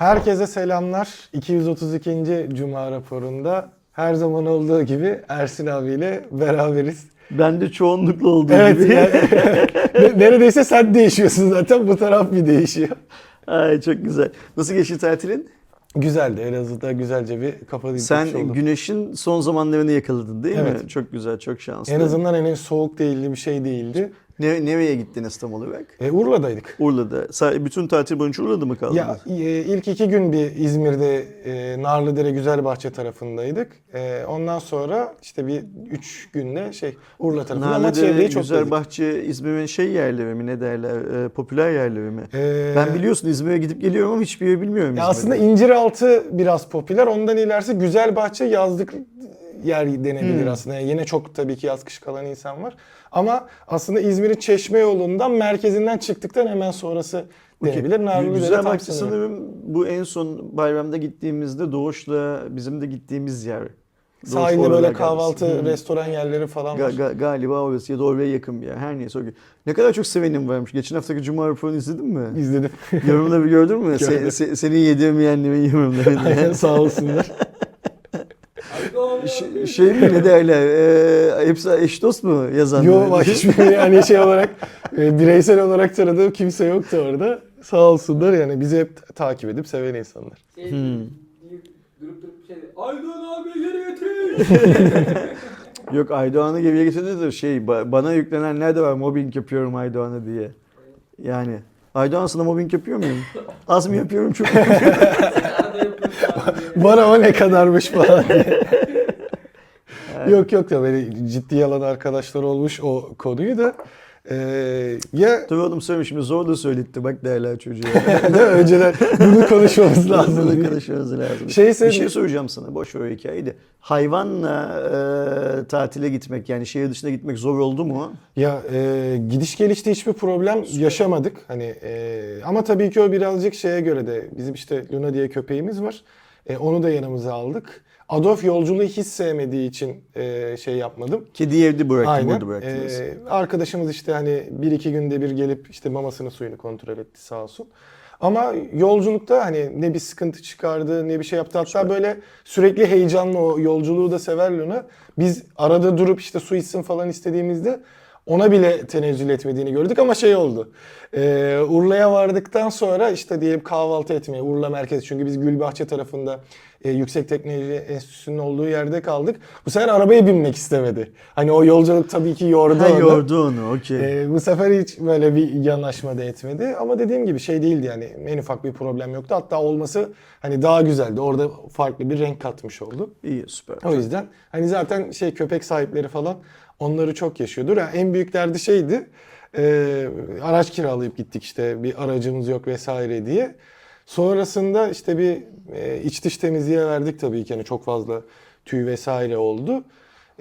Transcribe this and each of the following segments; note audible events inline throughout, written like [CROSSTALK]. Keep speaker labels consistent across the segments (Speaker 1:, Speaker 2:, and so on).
Speaker 1: Herkese selamlar. 232. Cuma raporunda her zaman olduğu gibi Ersin abiyle beraberiz.
Speaker 2: Ben de çoğunlukla olduğu
Speaker 1: Evet,
Speaker 2: gibi.
Speaker 1: yani- [LAUGHS] Ne- neredeyse sen değişiyorsun zaten bu taraf bir değişiyor.
Speaker 2: Ay çok güzel. Nasıl geçti tatilin?
Speaker 1: Güzeldi Elazığ'da güzelce bir kafa
Speaker 2: Sen güneşin son zamanlarını yakaladın değil mi?
Speaker 1: Evet.
Speaker 2: Çok güzel, çok şanslı.
Speaker 1: En azından hani soğuk değildi bir şey değildi.
Speaker 2: Ne, nereye gittiniz tam olarak?
Speaker 1: E, Urla'daydık.
Speaker 2: Urla'da. Bütün tatil boyunca Urla'da mı kaldınız?
Speaker 1: Ya e, ilk iki gün bir İzmir'de e, Narlıdere Güzelbahçe tarafındaydık. E, ondan sonra işte bir üç günde şey Urla tarafında ama
Speaker 2: Narlıdere,
Speaker 1: çevreyi çok
Speaker 2: Güzel
Speaker 1: gezdik.
Speaker 2: Bahçe, İzmir'in şey yerleri mi ne derler, e, popüler yerleri mi?
Speaker 1: E,
Speaker 2: Ben biliyorsun İzmir'e gidip geliyorum ama hiçbir yer bilmiyorum
Speaker 1: Ya aslında. İnciraltı biraz popüler. Ondan ilerisi Güzelbahçe yazlık yer denebilir
Speaker 2: Hmm.
Speaker 1: aslında. Yani yine çok tabii ki yaz kış kalan insan var. Ama aslında İzmir'in Çeşme yolundan merkezinden çıktıktan hemen sonrası denebilir. Narlıdere
Speaker 2: Güzel
Speaker 1: sınırı.
Speaker 2: sanırım bu en son bayramda gittiğimizde Doğuş'la bizim de gittiğimiz yer. Doğuş
Speaker 1: Sahilde böyle kahvaltı,
Speaker 2: Hmm.
Speaker 1: restoran yerleri falan
Speaker 2: Ga-
Speaker 1: var.
Speaker 2: ga- galiba orası ya da oraya yakın bir yer. Her neyse. Ne kadar çok sevenim varmış. Geçen haftaki Cuma raporunu izledin mi?
Speaker 1: İzledim.
Speaker 2: Yorumları gördün mü? Se-
Speaker 1: Gördüm.
Speaker 2: se- seni yedirmeyenlerin yorumlarını.
Speaker 1: Aynen, Sağ olsunlar. [LAUGHS]
Speaker 2: Ş- şey mi ne derler? Ee, hepsi eş dost mu yazanlar?
Speaker 1: Yo bak hiçbir [LAUGHS] yani şey olarak e, bireysel olarak tanıdığım kimse yoktu orada. Sağ olsunlar yani bizi hep takip edip seven insanlar.
Speaker 3: Şey,
Speaker 2: Hmm.
Speaker 3: bir durup durup şey Aydan abi geri getir. [LAUGHS]
Speaker 2: Yok Aydoğan'ı geriye getirdi de şey ba- bana yüklenenler de var mobbing yapıyorum Aydoğan'a diye. Yani Aydoğan sana mobbing yapıyor muyum? Az mı yapıyorum çok mu yapıyorum? [LAUGHS]
Speaker 1: Bana o ne kadarmış falan diye. Yok yok da böyle ciddi alan arkadaşlar olmuş o konuyu da. Ee, ya
Speaker 2: Dur oğlum söyleme şimdi zor da söyletti bak derler çocuğa. [LAUGHS]
Speaker 1: ne önceden bunu konuşmamız lazım.
Speaker 2: Bunu konuşmamız lazım.
Speaker 1: Şeyse-
Speaker 2: bir şey soracağım sana boş ver o hikayeyi de. Hayvanla e, tatile gitmek yani şehir dışına gitmek zor oldu mu?
Speaker 1: Ya e, gidiş gelişte hiçbir problem yaşamadık. Hani e, ama tabii ki o birazcık şeye göre de bizim işte Luna diye köpeğimiz var. E, onu da yanımıza aldık. Adolf yolculuğu hiç sevmediği için e, şey yapmadım.
Speaker 2: Kedi evde bıraktım
Speaker 1: Aynen.
Speaker 2: orada bıraktınız.
Speaker 1: Ee, arkadaşımız işte hani bir iki günde bir gelip işte mamasını suyunu kontrol etti sağ olsun. Ama yolculukta hani ne bir sıkıntı çıkardı ne bir şey yaptı. Hatta böyle sürekli heyecanlı o yolculuğu da sever Luna. Biz arada durup işte su içsin falan istediğimizde ona bile tenezzül etmediğini gördük ama şey oldu. Ee, Urla'ya vardıktan sonra işte diyelim kahvaltı etmeye Urla merkezi çünkü biz Gülbahçe tarafında e, Yüksek Teknoloji Enstitüsü'nün olduğu yerde kaldık. Bu sefer arabaya binmek istemedi. Hani o yolculuk tabii ki yordu
Speaker 2: Ha
Speaker 1: onu.
Speaker 2: yordu onu okey.
Speaker 1: Ee, bu sefer hiç böyle bir yanaşma da etmedi. Ama dediğim gibi şey değildi yani en ufak bir problem yoktu. Hatta olması hani daha güzeldi. Orada farklı bir renk katmış oldu.
Speaker 2: İyi süper.
Speaker 1: O yüzden hani zaten şey köpek sahipleri falan onları çok yaşıyordur. Yani en büyük derdi şeydi. e, araç kiralayıp gittik işte bir aracımız yok vesaire diye. Sonrasında işte bir e, iç dış temizliğe verdik tabii ki. Yani çok fazla tüy vesaire oldu.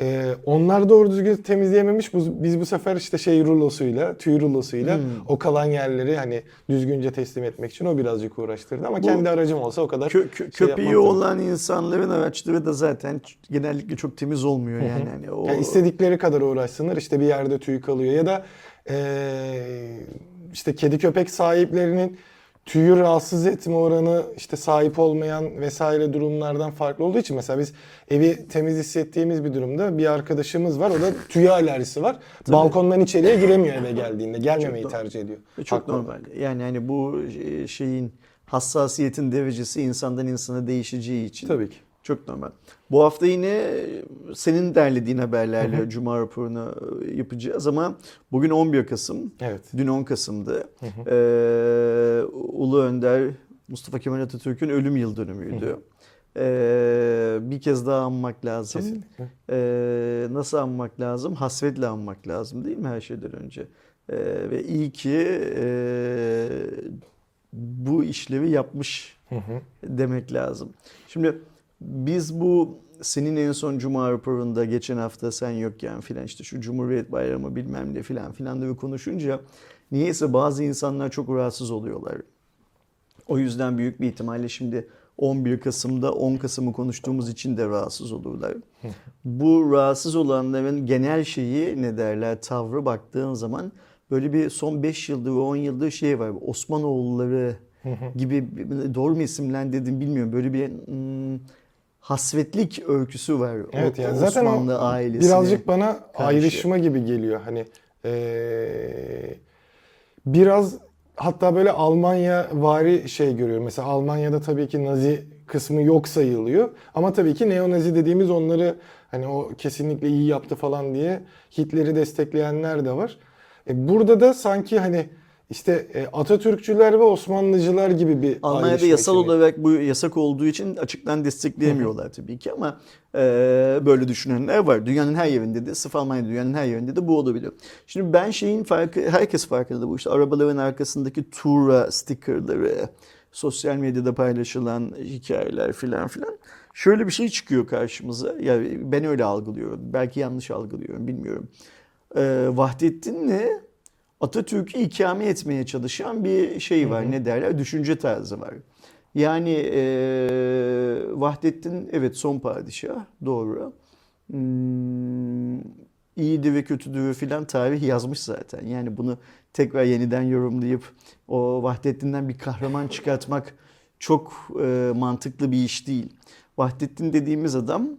Speaker 1: E, onlar doğru düzgün temizleyememiş. Bu- Biz bu sefer işte şey rulosuyla, tüy rulosuyla
Speaker 2: Hmm.
Speaker 1: o kalan yerleri hani düzgünce teslim etmek için o birazcık uğraştırdı. Ama kendi aracım olsa o kadar
Speaker 2: Kö- kö-
Speaker 1: şey
Speaker 2: köpeği
Speaker 1: yapmam tabii.
Speaker 2: olan insanların araçları da zaten genellikle çok temiz olmuyor yani. Hani o
Speaker 1: Yani istedikleri kadar uğraşsınlar işte bir yerde tüy kalıyor ya da eee, işte kedi köpek sahiplerinin tüyü rahatsız etme oranı işte sahip olmayan vesaire durumlardan farklı olduğu için mesela biz evi temiz hissettiğimiz bir durumda bir arkadaşımız var o da tüye alerjisi var. Balkondan içeriye giremiyor eve geldiğinde. Gelmemeyi
Speaker 2: Çok
Speaker 1: tercih ediyor.
Speaker 2: çok
Speaker 1: Haklı.
Speaker 2: normal. Yani hani bu e, şeyin hassasiyetin derecesi insandan insana değişeceği için
Speaker 1: Tabii ki.
Speaker 2: Çok normal. Bu hafta yine senin derlediğin haberlerle Cuma raporunu e, yapacağız ama bugün 11 Kasım.
Speaker 1: Evet.
Speaker 2: Dün 10 Kasım'dı. Ee, Ulu Önder Mustafa Kemal Atatürk'ün ölüm yıl dönümüydü. Ee, bir kez daha anmak lazım.
Speaker 1: Kesinlikle.
Speaker 2: Ee, nasıl anmak lazım? Hasretle anmak lazım değil mi her şeyden önce? Ee, ve iyi ki e, bu işlevi yapmış
Speaker 1: Hı hı.
Speaker 2: demek lazım. Şimdi biz bu senin en son Cuma raporunda geçen hafta sen yokken filan işte şu Cumhuriyet Bayramı bilmem ne filan filan diye konuşunca niyeyse bazı insanlar çok rahatsız oluyorlar. O yüzden büyük bir ihtimalle şimdi 11 Kasım'da 10 Kasım'ı konuştuğumuz için de rahatsız olurlar. Bu rahatsız olanların genel şeyi ne derler tavrı baktığın zaman böyle bir son 5 yıldır 10 yıldır şey var. Osmanoğulları gibi doğru mu isimlendirdim bilmiyorum. Böyle bir hmm, hasvetlik öyküsü var. o-
Speaker 1: Evet yani
Speaker 2: o
Speaker 1: zaten o
Speaker 2: Osmanlı ailesine.
Speaker 1: birazcık bana
Speaker 2: karşı.
Speaker 1: ayrışma gibi geliyor. Hani eee, biraz hatta böyle Almanya vari şey görüyorum. Mesela Almanya'da tabii ki Nazi kısmı yok sayılıyor. Ama tabii ki neo-Nazi dediğimiz onları hani o kesinlikle iyi yaptı falan diye Hitler'i destekleyenler de var. E, burada da sanki hani işte e, Atatürkçüler ve Osmanlıcılar gibi bir
Speaker 2: Almanya'da yasal
Speaker 1: içinde.
Speaker 2: olarak bu yasak olduğu için açıktan destekleyemiyorlar tabii ki ama e, böyle düşünenler var. Dünyanın her yerinde de, sırf Almanya'da dünyanın her yerinde de bu olabiliyor. Şimdi ben şeyin farkı, herkes farkında bu işte arabaların arkasındaki Tura stickerları, sosyal medyada paylaşılan hikayeler filan filan. Şöyle bir şey çıkıyor karşımıza. Yani ben öyle algılıyorum. Belki yanlış algılıyorum bilmiyorum. E, Vahdettin'le Atatürk'ü ikame etmeye çalışan bir şey var. Ne derler? Düşünce tarzı var. Yani e, Vahdettin evet son padişah doğru. Hmm, iyiydi ve kötüdür filan tarih yazmış zaten. Yani bunu tekrar yeniden yorumlayıp o Vahdettin'den bir kahraman çıkartmak çok e, mantıklı bir iş değil. Vahdettin dediğimiz adam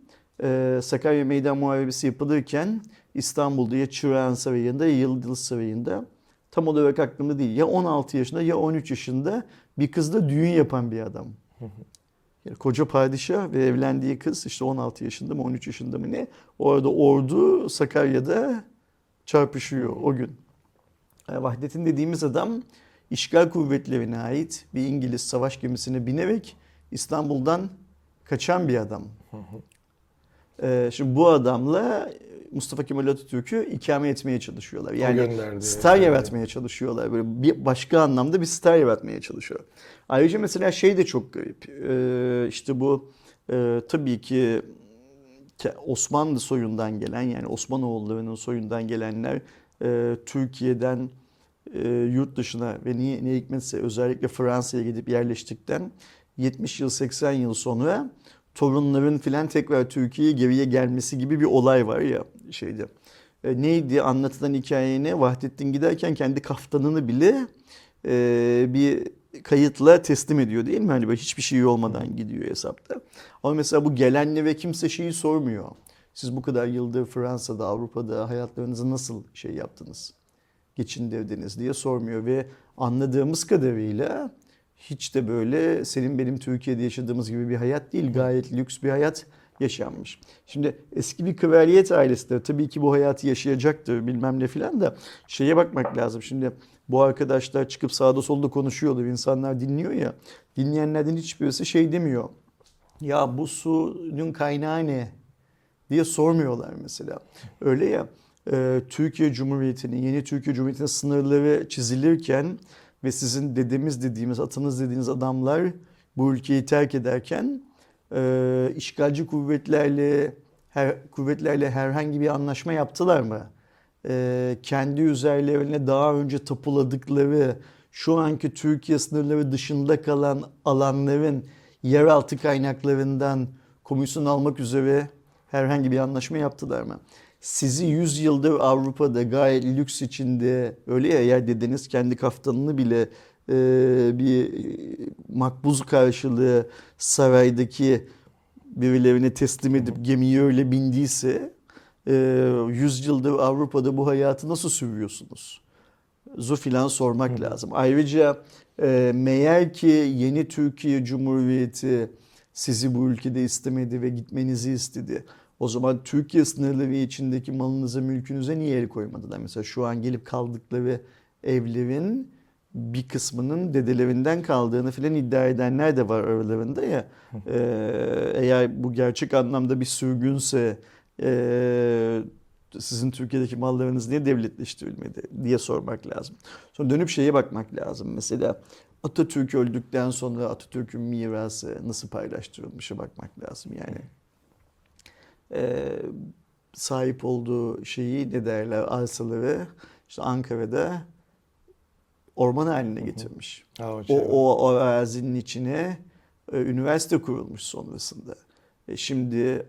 Speaker 2: e, Sakarya Meydan Muharebesi yapılırken İstanbul'da ya Çırağan Sarayı'nda ya Yıldız Sarayı'nda tam olarak aklımda değil. Ya 16 yaşında ya 13 yaşında bir kızla düğün yapan bir adam. Yani koca padişah ve evlendiği kız işte 16 yaşında mı 13 yaşında mı ne? Orada ordu Sakarya'da çarpışıyor o gün. Yani Vahdettin dediğimiz adam işgal kuvvetlerine ait bir İngiliz savaş gemisine binerek İstanbul'dan kaçan bir adam. Ee, şimdi bu adamla Mustafa Kemal Atatürk'ü ikame etmeye çalışıyorlar. Yani star
Speaker 1: Yani.
Speaker 2: yaratmaya çalışıyorlar. Böyle bir başka anlamda bir star yaratmaya çalışıyor. Ayrıca mesela şey de çok garip. Ee, işte bu e, tabii ki Osmanlı soyundan gelen yani Osmanoğullarının soyundan gelenler e, Türkiye'den e, yurt dışına ve niye, ne hikmetse özellikle Fransa'ya gidip yerleştikten 70 yıl 80 yıl sonra torunların filan tekrar Türkiye'ye geriye gelmesi gibi bir olay var ya şeyde. E, neydi anlatılan hikaye ne? Vahdettin giderken kendi kaftanını bile e, bir kayıtla teslim ediyor değil mi? Hani böyle hiçbir şey olmadan gidiyor hesapta. Ama mesela bu gelenlere kimse şeyi sormuyor. Siz bu kadar yıldır Fransa'da, Avrupa'da hayatlarınızı nasıl şey yaptınız? Geçindirdiniz diye sormuyor ve anladığımız kadarıyla hiç de böyle senin benim Türkiye'de yaşadığımız gibi bir hayat değil. Gayet lüks bir hayat yaşanmış. Şimdi eski bir kraliyet ailesi de tabii ki bu hayatı yaşayacaktır bilmem ne filan da şeye bakmak lazım. Şimdi bu arkadaşlar çıkıp sağda solda konuşuyorlar. insanlar dinliyor ya. Dinleyenlerden hiçbirisi şey demiyor. Ya bu suyun kaynağı ne? diye sormuyorlar mesela. Öyle ya e, Türkiye Cumhuriyeti'nin, yeni Türkiye Cumhuriyeti'nin sınırları çizilirken ve sizin dedemiz dediğimiz, atanız dediğiniz adamlar bu ülkeyi terk ederken e, işgalci kuvvetlerle her, kuvvetlerle herhangi bir anlaşma yaptılar mı? E, kendi üzerlerine daha önce tapuladıkları şu anki Türkiye sınırları dışında kalan alanların yeraltı kaynaklarından komisyon almak üzere herhangi bir anlaşma yaptılar mı? Sizi 100 yıldır Avrupa'da gayet lüks içinde öyle ya yer dediniz kendi kaftanını bile bir makbuz karşılığı saraydaki birilerine teslim edip gemiye öyle bindiyse e, 100 yıldır Avrupa'da bu hayatı nasıl sürüyorsunuz? Zu filan sormak lazım. Ayrıca e, meğer ki yeni Türkiye Cumhuriyeti sizi bu ülkede istemedi ve gitmenizi istedi. O zaman Türkiye sınırları içindeki malınıza, mülkünüze niye el koymadılar? Mesela şu an gelip kaldıkları evlerin bir kısmının dedelerinden kaldığını filan iddia edenler de var aralarında ya. Ee, eğer bu gerçek anlamda bir sürgünse e, sizin Türkiye'deki mallarınız niye devletleştirilmedi diye sormak lazım. Sonra dönüp şeye bakmak lazım. Mesela Atatürk öldükten sonra Atatürk'ün mirası nasıl paylaştırılmışa bakmak lazım yani. Ee, sahip olduğu şeyi ne derler arsaları işte Ankara'da orman haline getirmiş.
Speaker 1: Ha, o
Speaker 2: O,
Speaker 1: şey var.
Speaker 2: o, o arazinin içine e, üniversite kurulmuş sonrasında. E, şimdi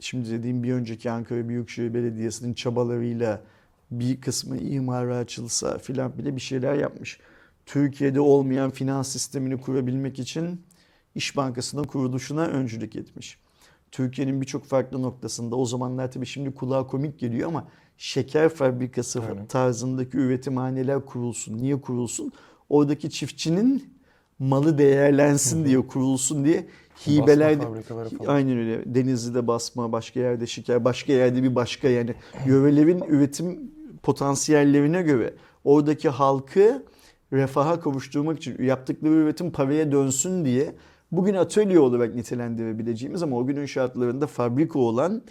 Speaker 2: şimdi dediğim bir önceki Ankara Büyükşehir Belediyesi'nin çabalarıyla bir kısmı imara açılsa filan bile bir şeyler yapmış. Türkiye'de olmayan finans sistemini kurabilmek için İş Bankası'nın kuruluşuna öncülük etmiş. Türkiye'nin birçok farklı noktasında o zamanlar tabii şimdi kulağa komik geliyor ama şeker fabrikası
Speaker 1: Aynen.
Speaker 2: tarzındaki üretimhaneler kurulsun. Niye kurulsun? Oradaki çiftçinin malı değerlensin diye kurulsun diye hibeler. Aynen öyle. Denizli'de basma, başka yerde şeker, başka yerde bir başka yani yörelerin üretim potansiyellerine göre oradaki halkı refaha kavuşturmak için yaptıkları üretim paraya dönsün diye bugün atölye olarak nitelendirebileceğimiz ama o günün şartlarında fabrika olan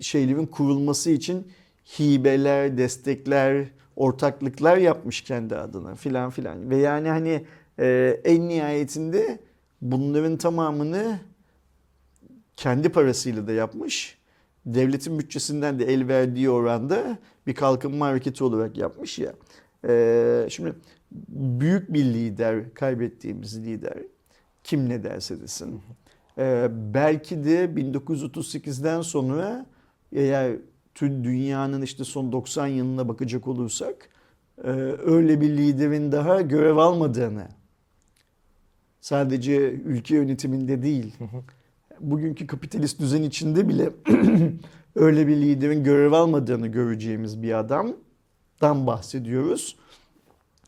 Speaker 2: şeylerin kurulması için hibeler, destekler, ortaklıklar yapmış kendi adına filan filan. Ve yani hani eee, en nihayetinde bunların tamamını kendi parasıyla da yapmış. Devletin bütçesinden de el verdiği oranda bir kalkınma hareketi olarak yapmış ya. Ee, şimdi büyük bir lider, kaybettiğimiz lider kim ne derse desin. Ee, belki de 1938'den sonra eğer tüm dünyanın işte son 90 yılına bakacak olursak e, öyle bir liderin daha görev almadığını sadece ülke yönetiminde değil bugünkü kapitalist düzen içinde bile [CLEARS THROAT] öyle bir liderin görev almadığını göreceğimiz bir adamdan bahsediyoruz.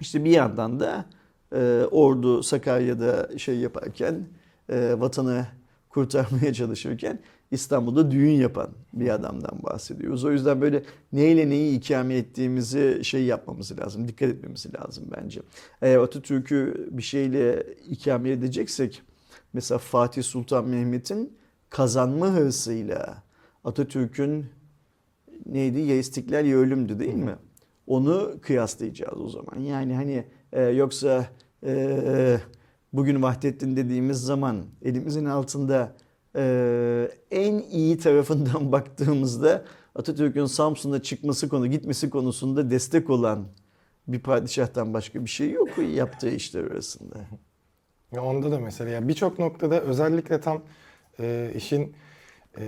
Speaker 2: İşte bir yandan da e, ordu Sakarya'da şey yaparken e, vatanı kurtarmaya çalışırken İstanbul'da düğün yapan bir adamdan bahsediyoruz. O yüzden böyle neyle neyi ikame ettiğimizi şey yapmamız lazım, dikkat etmemiz lazım bence. Eğer Atatürk'ü bir şeyle ikame edeceksek mesela Fatih Sultan Mehmet'in kazanma hırsıyla Atatürk'ün neydi ya istiklal ya ölümdü değil mi? Onu kıyaslayacağız o zaman. Yani hani e, yoksa e, bugün Vahdettin dediğimiz zaman elimizin altında e, en iyi tarafından [LAUGHS] baktığımızda Atatürk'ün Samsun'a çıkması konu gitmesi konusunda destek olan bir padişahtan başka bir şey yok yaptığı işler arasında. [LAUGHS]
Speaker 1: Ya onda da mesela ya birçok noktada özellikle tam e, işin e,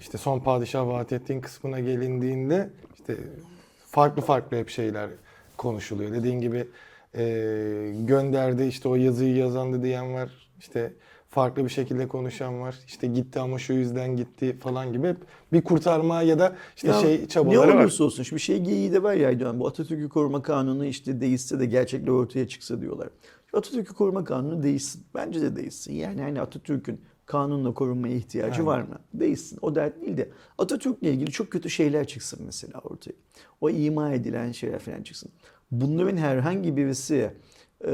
Speaker 1: işte son padişah vaat ettiğin kısmına gelindiğinde işte farklı farklı hep şeyler konuşuluyor. Dediğin gibi e, gönderdi işte o yazıyı yazandı diyen var. İşte farklı bir şekilde konuşan var. İşte gitti ama şu yüzden gitti falan gibi hep bir kurtarma ya da işte
Speaker 2: Ya
Speaker 1: şey
Speaker 2: ne
Speaker 1: çabaları var.
Speaker 2: olursa olsun şimdi şey geyiği de var ya Aydoğan bu Atatürk'ü koruma kanunu işte değişse de gerçekler ortaya çıksa diyorlar. Şu Atatürk'ü koruma kanunu değişsin. Bence de değişsin. Yani hani Atatürk'ün kanunla korunmaya ihtiyacı
Speaker 1: Aynen.
Speaker 2: var mı? Değişsin. O dert değil de Atatürk'le ilgili çok kötü şeyler çıksın mesela ortaya. O ima edilen şeyler falan çıksın. Bunların herhangi birisi e,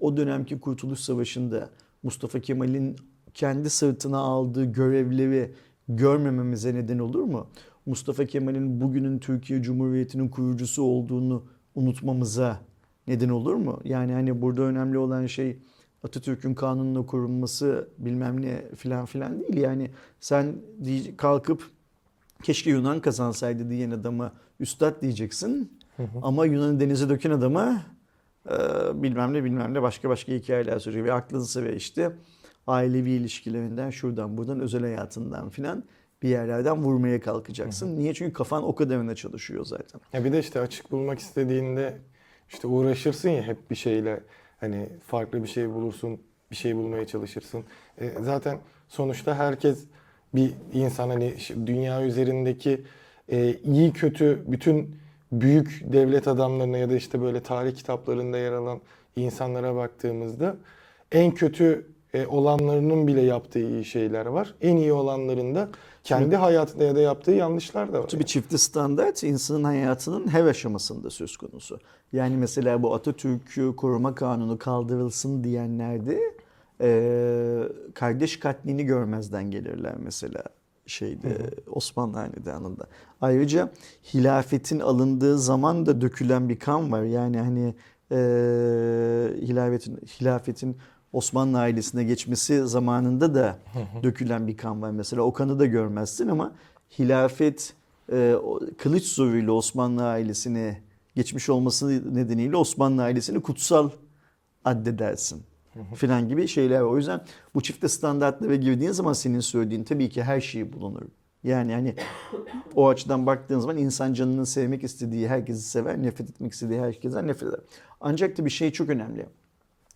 Speaker 2: o dönemki Kurtuluş Savaşı'nda Mustafa Kemal'in kendi sırtına aldığı görevleri görmememize neden olur mu? Mustafa Kemal'in bugünün Türkiye Cumhuriyeti'nin kurucusu olduğunu unutmamıza neden olur mu? Yani hani burada önemli olan şey Atatürk'ün kanunla korunması bilmem ne filan filan değil. Yani sen kalkıp keşke Yunan kazansaydı diyen adama üstad diyeceksin. Ama Yunan'ı denize döken adama e, bilmem ne bilmem ne başka başka hikayeler söyleyecek. Ve aklınızı ve işte ailevi ilişkilerinden şuradan buradan özel hayatından filan bir yerlerden vurmaya kalkacaksın. Niye? Çünkü kafan o kadarına çalışıyor zaten.
Speaker 1: Ya bir de işte açık bulmak istediğinde işte uğraşırsın ya hep bir şeyle hani farklı bir şey bulursun, bir şey bulmaya çalışırsın. E, zaten sonuçta herkes bir insan hani dünya üzerindeki e, iyi kötü bütün büyük devlet adamlarına ya da işte böyle tarih kitaplarında yer alan insanlara baktığımızda en kötü e, olanlarının bile yaptığı iyi şeyler var. En iyi olanların da kendi hayatında ya da yaptığı yanlışlar da var.
Speaker 2: Tabii çifte standart insanın hayatının her aşamasında söz konusu. Yani mesela bu Atatürk'ü koruma kanunu kaldırılsın diyenlerde eee kardeş katlini görmezden gelirler mesela şeyde Osmanlı Hanedanı'nda. Ayrıca hilafetin alındığı zaman da dökülen bir kan var. Yani hani eee hilafetin hilafetin Osmanlı ailesine geçmesi zamanında da dökülen bir kan var. Mesela o kanı da görmezsin ama hilafet e, kılıç zoruyla Osmanlı ailesine geçmiş olması nedeniyle Osmanlı ailesini kutsal addedersin filan gibi şeyler var. O yüzden bu çifte standartlara girdiğin zaman senin söylediğin tabii ki her şey bulunur. Yani hani o açıdan baktığın zaman insan canının sevmek istediği herkesi sever, nefret etmek istediği herkesten nefret eder. Ancak da bir şey çok önemli.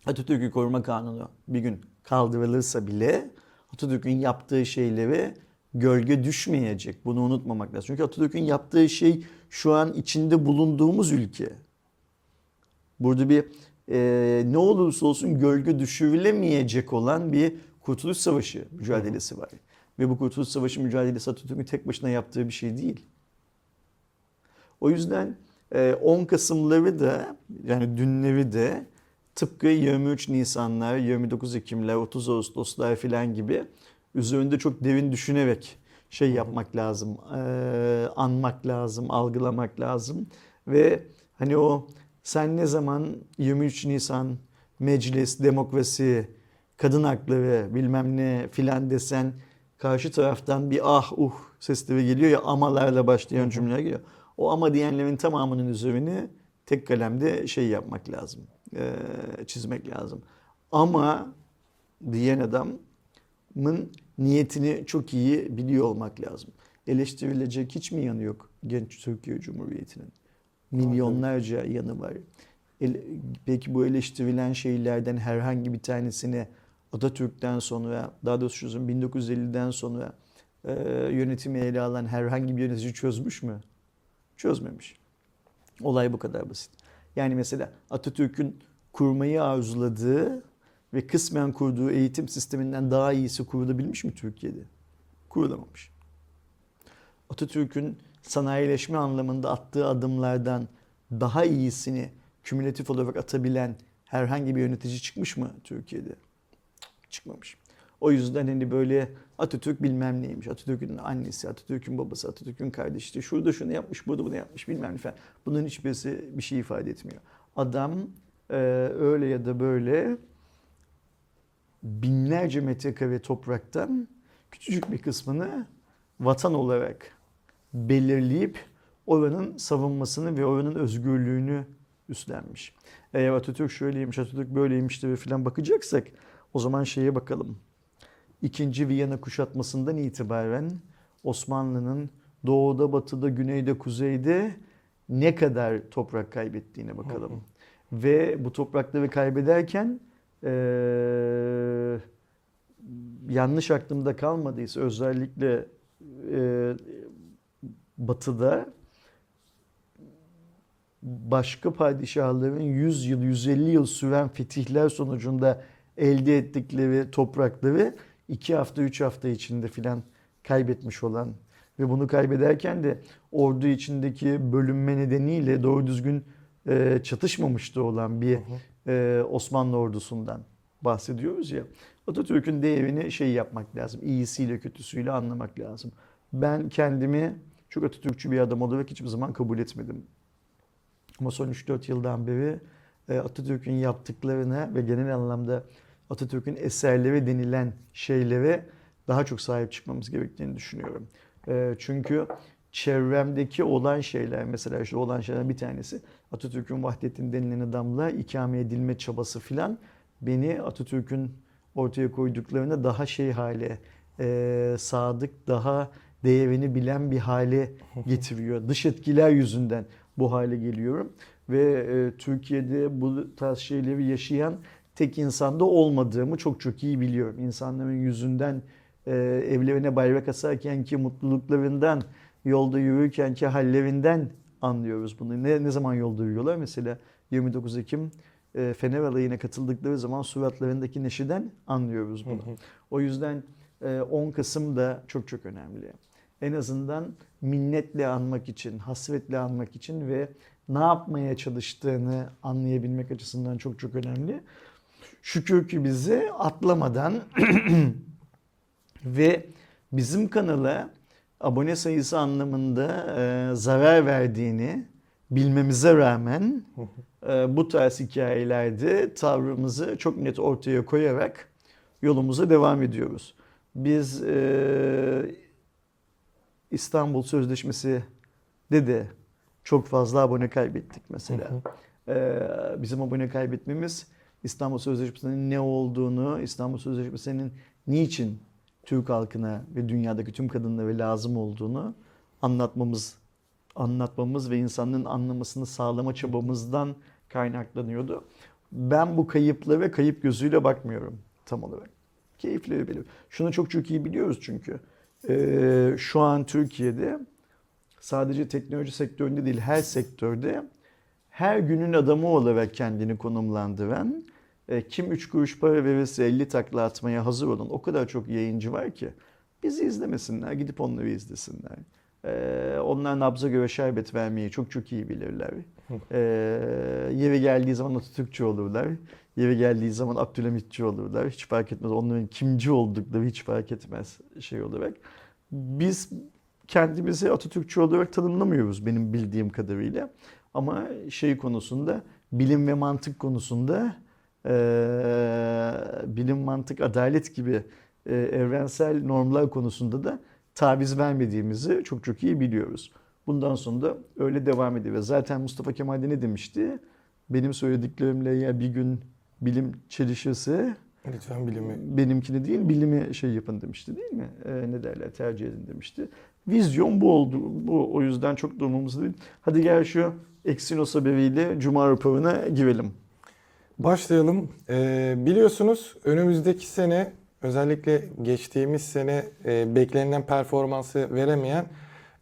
Speaker 2: Atatürk'ü koruma kanunu bir gün kaldırılırsa bile Atatürk'ün yaptığı şeylere gölge düşmeyecek. Bunu unutmamak lazım. Çünkü Atatürk'ün yaptığı şey şu an içinde bulunduğumuz ülke. Burada bir e, ne olursa olsun gölge düşürülemeyecek olan bir Kurtuluş Savaşı mücadelesi var. Ve bu Kurtuluş Savaşı mücadelesi Atatürk'ün tek başına yaptığı bir şey değil. O yüzden e, 10 Kasımları da yani dünleri de tıpkı 23 Nisanlar, 29 Ekimler, 30 Ağustoslar filan gibi üzerinde çok derin düşünerek şey yapmak lazım, e, anmak lazım, algılamak lazım ve hani o sen ne zaman 23 Nisan meclis, demokrasi, kadın hakları bilmem ne filan desen karşı taraftan bir ah uh sesleri geliyor ya amalarla başlayan cümleler geliyor. O ama diyenlerin tamamının üzerine tek kalemde şey yapmak lazım, e, çizmek lazım. Ama diyen adamın niyetini çok iyi biliyor olmak lazım. Eleştirilecek hiç mi yanı yok genç Türkiye Cumhuriyeti'nin? Milyonlarca yanı var. Peki bu eleştirilen şeylerden herhangi bir tanesini Atatürk'ten sonra, daha doğrusu 1950'den sonra e, yönetimi ele alan herhangi bir yönetici çözmüş mü? Çözmemiş. Olay bu kadar basit. Yani mesela Atatürk'ün kurmayı arzuladığı ve kısmen kurduğu eğitim sisteminden daha iyisi kurulabilmiş mi Türkiye'de? Kurulamamış. Atatürk'ün sanayileşme anlamında attığı adımlardan daha iyisini kümülatif olarak atabilen herhangi bir yönetici çıkmış mı Türkiye'de? Çıkmamış. O yüzden hani böyle Atatürk bilmem neymiş, Atatürk'ün annesi, Atatürk'ün babası, Atatürk'ün kardeşi, işte şurada şunu yapmış, burada bunu yapmış bilmem ne falan. Bunların hiçbirisi bir şey ifade etmiyor. Adam e, öyle ya da böyle binlerce metrekare topraktan küçücük bir kısmını vatan olarak belirleyip oranın savunmasını ve oranın özgürlüğünü üstlenmiş. Eğer Atatürk şöyleymiş, Atatürk böyleymiş de falan bakacaksak o zaman şeye bakalım. İkinci Viyana kuşatmasından itibaren Osmanlı'nın doğuda, batıda, güneyde, kuzeyde ne kadar toprak kaybettiğine bakalım. Ve bu toprakları kaybederken eee, yanlış aklımda kalmadıysa özellikle batıda başka padişahların 100 yıl, 150 yıl süren fetihler sonucunda elde ettikleri toprakları 2 hafta, 3 hafta içinde filan kaybetmiş olan ve bunu kaybederken de ordu içindeki bölünme nedeniyle doğru düzgün e, çatışmamıştı olan bir e, Osmanlı ordusundan bahsediyoruz ya. Atatürk'ün değerini şey yapmak lazım. iyisiyle kötüsüyle anlamak lazım. Ben kendimi çok Atatürkçü bir adam olarak hiçbir zaman kabul etmedim. Ama son 3-4 yıldan beri e, Atatürk'ün yaptıklarına ve genel anlamda Atatürk'ün eserleri denilen şeylere daha çok sahip çıkmamız gerektiğini düşünüyorum. E, Çünkü çevremdeki olan şeyler mesela işte olan şeylerden bir tanesi Atatürk'ün Vahdettin denilen adamla ikame edilme çabası filan beni Atatürk'ün ortaya koyduklarına daha şey hale e, sadık daha değerini bilen bir hale getiriyor. Dış etkiler yüzünden bu hale geliyorum ve e, Türkiye'de bu tarz şeyleri yaşayan tek insanda olmadığımı çok çok iyi biliyorum. İnsanların yüzünden e, evlerine bayrak asarken ki mutluluklarından, yolda yürürken ki hallerinden anlıyoruz bunu. Ne, ne zaman yolda yürüyorlar? Mesela 29 Ekim e, Fener alayına katıldıkları zaman suratlarındaki neşeden anlıyoruz bunu. O yüzden e, 10 Kasım da çok çok önemli. En azından minnetle anmak için, hasretle anmak için ve ne yapmaya çalıştığını anlayabilmek açısından çok çok önemli. Şükür ki bizi atlamadan [CLEARS THROAT] ve bizim kanala abone sayısı anlamında e, zarar verdiğini bilmemize rağmen e, bu tarz hikayelerde tavrımızı çok net ortaya koyarak yolumuza devam ediyoruz. Biz e, İstanbul Sözleşmesi de de çok fazla abone kaybettik mesela. Ee, bizim abone kaybetmemiz İstanbul Sözleşmesi'nin ne olduğunu, İstanbul Sözleşmesi'nin niçin Türk halkına ve dünyadaki tüm kadınlara lazım olduğunu anlatmamız anlatmamız ve insanların anlamasını sağlama çabamızdan kaynaklanıyordu. Ben bu kayıplara kayıp gözüyle bakmıyorum tam olarak. Keyifleri benim. Şunu çok çok iyi biliyoruz çünkü. Ee, şu an Türkiye'de sadece teknoloji sektöründe değil her sektörde her günün adamı olarak kendini konumlandıran e, kim 3 kuruş para verirse 50 takla atmaya hazır olan o kadar çok yayıncı var ki bizi izlemesinler gidip onları izlesinler. Ee, onlar nabza göre şerbet vermeyi çok çok iyi bilirler. Ee, yeri geldiği zaman Atatürkçü olurlar. Yeri geldiği zaman Abdülhamitçi olurlar. Hiç fark etmez. Onların kimci oldukları hiç fark etmez şey olarak. Biz kendimizi Atatürkçü olarak tanımlamıyoruz benim bildiğim kadarıyla. Ama şey konusunda bilim ve mantık konusunda eee, bilim, mantık, adalet gibi e, evrensel normlar konusunda da taviz vermediğimizi çok çok iyi biliyoruz. Bundan sonra da öyle devam ediyor. Zaten Mustafa Kemal de ne demişti? Benim söylediklerimle ya bir gün bilim çelişirse
Speaker 1: Lütfen bilimi.
Speaker 2: benimkini değil bilimi şey yapın demişti değil mi? Ee, ne derler tercih edin demişti. Vizyon bu oldu. Bu o yüzden çok durmamız değil. Hadi gel şu Exynos haberiyle Cuma raporuna girelim.
Speaker 1: Başlayalım. Ee, biliyorsunuz önümüzdeki sene özellikle geçtiğimiz sene e, beklenilen performansı veremeyen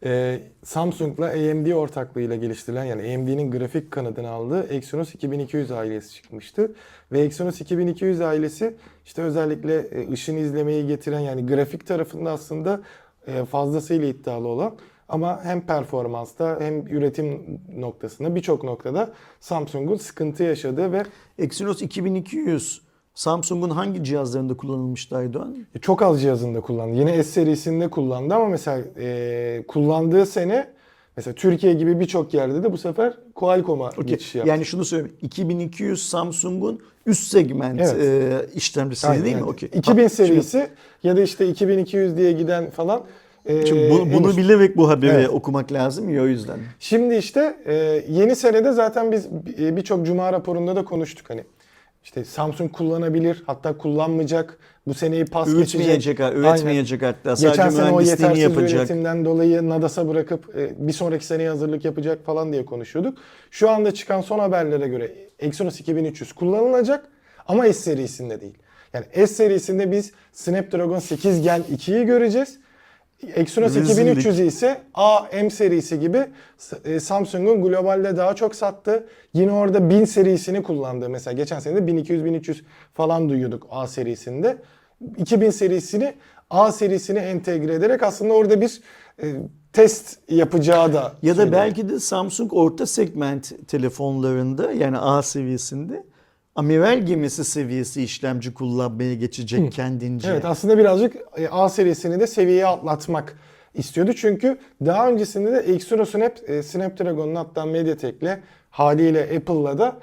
Speaker 1: e, Samsung'la AMD ortaklığıyla geliştirilen yani AMD'nin grafik kanadını aldığı Exynos 2200 ailesi çıkmıştı. Ve Exynos 2200 ailesi işte özellikle e, ışın izlemeyi getiren yani grafik tarafında aslında e, fazlasıyla iddialı olan ama hem performansta hem üretim noktasında birçok noktada Samsung'un sıkıntı yaşadığı ve
Speaker 2: Exynos 2200 Samsung'un hangi cihazlarında kullanılmıştı Aydoğan?
Speaker 1: çok az cihazında kullandı. Yine S serisinde kullandı ama mesela e, kullandığı sene mesela Türkiye gibi birçok yerde de bu sefer Qualcomm'a
Speaker 2: Okey.
Speaker 1: geçiş yaptı.
Speaker 2: Yani şunu söyleyeyim. 2200 Samsung'un üst segment
Speaker 1: Evet.
Speaker 2: e, işlemcisi
Speaker 1: Aynen,
Speaker 2: değil mi?
Speaker 1: yani
Speaker 2: Okey.
Speaker 1: 2000
Speaker 2: Ha,
Speaker 1: serisi ya da işte 2200 diye giden falan. e,
Speaker 2: Şimdi bu- bunu
Speaker 1: henüz-
Speaker 2: bilerek bu haberi
Speaker 1: Evet.
Speaker 2: okumak lazım ya o yüzden.
Speaker 1: Şimdi işte e, yeni senede zaten biz e, birçok cuma raporunda da konuştuk hani. İşte Samsung kullanabilir, hatta kullanmayacak. Bu seneyi pas geçecek.
Speaker 2: Üretmeyecek,
Speaker 1: Aynen.
Speaker 2: hatta. Sadece
Speaker 1: Geçen sene o yetersiz
Speaker 2: yapacak.
Speaker 1: yönetimden dolayı Nadas'a bırakıp e, bir sonraki seneye hazırlık yapacak falan diye konuşuyorduk. Şu anda çıkan son haberlere göre Exynos 2300 kullanılacak ama S serisinde değil. Yani S serisinde biz Snapdragon 8 Gen 2'yi göreceğiz. Exynos
Speaker 2: Rezillik.
Speaker 1: 2300 ise A, M serisi gibi e, Samsung'un globalde daha çok sattı. Yine orada 1000 serisini kullandı. Mesela geçen sene de 1200-1300 falan duyuyorduk A serisinde. 2000 serisini A serisine entegre ederek aslında orada bir e, test yapacağı da
Speaker 2: Ya da belki de Samsung orta segment telefonlarında yani A seviyesinde amiral gemisi seviyesi işlemci kullanmaya geçecek kendince.
Speaker 1: Evet aslında birazcık e, A serisini de seviyeye atlatmak istiyordu. Çünkü daha öncesinde de Exynos'un hep e, Snapdragon'un hatta MediaTek'le haliyle Apple'la da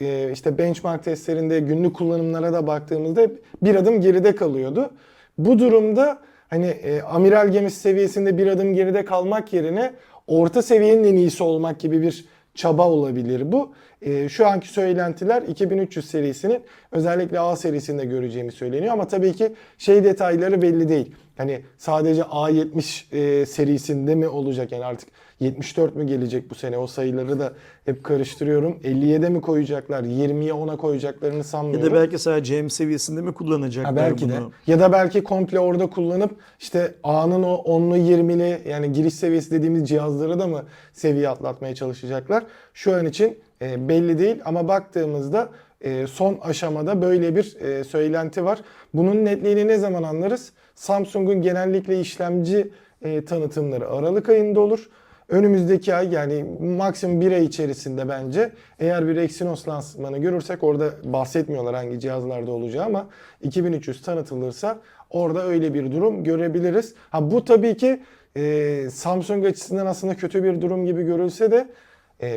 Speaker 1: e, işte benchmark testlerinde günlük kullanımlara da baktığımızda bir adım geride kalıyordu. Bu durumda hani e, amiral gemisi seviyesinde bir adım geride kalmak yerine orta seviyenin en iyisi olmak gibi bir çaba olabilir bu. E, şu anki söylentiler 2300 serisinin özellikle A serisinde göreceğimi söyleniyor ama tabii ki şey detayları belli değil. Hani sadece A70 e, serisinde mi olacak yani artık 74 mü gelecek bu sene o sayıları da hep karıştırıyorum. 57'ye mi koyacaklar 20'ye 10'a koyacaklarını
Speaker 2: Ya
Speaker 1: sanmıyorum.
Speaker 2: da belki sadece M seviyesinde mi kullanacaklar
Speaker 1: Ha, belki de.
Speaker 2: bunu?
Speaker 1: Ya da belki komple orada kullanıp işte A'nın o 10'lu 20'li yani giriş seviyesi dediğimiz cihazları da mı seviye atlatmaya çalışacaklar? Şu an için e, belli değil ama baktığımızda e, son aşamada böyle bir e, söylenti var. Bunun netliğini ne zaman anlarız? Samsung'un genellikle işlemci e, tanıtımları Aralık ayında olur. Önümüzdeki ay yani maksimum bir ay içerisinde bence eğer bir Exynos lansmanı görürsek orada bahsetmiyorlar hangi cihazlarda olacağı ama 2300 tanıtılırsa orada öyle bir durum görebiliriz. Ha bu tabii ki e, Samsung açısından aslında kötü bir durum gibi görülse de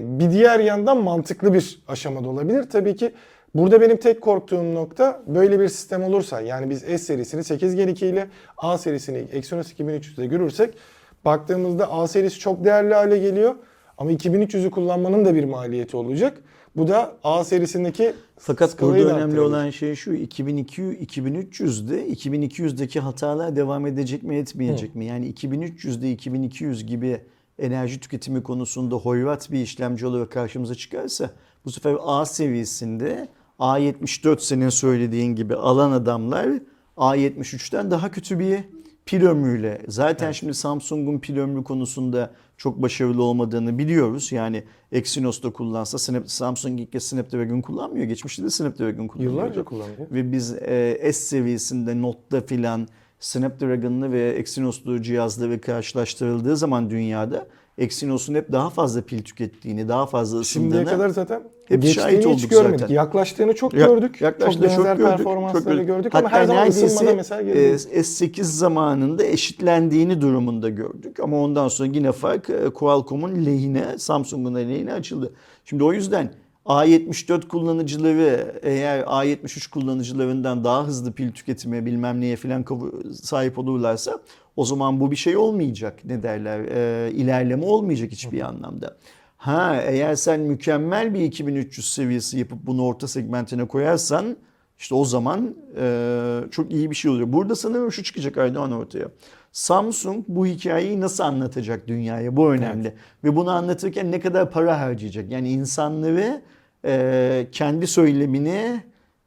Speaker 1: bir diğer yandan mantıklı bir aşamada olabilir. Tabii ki burada benim tek korktuğum nokta böyle bir sistem olursa yani biz S serisini 8 Gen 2 ile A serisini Exynos 2300'de görürsek baktığımızda A serisi çok değerli hale geliyor ama 2300'ü kullanmanın da bir maliyeti olacak. Bu da A serisindeki
Speaker 2: Fakat burada
Speaker 1: da
Speaker 2: önemli olan şey şu 2200 2300'de 2200'deki hatalar devam edecek mi etmeyecek mi? Yani 2300'de 2200 gibi enerji tüketimi konusunda hoyrat bir işlemci olarak karşımıza çıkarsa bu sefer A seviyesinde A74 senin söylediğin gibi alan adamlar A73'ten daha kötü bir pil ömrüyle. Zaten şimdi Samsung'un pil ömrü konusunda çok başarılı olmadığını biliyoruz. Yani Exynos'ta kullansa Snap, Samsung ilk kez Snapdragon kullanmıyor. Geçmişte de Snapdragon kullanıyordu.
Speaker 1: Yıllarca kullanıyor.
Speaker 2: Ve biz e, S seviyesinde Note'da filan Snapdragon'lı ve Exynos'lu cihazları karşılaştırıldığı zaman dünyada Exynos'un hep daha fazla pil tükettiğini, daha fazla
Speaker 1: Şimdiye
Speaker 2: ısındığını
Speaker 1: kadar zaten
Speaker 2: hep şahit
Speaker 1: hiç
Speaker 2: olduk
Speaker 1: görmedik.
Speaker 2: zaten.
Speaker 1: Yaklaştığını çok
Speaker 2: Ya-
Speaker 1: gördük.
Speaker 2: yaklaştığını
Speaker 1: çok benzer
Speaker 2: gördük,
Speaker 1: performansları
Speaker 2: çok
Speaker 1: gördük,
Speaker 2: Hatta
Speaker 1: ama her zaman ısınmada mesela
Speaker 2: e, S8 zamanında eşitlendiğini durumunda gördük. Ama ondan sonra yine fark e, Qualcomm'un lehine, Samsung'un lehine açıldı. Şimdi o yüzden A74 kullanıcıları eğer A73 kullanıcılarından daha hızlı pil tüketimi bilmem neye filan sahip olurlarsa o zaman bu bir şey olmayacak ne derler e, ilerleme olmayacak hiçbir anlamda. Ha eğer sen mükemmel bir 2300 seviyesi yapıp bunu orta segmentine koyarsan işte o zaman e, çok iyi bir şey oluyor. Burada sanırım şu çıkacak Aydoğan ortaya. Samsung bu hikayeyi nasıl anlatacak dünyaya? Bu önemli. Ve bunu anlatırken ne kadar para harcayacak? Yani insanları e, kendi söylemini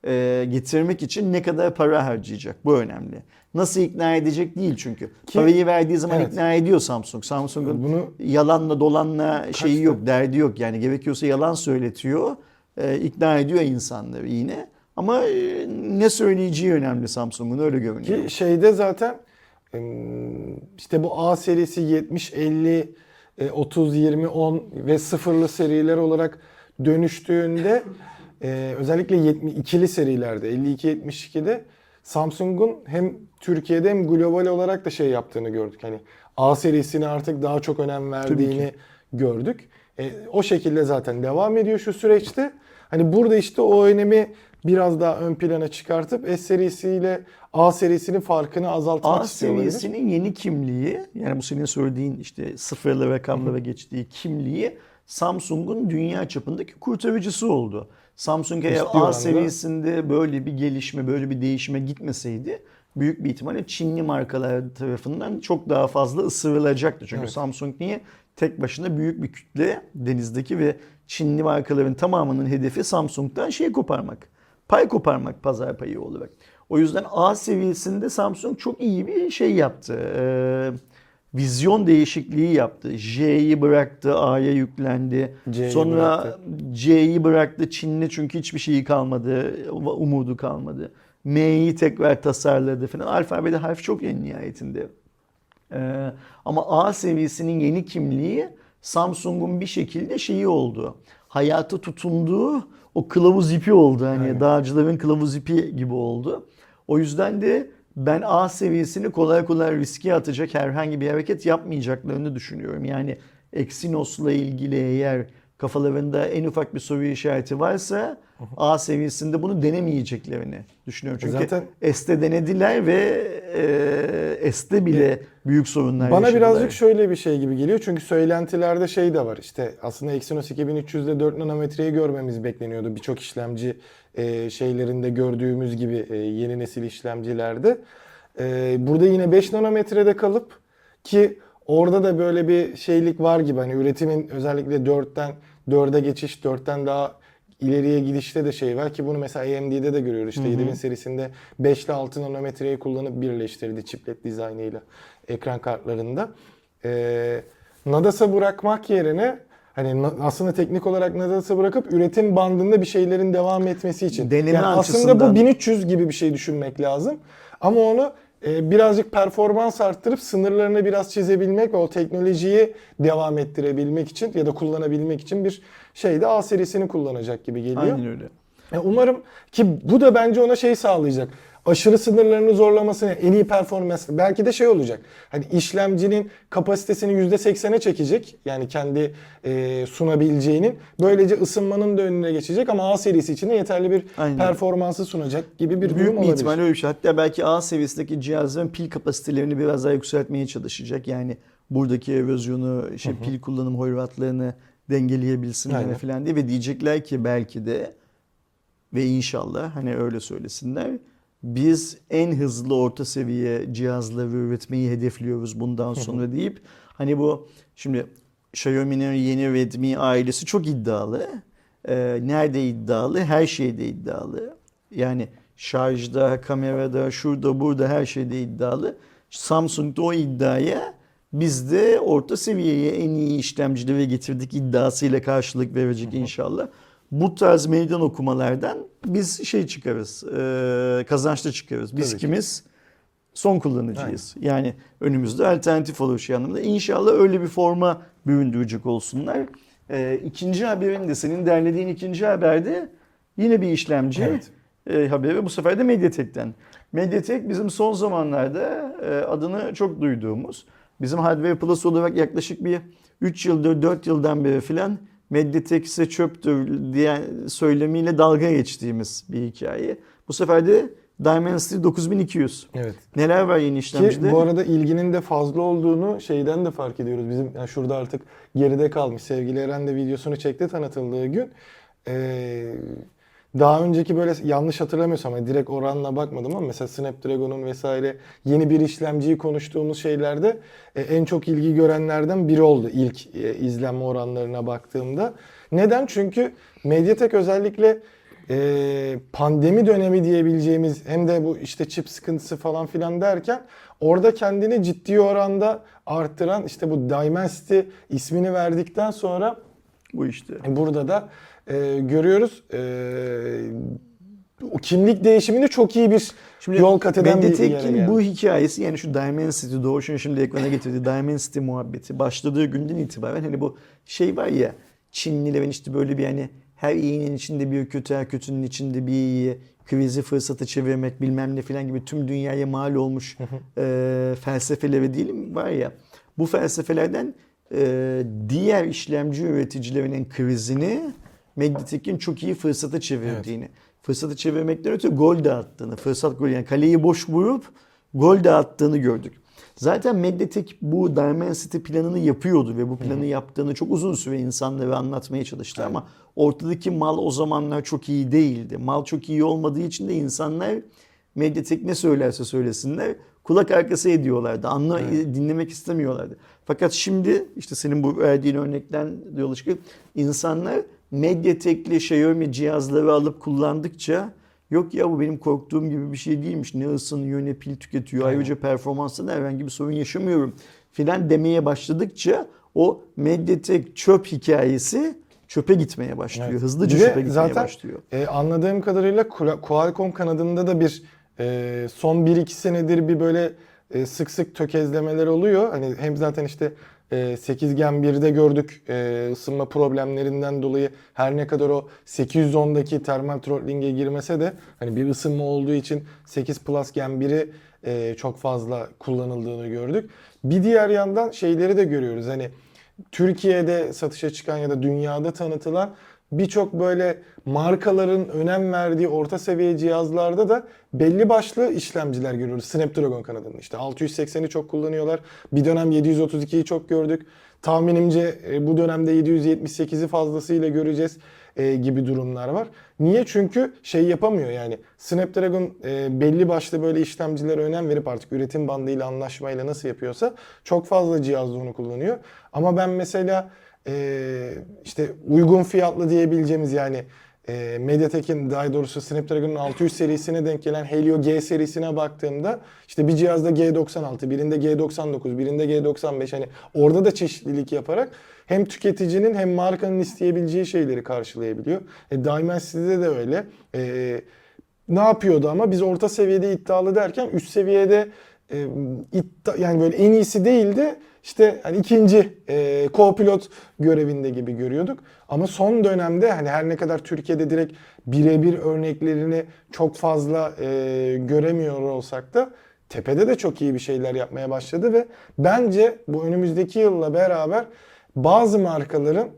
Speaker 2: e, getirmek için ne kadar para harcayacak? Bu önemli. Nasıl ikna edecek değil çünkü. Parayı verdiği zaman
Speaker 1: Evet.
Speaker 2: ikna ediyor Samsung. Samsung'un
Speaker 1: Bunu-
Speaker 2: yalanla dolanla şeyi
Speaker 1: Kaçtı?
Speaker 2: yok, derdi yok. Yani gerekiyorsa yalan söyletiyor, e, ikna ediyor insanları yine. Ama e, ne söyleyeceği önemli Samsung'un öyle görünüyor.
Speaker 1: Ki şeyde zaten işte bu A serisi 70, 50, e, 30, 20, 10 ve sıfırlı seriler olarak dönüştüğünde e, özellikle 70, ikili serilerde 52, 72'de Samsung'un hem Türkiye'de hem global olarak da şey yaptığını gördük. Hani A serisine artık daha çok önem verdiğini gördük. E, o şekilde zaten devam ediyor şu süreçte. Hani burada işte o önemi biraz daha ön plana çıkartıp S serisiyle A serisinin farkını azaltmak
Speaker 2: A
Speaker 1: istiyor olabilir.
Speaker 2: seviyesinin yeni kimliği, yani bu senin söylediğin işte sıfırlı rakamlara geçtiği kimliği Samsung'un dünya çapındaki kurtarıcısı oldu. Samsung eğer A seviyesinde böyle bir gelişme, böyle bir değişime gitmeseydi büyük bir ihtimalle Çinli markalar tarafından çok daha fazla ısırılacaktı. Çünkü
Speaker 1: Evet.
Speaker 2: Samsung niye? Tek başına büyük bir kütle denizdeki ve Çinli markaların tamamının hedefi Samsung'dan şey koparmak. Pay koparmak pazar payı olarak. O yüzden A seviyesinde Samsung çok iyi bir şey yaptı. Ee, vizyon değişikliği yaptı. J'yi bıraktı, A'ya yüklendi.
Speaker 1: C'yi
Speaker 2: Sonra
Speaker 1: bıraktı.
Speaker 2: C'yi bıraktı Çin'le çünkü hiçbir şeyi kalmadı, umudu kalmadı. M'yi tekrar tasarladı falan. Alfabede harf çok en nihayetinde. Ee, ama A seviyesinin yeni kimliği Samsung'un bir şekilde şeyi oldu. Hayata tutunduğu o kılavuz ipi oldu. Hani
Speaker 1: Aynen.
Speaker 2: dağcıların kılavuz ipi gibi oldu. O yüzden de ben A seviyesini kolay kolay riske atacak herhangi bir hareket yapmayacaklarını düşünüyorum. Yani Exynos'la ilgili eğer kafalarında en ufak bir soru işareti varsa A seviyesinde bunu denemeyeceklerini düşünüyorum. Çünkü
Speaker 1: Zaten-
Speaker 2: S'te denediler ve e, S'te bile büyük sorunlar
Speaker 1: Bana
Speaker 2: yaşadılar.
Speaker 1: birazcık şöyle bir şey gibi geliyor. Çünkü söylentilerde şey de var. İşte aslında Exynos 2300'de 4 nanometreyi görmemiz bekleniyordu. Birçok işlemci e, şeylerinde gördüğümüz gibi e, yeni nesil işlemcilerde. E, burada yine 5 nanometrede kalıp ki orada da böyle bir şeylik var gibi. Hani üretimin özellikle 4'ten 4'e geçiş, 4'ten daha ileriye gidişte de şey var ki bunu mesela AMD'de de görüyoruz. İşte 7000 serisinde 5 ile 6 nanometreyi kullanıp birleştirdi chiplet dizaynıyla ekran kartlarında. Ee, Nadas'a bırakmak yerine hani aslında teknik olarak Nadas'a bırakıp üretim bandında bir şeylerin devam etmesi için.
Speaker 2: Deneme
Speaker 1: yani aslında
Speaker 2: açısından-
Speaker 1: bu 1300 gibi bir şey düşünmek lazım. Ama onu e, birazcık performans arttırıp sınırlarını biraz çizebilmek ve o teknolojiyi devam ettirebilmek için ya da kullanabilmek için bir şeyde A serisini kullanacak gibi geliyor.
Speaker 2: Aynen öyle.
Speaker 1: E, Umarım ki bu da bence ona şey sağlayacak. Aşırı sınırlarını zorlamasını, en iyi performans. Belki de şey olacak. Hani işlemcinin kapasitesini %80'e çekecek. Yani kendi e, sunabileceğinin. Böylece ısınmanın da önüne geçecek ama A serisi için de yeterli bir
Speaker 2: Aynen.
Speaker 1: performansı sunacak gibi bir durum
Speaker 2: Büyük bir
Speaker 1: olabilir.
Speaker 2: ihtimal öyle bir şey. Hatta belki A seviyesindeki cihazların pil kapasitelerini biraz daha yükseltmeye çalışacak. Yani buradaki erozyonu, işte pil kullanım hoyratlarını dengeleyebilsinler falan diye ve diyecekler ki belki de ve inşallah hani öyle söylesinler. Biz en hızlı orta seviye cihazları üretmeyi hedefliyoruz bundan sonra deyip hani bu şimdi Xiaomi'nin yeni Redmi ailesi çok iddialı. Ee, nerede iddialı? Her şeyde iddialı. Yani şarjda, kamerada, şurada, burada her şeyde iddialı. Samsung da o iddiaya biz de orta seviyeye en iyi işlemcileri getirdik iddiasıyla karşılık verecek inşallah. Bu tarz meydan okumalardan biz şey çıkarız, e, kazançlı çıkarız. Biz
Speaker 1: Tabii ki.
Speaker 2: kimiz? Son kullanıcıyız. Yani önümüzde alternatif olur şey anlamında. İnşallah öyle bir forma büründürecek olsunlar. E, ikinci haberin de senin derlediğin ikinci haberde yine bir işlemci
Speaker 1: Evet.
Speaker 2: e, haberi. Bu sefer de Mediatek'ten. Mediatek bizim son zamanlarda e, adını çok duyduğumuz, bizim Hardware Plus olarak yaklaşık bir 3 yıldır 4 yıldan beri filan Mediatek ise çöptür diye söylemiyle dalga geçtiğimiz bir hikaye. Bu sefer de Dimensity 9200.
Speaker 1: Evet.
Speaker 2: Neler var yeni
Speaker 1: Ki
Speaker 2: işlemcide?
Speaker 1: bu arada ilginin de fazla olduğunu şeyden de fark ediyoruz. Bizim yani şurada artık geride kalmış. Sevgili Eren de videosunu çekti tanıtıldığı gün. Ee, daha önceki böyle yanlış hatırlamıyorsam ama direkt oranla bakmadım ama mesela Snapdragon'un vesaire yeni bir işlemciyi konuştuğumuz şeylerde e, en çok ilgi görenlerden biri oldu ilk e, izlenme oranlarına baktığımda. Neden? Çünkü Mediatek özellikle e, pandemi dönemi diyebileceğimiz hem de bu işte çip sıkıntısı falan filan derken orada kendini ciddi oranda arttıran işte bu Dimensity ismini verdikten sonra
Speaker 2: bu işte.
Speaker 1: burada da e, görüyoruz. E, o kimlik değişimini çok iyi bir yol kat eden bir yere geldi.
Speaker 2: bu hikayesi yani şu Dimensity Doğuş'un şimdi ekrana getirdiği Dimensity muhabbeti başladığı günden itibaren hani bu şey var ya Çinlilerin işte böyle bir hani her iyinin içinde bir kötü her kötünün içinde bir iyi krizi fırsatı çevirmek bilmem ne falan gibi tüm dünyaya mal olmuş e, felsefeleri değil mi var ya bu felsefelerden e, diğer işlemci üreticilerinin krizini Mediatek'in çok iyi fırsata çevirdiğini fırsatı çevirmekten öte gol dağıttığını, fırsat gol yani kaleyi boş vurup gol dağıttığını gördük. Zaten Mediatek bu Dimensity planını yapıyordu ve bu planı yaptığını çok uzun süre insanlara anlatmaya çalıştı ama ortadaki mal o zamanlar çok iyi değildi. Mal çok iyi olmadığı için de insanlar Mediatek ne söylerse söylesinler kulak arkası ediyorlardı. Anla, dinlemek istemiyorlardı. Fakat şimdi işte senin bu verdiğin örnekten yola çıkıp insanlar Mediatek'li Xiaomi cihazları alıp kullandıkça yok ya bu benim korktuğum gibi bir şey değilmiş. Ne ısınıyor ne pil tüketiyor. Ayrıca performansında da herhangi bir sorun yaşamıyorum filan demeye başladıkça o Mediatek çöp hikayesi çöpe gitmeye başlıyor.
Speaker 1: Evet.
Speaker 2: Hızlıca
Speaker 1: de
Speaker 2: çöpe gitmeye
Speaker 1: zaten,
Speaker 2: başlıyor.
Speaker 1: E, anladığım kadarıyla Qualcomm kanadında da bir e, son 1-2 senedir bir böyle e, sık sık tökezlemeler oluyor. Hani hem zaten işte e, 8 Gen 1'de gördük e, ısınma problemlerinden dolayı her ne kadar o 810'daki termal throttlinge girmese de hani bir ısınma olduğu için 8 Plus Gen 1'i e, çok fazla kullanıldığını gördük. Bir diğer yandan şeyleri de görüyoruz. Hani Türkiye'de satışa çıkan ya da dünyada tanıtılan birçok böyle markaların önem verdiği orta seviye cihazlarda da belli başlı işlemciler görüyoruz. Snapdragon kanadının işte 680'i çok kullanıyorlar. Bir dönem 732'yi çok gördük. Tahminimce e, bu dönemde 778'i fazlasıyla göreceğiz e, gibi durumlar var. Niye? Çünkü şey yapamıyor yani Snapdragon e, belli başlı böyle işlemcilere önem verip artık üretim bandıyla anlaşmayla nasıl yapıyorsa çok fazla cihazda onu kullanıyor. Ama ben mesela e, işte uygun fiyatlı diyebileceğimiz yani e, Mediatek'in daha doğrusu Snapdragon'un 600 serisine denk gelen Helio G serisine baktığımda işte bir cihazda G96, birinde G99, birinde G95 hani orada da çeşitlilik yaparak hem tüketicinin hem markanın isteyebileceği şeyleri karşılayabiliyor. E, Dimensity'de de öyle. E, ne yapıyordu ama biz orta seviyede iddialı derken üst seviyede e, iddia, yani böyle en iyisi değildi. İşte hani ikinci e, co-pilot görevinde gibi görüyorduk. Ama son dönemde hani her ne kadar Türkiye'de direkt birebir örneklerini çok fazla e, göremiyor olsak da tepede de çok iyi bir şeyler yapmaya başladı ve bence bu önümüzdeki yılla beraber bazı markaların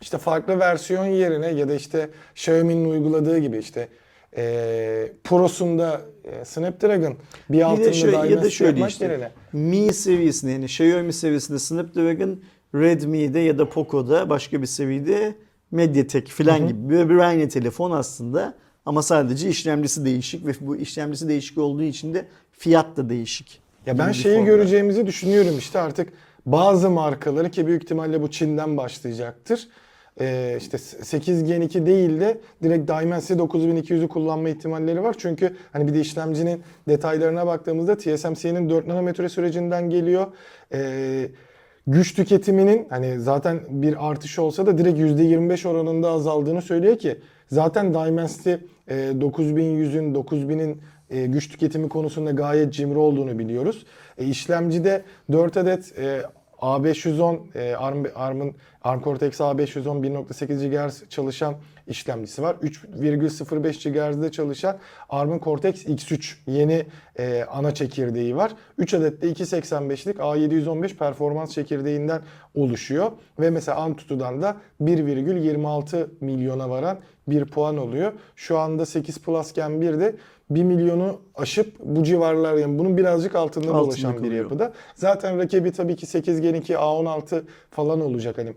Speaker 1: işte farklı versiyon yerine ya da işte Xiaomi'nin uyguladığı gibi işte e, Pro'sunda e, Snapdragon bir altında
Speaker 2: şöyle, ya da şöyle işte. Mi seviyesinde yani Xiaomi seviyesinde Snapdragon Redmi'de ya da Poco'da başka bir seviyede Mediatek falan gibi böyle bir aynı telefon aslında ama sadece işlemcisi değişik ve bu işlemcisi değişik olduğu için de fiyat da değişik.
Speaker 1: Ya ben şeyi
Speaker 2: formda.
Speaker 1: göreceğimizi düşünüyorum işte artık bazı markaları ki büyük ihtimalle bu Çin'den başlayacaktır. Ee, işte 8 Gen 2 değil de direkt Dimensity 9200'ü kullanma ihtimalleri var. Çünkü hani bir de işlemcinin detaylarına baktığımızda TSMC'nin 4 nanometre sürecinden geliyor. Ee, güç tüketiminin hani zaten bir artış olsa da direkt %25 oranında azaldığını söylüyor ki zaten Dimensity e, 9100'ün 9000'in e, güç tüketimi konusunda gayet cimri olduğunu biliyoruz. E, işlemcide 4 adet e, A510 e, ARM, ARM'ın ARM Cortex A510 1.8 GHz çalışan işlemcisi var. 3,05 GHz'de çalışan ARM'ın Cortex X3 yeni e, ana çekirdeği var. 3 adet de 2.85'lik A715 performans çekirdeğinden oluşuyor. Ve mesela Antutu'dan da 1,26 milyona varan bir puan oluyor. Şu anda 8 Plus Gen 1'de 1 milyonu aşıp bu civarlar yani bunun birazcık altında,
Speaker 2: Altında
Speaker 1: dolaşan bir
Speaker 2: kalıyor.
Speaker 1: yapıda. Zaten rakibi tabii ki 8 Gen 2 A16 falan olacak hani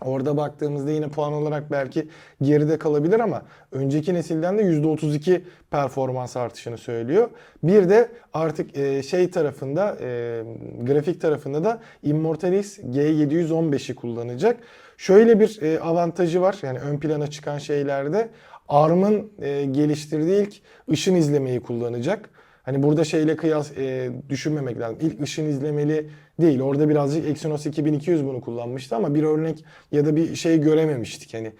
Speaker 1: Orada baktığımızda yine puan olarak belki geride kalabilir ama önceki nesilden de %32 performans artışını söylüyor. Bir de artık e, şey tarafında e, grafik tarafında da Immortalis G715'i kullanacak. Şöyle bir e, avantajı var yani ön plana çıkan şeylerde ARM'ın e, geliştirdiği ilk ışın izlemeyi kullanacak. Hani burada şeyle kıyas e, düşünmemek lazım. İlk ışın izlemeli değil. Orada birazcık Exynos 2200 bunu kullanmıştı ama bir örnek ya da bir şey görememiştik. Hani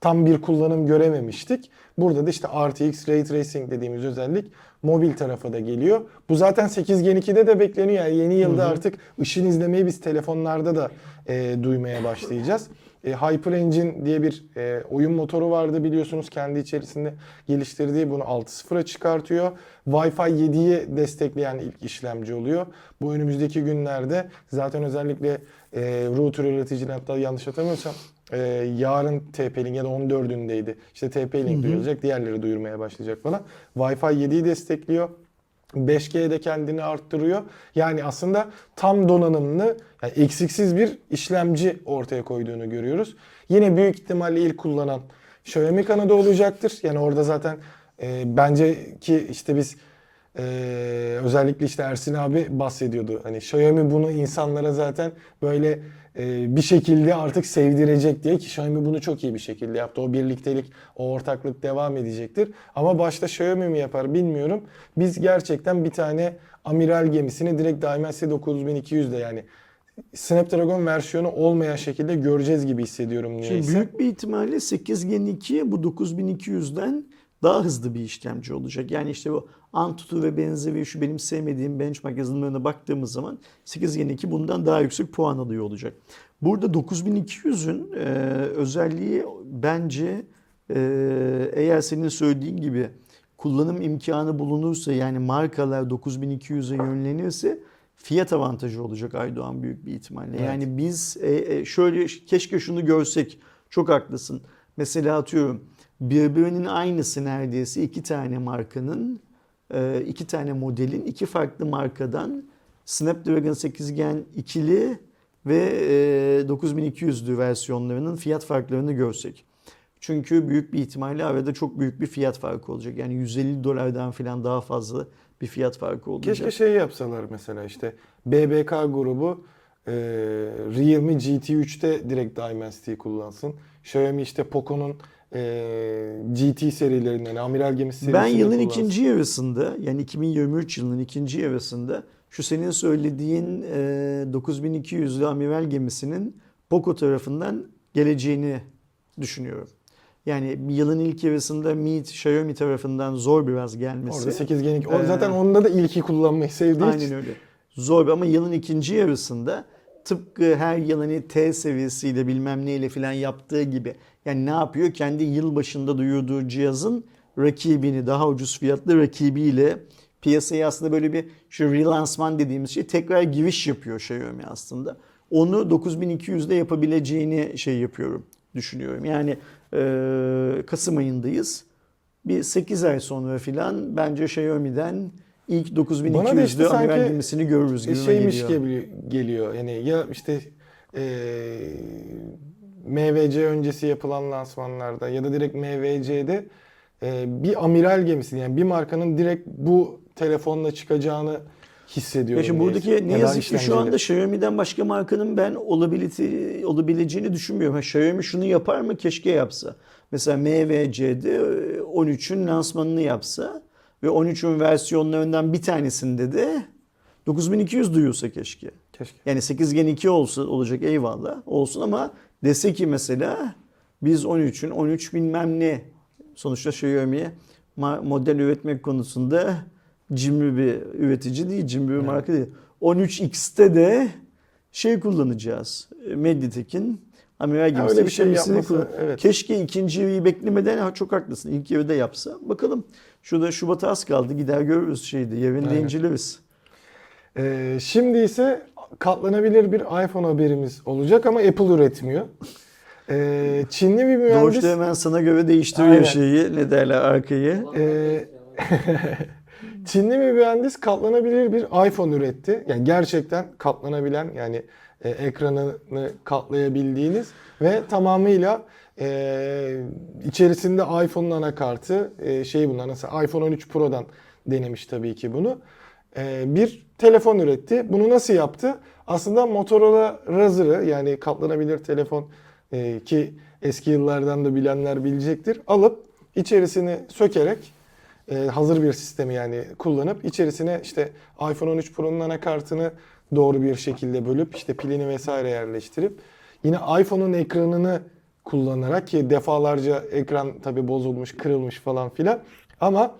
Speaker 1: tam bir kullanım görememiştik. Burada da işte RTX Ray Tracing dediğimiz özellik mobil tarafa da geliyor. Bu zaten 8 Gen 2'de de bekleniyor. Yani yeni yılda artık ışın izlemeyi biz telefonlarda da e, duymaya başlayacağız. E, HyperEngine diye bir e, oyun motoru vardı biliyorsunuz kendi içerisinde geliştirdiği bunu 6.0'a çıkartıyor. Wi-Fi 7'yi destekleyen ilk işlemci oluyor. Bu önümüzdeki günlerde zaten özellikle e, router üreticinin hatta yanlış hatırlamıyorsam e, yarın TP-Link ya da 14'ündeydi. İşte TP-Link duyuracak, diğerleri duyurmaya başlayacak falan. Wi-Fi 7'yi destekliyor. 5G'de kendini arttırıyor. Yani aslında tam donanımlı, yani eksiksiz bir işlemci ortaya koyduğunu görüyoruz. Yine büyük ihtimalle ilk kullanan Xiaomi kanadı olacaktır. Yani orada zaten e, bence ki işte biz e, özellikle işte Ersin abi bahsediyordu. Hani Xiaomi bunu insanlara zaten böyle e, bir şekilde artık sevdirecek diye ki Xiaomi bunu çok iyi bir şekilde yaptı. O birliktelik, o ortaklık devam edecektir. Ama başta Xiaomi mi yapar bilmiyorum. Biz gerçekten bir tane amiral gemisini direkt Dimensity 9200'de yani Snapdragon versiyonu olmayan şekilde göreceğiz gibi hissediyorum
Speaker 2: Şimdi
Speaker 1: niyeyse.
Speaker 2: büyük bir ihtimalle 8 Gen 2 bu 9200'den daha hızlı bir işlemci olacak. Yani işte bu Antutu ve benzeri şu benim sevmediğim benchmark yazılımlarına baktığımız zaman 8 Gen 2 bundan daha yüksek puan alıyor olacak. Burada 9200'ün e, özelliği bence e, eğer senin söylediğin gibi kullanım imkanı bulunursa yani markalar 9200'e yönlenirse fiyat avantajı olacak Aydoğan büyük bir ihtimalle.
Speaker 1: Evet.
Speaker 2: Yani biz e, e, şöyle keşke şunu görsek. Çok haklısın. Mesela atıyorum birbirinin aynısı neredeyse iki tane markanın e, iki tane modelin iki farklı markadan Snapdragon 8 Gen ikili ve e, 9200'lü versiyonlarının fiyat farklarını görsek. Çünkü büyük bir ihtimalle arada çok büyük bir fiyat farkı olacak. Yani 150 dolardan falan daha fazla bir fiyat farkı olacak.
Speaker 1: Keşke şey yapsalar mesela işte BBK grubu e, Realme GT3'te direkt Dimensity'yi kullansın. Xiaomi işte Poco'nun e, GT serilerinden, amiral gemisi serisini
Speaker 2: Ben yılın
Speaker 1: kullansın.
Speaker 2: ikinci yarısında yani 2023 yılının ikinci yarısında şu senin söylediğin e, 9200'lü amiral gemisinin Poco tarafından geleceğini düşünüyorum. Yani yılın ilk yarısında Mi, Xiaomi tarafından zor biraz gelmesi.
Speaker 1: Orada 8 Gen 2. O
Speaker 2: Ee,
Speaker 1: zaten onda da ilki kullanmayı sevdiği
Speaker 2: Aynen
Speaker 1: için.
Speaker 2: öyle. Zor ama yılın ikinci yarısında tıpkı her yıl hani T seviyesiyle bilmem neyle falan yaptığı gibi. Yani ne yapıyor? Kendi yıl başında duyurduğu cihazın rakibini daha ucuz fiyatlı rakibiyle piyasaya aslında böyle bir şu relansman dediğimiz şey tekrar giriş yapıyor Xiaomi aslında. Onu 9200'de yapabileceğini şey yapıyorum, düşünüyorum. Yani eee, Kasım ayındayız. Bir 8 ay sonra filan bence Xiaomi'den ilk
Speaker 1: Bana da işte
Speaker 2: 9200'lü amiral gemisini görürüz
Speaker 1: E,
Speaker 2: gibi
Speaker 1: şeymiş
Speaker 2: geliyor.
Speaker 1: gibi geliyor. Yani ya işte e, MVC öncesi yapılan lansmanlarda ya da direkt MVC'de e, bir amiral gemisi yani bir markanın direkt bu telefonla çıkacağını hissediyorum.
Speaker 2: Ya şimdi buradaki ne yazık ki şu anda Xiaomi'den başka markanın ben olabiliti, olabileceğini düşünmüyorum. Ha, Xiaomi şunu yapar mı? Keşke yapsa. Mesela MVC'de e, 13'ün lansmanını yapsa ve 13'ün versiyonlarından bir tanesinde de 9200 duyursa keşke.
Speaker 1: Keşke.
Speaker 2: Yani 8 Gen 2 olsa olacak eyvallah olsun ama dese ki mesela biz 13'ün 13 bilmem ne sonuçta Xiaomi ma- model üretmek konusunda cimri bir üretici değil, cimri bir marka değil. 13X'te de şey kullanacağız. Mediatek'in amiral gemisi
Speaker 1: öyle bir şey
Speaker 2: işlemcisini
Speaker 1: yapması, evet.
Speaker 2: Keşke ikinci evi beklemeden ha, çok haklısın. İlk evi de yapsa. Bakalım. Şurada Şubat'a az kaldı. Gider görürüz şeydi. Yerinde
Speaker 1: Aynen.
Speaker 2: inceleriz.
Speaker 1: Ee, şimdi ise katlanabilir bir iPhone haberimiz olacak ama Apple üretmiyor. Ee, Çinli bir mühendis...
Speaker 2: Doğuş da hemen sana göre değiştiriyor
Speaker 1: Aynen.
Speaker 2: şeyi. Ne derler arkayı.
Speaker 1: Ee. [LAUGHS] Çinli bir mühendis katlanabilir bir iPhone üretti. Yani gerçekten katlanabilen yani e, ekranını katlayabildiğiniz ve tamamıyla e, içerisinde iPhone'un anakartı e, şey bunlar nasıl iPhone 13 Pro'dan denemiş tabii ki bunu. E, bir telefon üretti. Bunu nasıl yaptı? Aslında Motorola Razr'ı yani katlanabilir telefon e, ki eski yıllardan da bilenler bilecektir. Alıp içerisini sökerek e, hazır bir sistemi yani kullanıp içerisine işte iPhone 13 Pro'nun anakartını doğru bir şekilde bölüp işte pilini vesaire yerleştirip yine iPhone'un ekranını kullanarak ki defalarca ekran tabi bozulmuş, kırılmış falan filan ama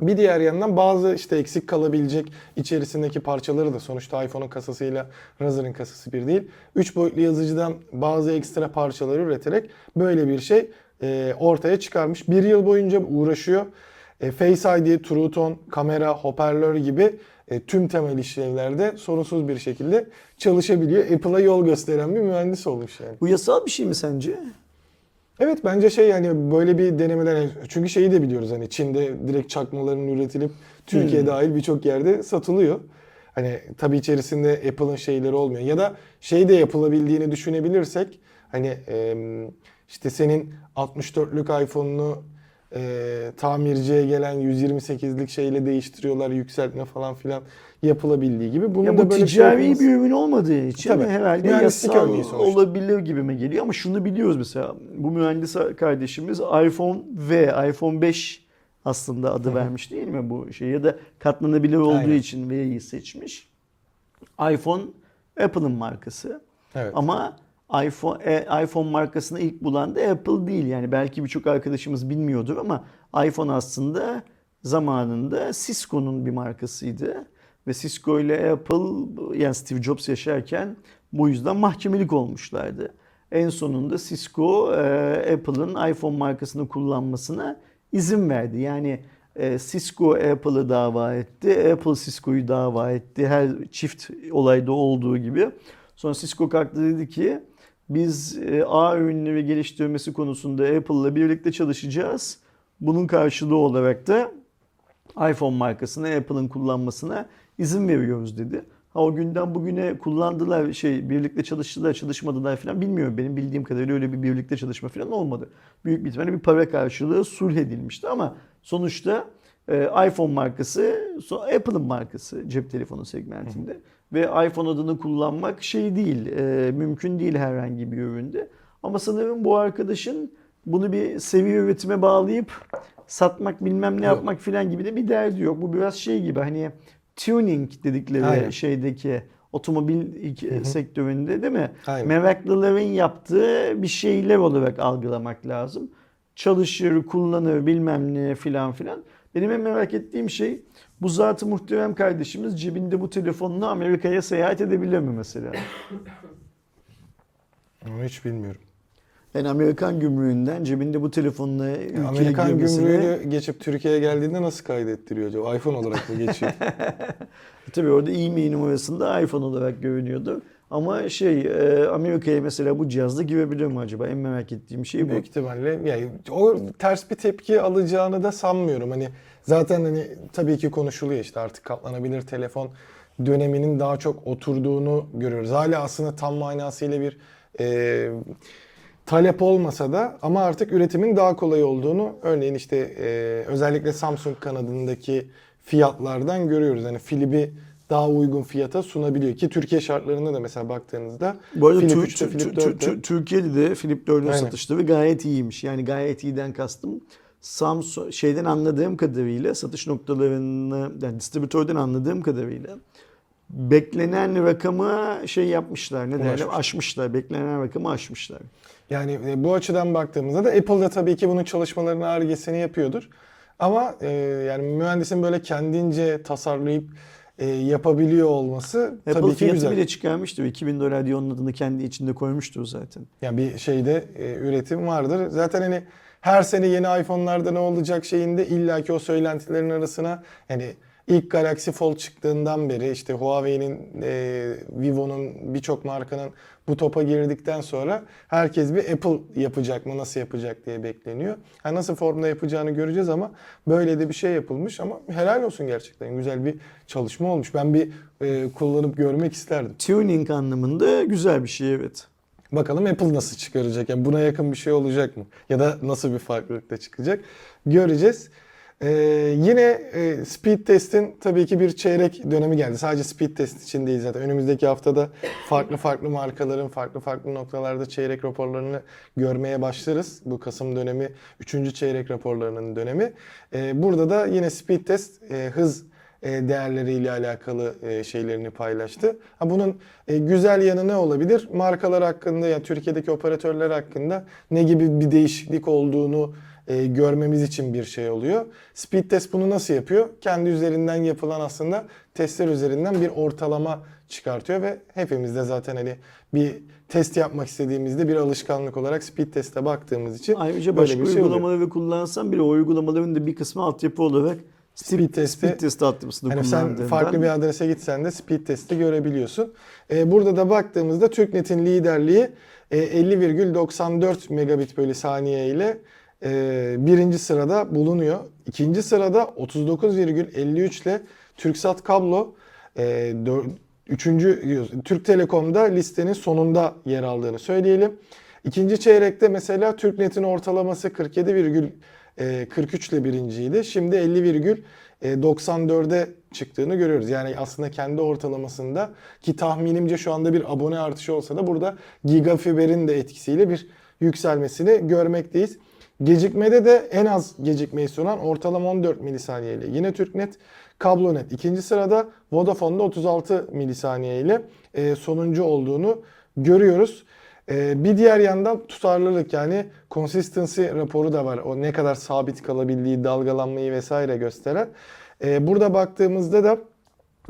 Speaker 1: bir diğer yandan bazı işte eksik kalabilecek içerisindeki parçaları da sonuçta iPhone'un kasasıyla Razr'ın kasası bir değil. 3 boyutlu yazıcıdan bazı ekstra parçaları üreterek böyle bir şey e, ortaya çıkarmış. Bir yıl boyunca uğraşıyor. E, Face ID, True Tone, kamera, hoparlör gibi e, tüm temel işlevlerde sorunsuz bir şekilde çalışabiliyor. Apple'a yol gösteren bir mühendis olmuş yani.
Speaker 2: Bu yasal bir şey mi sence?
Speaker 1: Evet bence şey yani böyle bir denemeler çünkü şeyi de biliyoruz hani Çin'de direkt çakmaların üretilip Türkiye
Speaker 2: Hmm.
Speaker 1: dahil birçok yerde satılıyor. Hani tabii içerisinde Apple'ın şeyleri olmuyor ya da şey de yapılabildiğini düşünebilirsek hani işte senin 64'lük iPhone'unu e, tamirciye gelen 128'lik şeyle değiştiriyorlar yükseltme falan filan yapılabildiği gibi. Bunun
Speaker 2: ya
Speaker 1: da
Speaker 2: bu
Speaker 1: böyle
Speaker 2: ticari
Speaker 1: şey
Speaker 2: bir ürün olmadığı için
Speaker 1: Tabii.
Speaker 2: herhalde
Speaker 1: Mühendislik
Speaker 2: yasal olabilir gibime geliyor. Ama şunu biliyoruz mesela. Bu mühendis kardeşimiz iPhone V, iPhone 5 aslında adı vermiş değil mi bu şey? Ya da katlanabilir olduğu
Speaker 1: Aynen.
Speaker 2: için V'yi seçmiş. iPhone Apple'ın markası.
Speaker 1: Evet.
Speaker 2: Ama iPhone e, iPhone markasını ilk bulan da Apple değil. Yani belki birçok arkadaşımız bilmiyordur ama iPhone aslında zamanında Cisco'nun bir markasıydı. Ve Cisco ile Apple yani Steve Jobs yaşarken bu yüzden mahkemelik olmuşlardı. En sonunda Cisco e, Apple'ın iPhone markasını kullanmasına izin verdi. Yani e, Cisco Apple'ı dava etti, Apple Cisco'yu dava etti. Her çift olayda olduğu gibi. Sonra Cisco kalktı dedi ki biz e, A ürünleri geliştirmesi konusunda Apple'la birlikte çalışacağız. Bunun karşılığı olarak da iPhone markasını Apple'ın kullanmasına izin veriyoruz dedi. Ha o günden bugüne kullandılar şey birlikte çalıştılar çalışmadılar falan bilmiyorum. Benim bildiğim kadarıyla öyle bir birlikte çalışma falan olmadı. Büyük bir ihtimalle bir para karşılığı sulh edilmişti ama sonuçta e, iPhone markası Apple'ın markası cep telefonu segmentinde. Ve iPhone adını kullanmak şey değil, e, mümkün değil herhangi bir üründe. Ama sanırım bu arkadaşın bunu bir seviye üretime bağlayıp satmak bilmem ne yapmak filan gibi de bir derdi yok. Bu biraz şey gibi hani tuning dedikleri
Speaker 1: Aynen.
Speaker 2: şeydeki otomobil ilk- sektöründe değil mi?
Speaker 1: Aynen.
Speaker 2: Meraklıların yaptığı bir şeyler olarak algılamak lazım. Çalışır, kullanır bilmem ne filan filan. Benim en merak ettiğim şey bu zatı muhterem kardeşimiz cebinde bu telefonla Amerika'ya seyahat edebilir mi mesela?
Speaker 1: Onu hiç bilmiyorum.
Speaker 2: Yani Amerikan gümrüğünden cebinde bu telefonla ülkeye
Speaker 1: Amerikan
Speaker 2: girmesine-
Speaker 1: gümrüğünü geçip Türkiye'ye geldiğinde nasıl kaydettiriyor acaba? iPhone olarak mı geçiyor? [LAUGHS]
Speaker 2: Tabii orada e-mail numarasında iPhone olarak görünüyordu. Ama şey e, Amerika'ya mesela bu cihazla girebilir mi acaba? En merak ettiğim şey bu.
Speaker 1: Büyük ihtimalle yani o ters bir tepki alacağını da sanmıyorum. Hani zaten hani tabii ki konuşuluyor işte artık katlanabilir telefon döneminin daha çok oturduğunu görüyoruz. Hala aslında tam manasıyla bir e, talep olmasa da ama artık üretimin daha kolay olduğunu örneğin işte e, özellikle Samsung kanadındaki fiyatlardan görüyoruz. Yani Filip'i daha uygun fiyata sunabiliyor ki Türkiye şartlarında da mesela baktığınızda
Speaker 2: Bu arada
Speaker 1: Flip
Speaker 2: Tür-
Speaker 1: 3'te,
Speaker 2: Tür-
Speaker 1: Flip
Speaker 2: Tür-
Speaker 1: 4'te
Speaker 2: Tür- Türkiye'de de Flip 4'ün
Speaker 1: Aynen.
Speaker 2: satışları gayet iyiymiş. Yani gayet iyiden kastım Samsung şeyden anladığım kadarıyla satış noktalarını yani distribütörden anladığım kadarıyla beklenen rakamı şey yapmışlar. Ne derler? Aşmışlar. Beklenen rakamı aşmışlar.
Speaker 1: Yani e, bu açıdan baktığımızda da Apple da tabii ki bunun çalışmalarını, argesini yapıyordur. Ama e, yani mühendisin böyle kendince tasarlayıp e, yapabiliyor olması
Speaker 2: Apple
Speaker 1: tabii ki güzel.
Speaker 2: bile çıkarmıştır. 2000 dolar diye onun adını kendi içinde koymuştur zaten.
Speaker 1: Yani bir şeyde e, üretim vardır. Zaten hani her sene yeni iPhone'larda ne olacak şeyinde illaki o söylentilerin arasına yani ilk Galaxy Fold çıktığından beri işte Huawei'nin, e, Vivo'nun birçok markanın bu topa girdikten sonra herkes bir Apple yapacak mı, nasıl yapacak diye bekleniyor. Ha, nasıl formda yapacağını göreceğiz ama böyle de bir şey yapılmış ama helal olsun gerçekten. Güzel bir çalışma olmuş. Ben bir e, kullanıp görmek isterdim.
Speaker 2: Tuning anlamında güzel bir şey evet.
Speaker 1: Bakalım Apple nasıl çıkaracak? Yani buna yakın bir şey olacak mı? Ya da nasıl bir farklılıkta çıkacak? Göreceğiz. Ee, yine e, speed test'in tabii ki bir çeyrek dönemi geldi. Sadece speed test için değil zaten. Önümüzdeki haftada farklı farklı markaların farklı farklı noktalarda çeyrek raporlarını görmeye başlarız. Bu Kasım dönemi 3. çeyrek raporlarının dönemi. Ee, burada da yine speed test e, hız değerleriyle alakalı e, şeylerini paylaştı. Bunun e, güzel yanı ne olabilir? Markalar hakkında ya Türkiye'deki operatörler hakkında ne gibi bir değişiklik olduğunu e, görmemiz için bir şey oluyor. Speed test bunu nasıl yapıyor? Kendi üzerinden yapılan aslında testler üzerinden bir ortalama çıkartıyor ve hepimiz de zaten hani bir test yapmak istediğimizde bir alışkanlık olarak speed teste baktığımız için
Speaker 2: Ayrıca
Speaker 1: böyle
Speaker 2: başka
Speaker 1: bir şey oluyor.
Speaker 2: uygulamaları kullansam bile o uygulamaların da bir kısmı altyapı olarak
Speaker 1: Speed testi
Speaker 2: speed test altyapısını
Speaker 1: Hani sen farklı bir adrese gitsen de speed testi görebiliyorsun. Ee, burada da baktığımızda TürkNet'in liderliği e, 50,94 megabit bölü saniye ile e, birinci sırada bulunuyor. İkinci sırada 39,53 ile TürkSat Kablo e, üçüncü Türk Telekom'da listenin sonunda yer aldığını söyleyelim. İkinci çeyrekte mesela TürkNet'in ortalaması 47,43 ile birinciydi. Şimdi 50,94'e çıktığını görüyoruz. Yani aslında kendi ortalamasında ki tahminimce şu anda bir abone artışı olsa da burada Gigafiber'in de etkisiyle bir yükselmesini görmekteyiz. Gecikmede de en az gecikmeyi sunan ortalama 14 milisaniye ile yine TürkNet, Kablonet ikinci sırada, Vodafone'da 36 milisaniye ile e, sonuncu olduğunu görüyoruz. E, bir diğer yandan tutarlılık yani consistency raporu da var. O ne kadar sabit kalabildiği, dalgalanmayı vesaire gösteren. E, burada baktığımızda da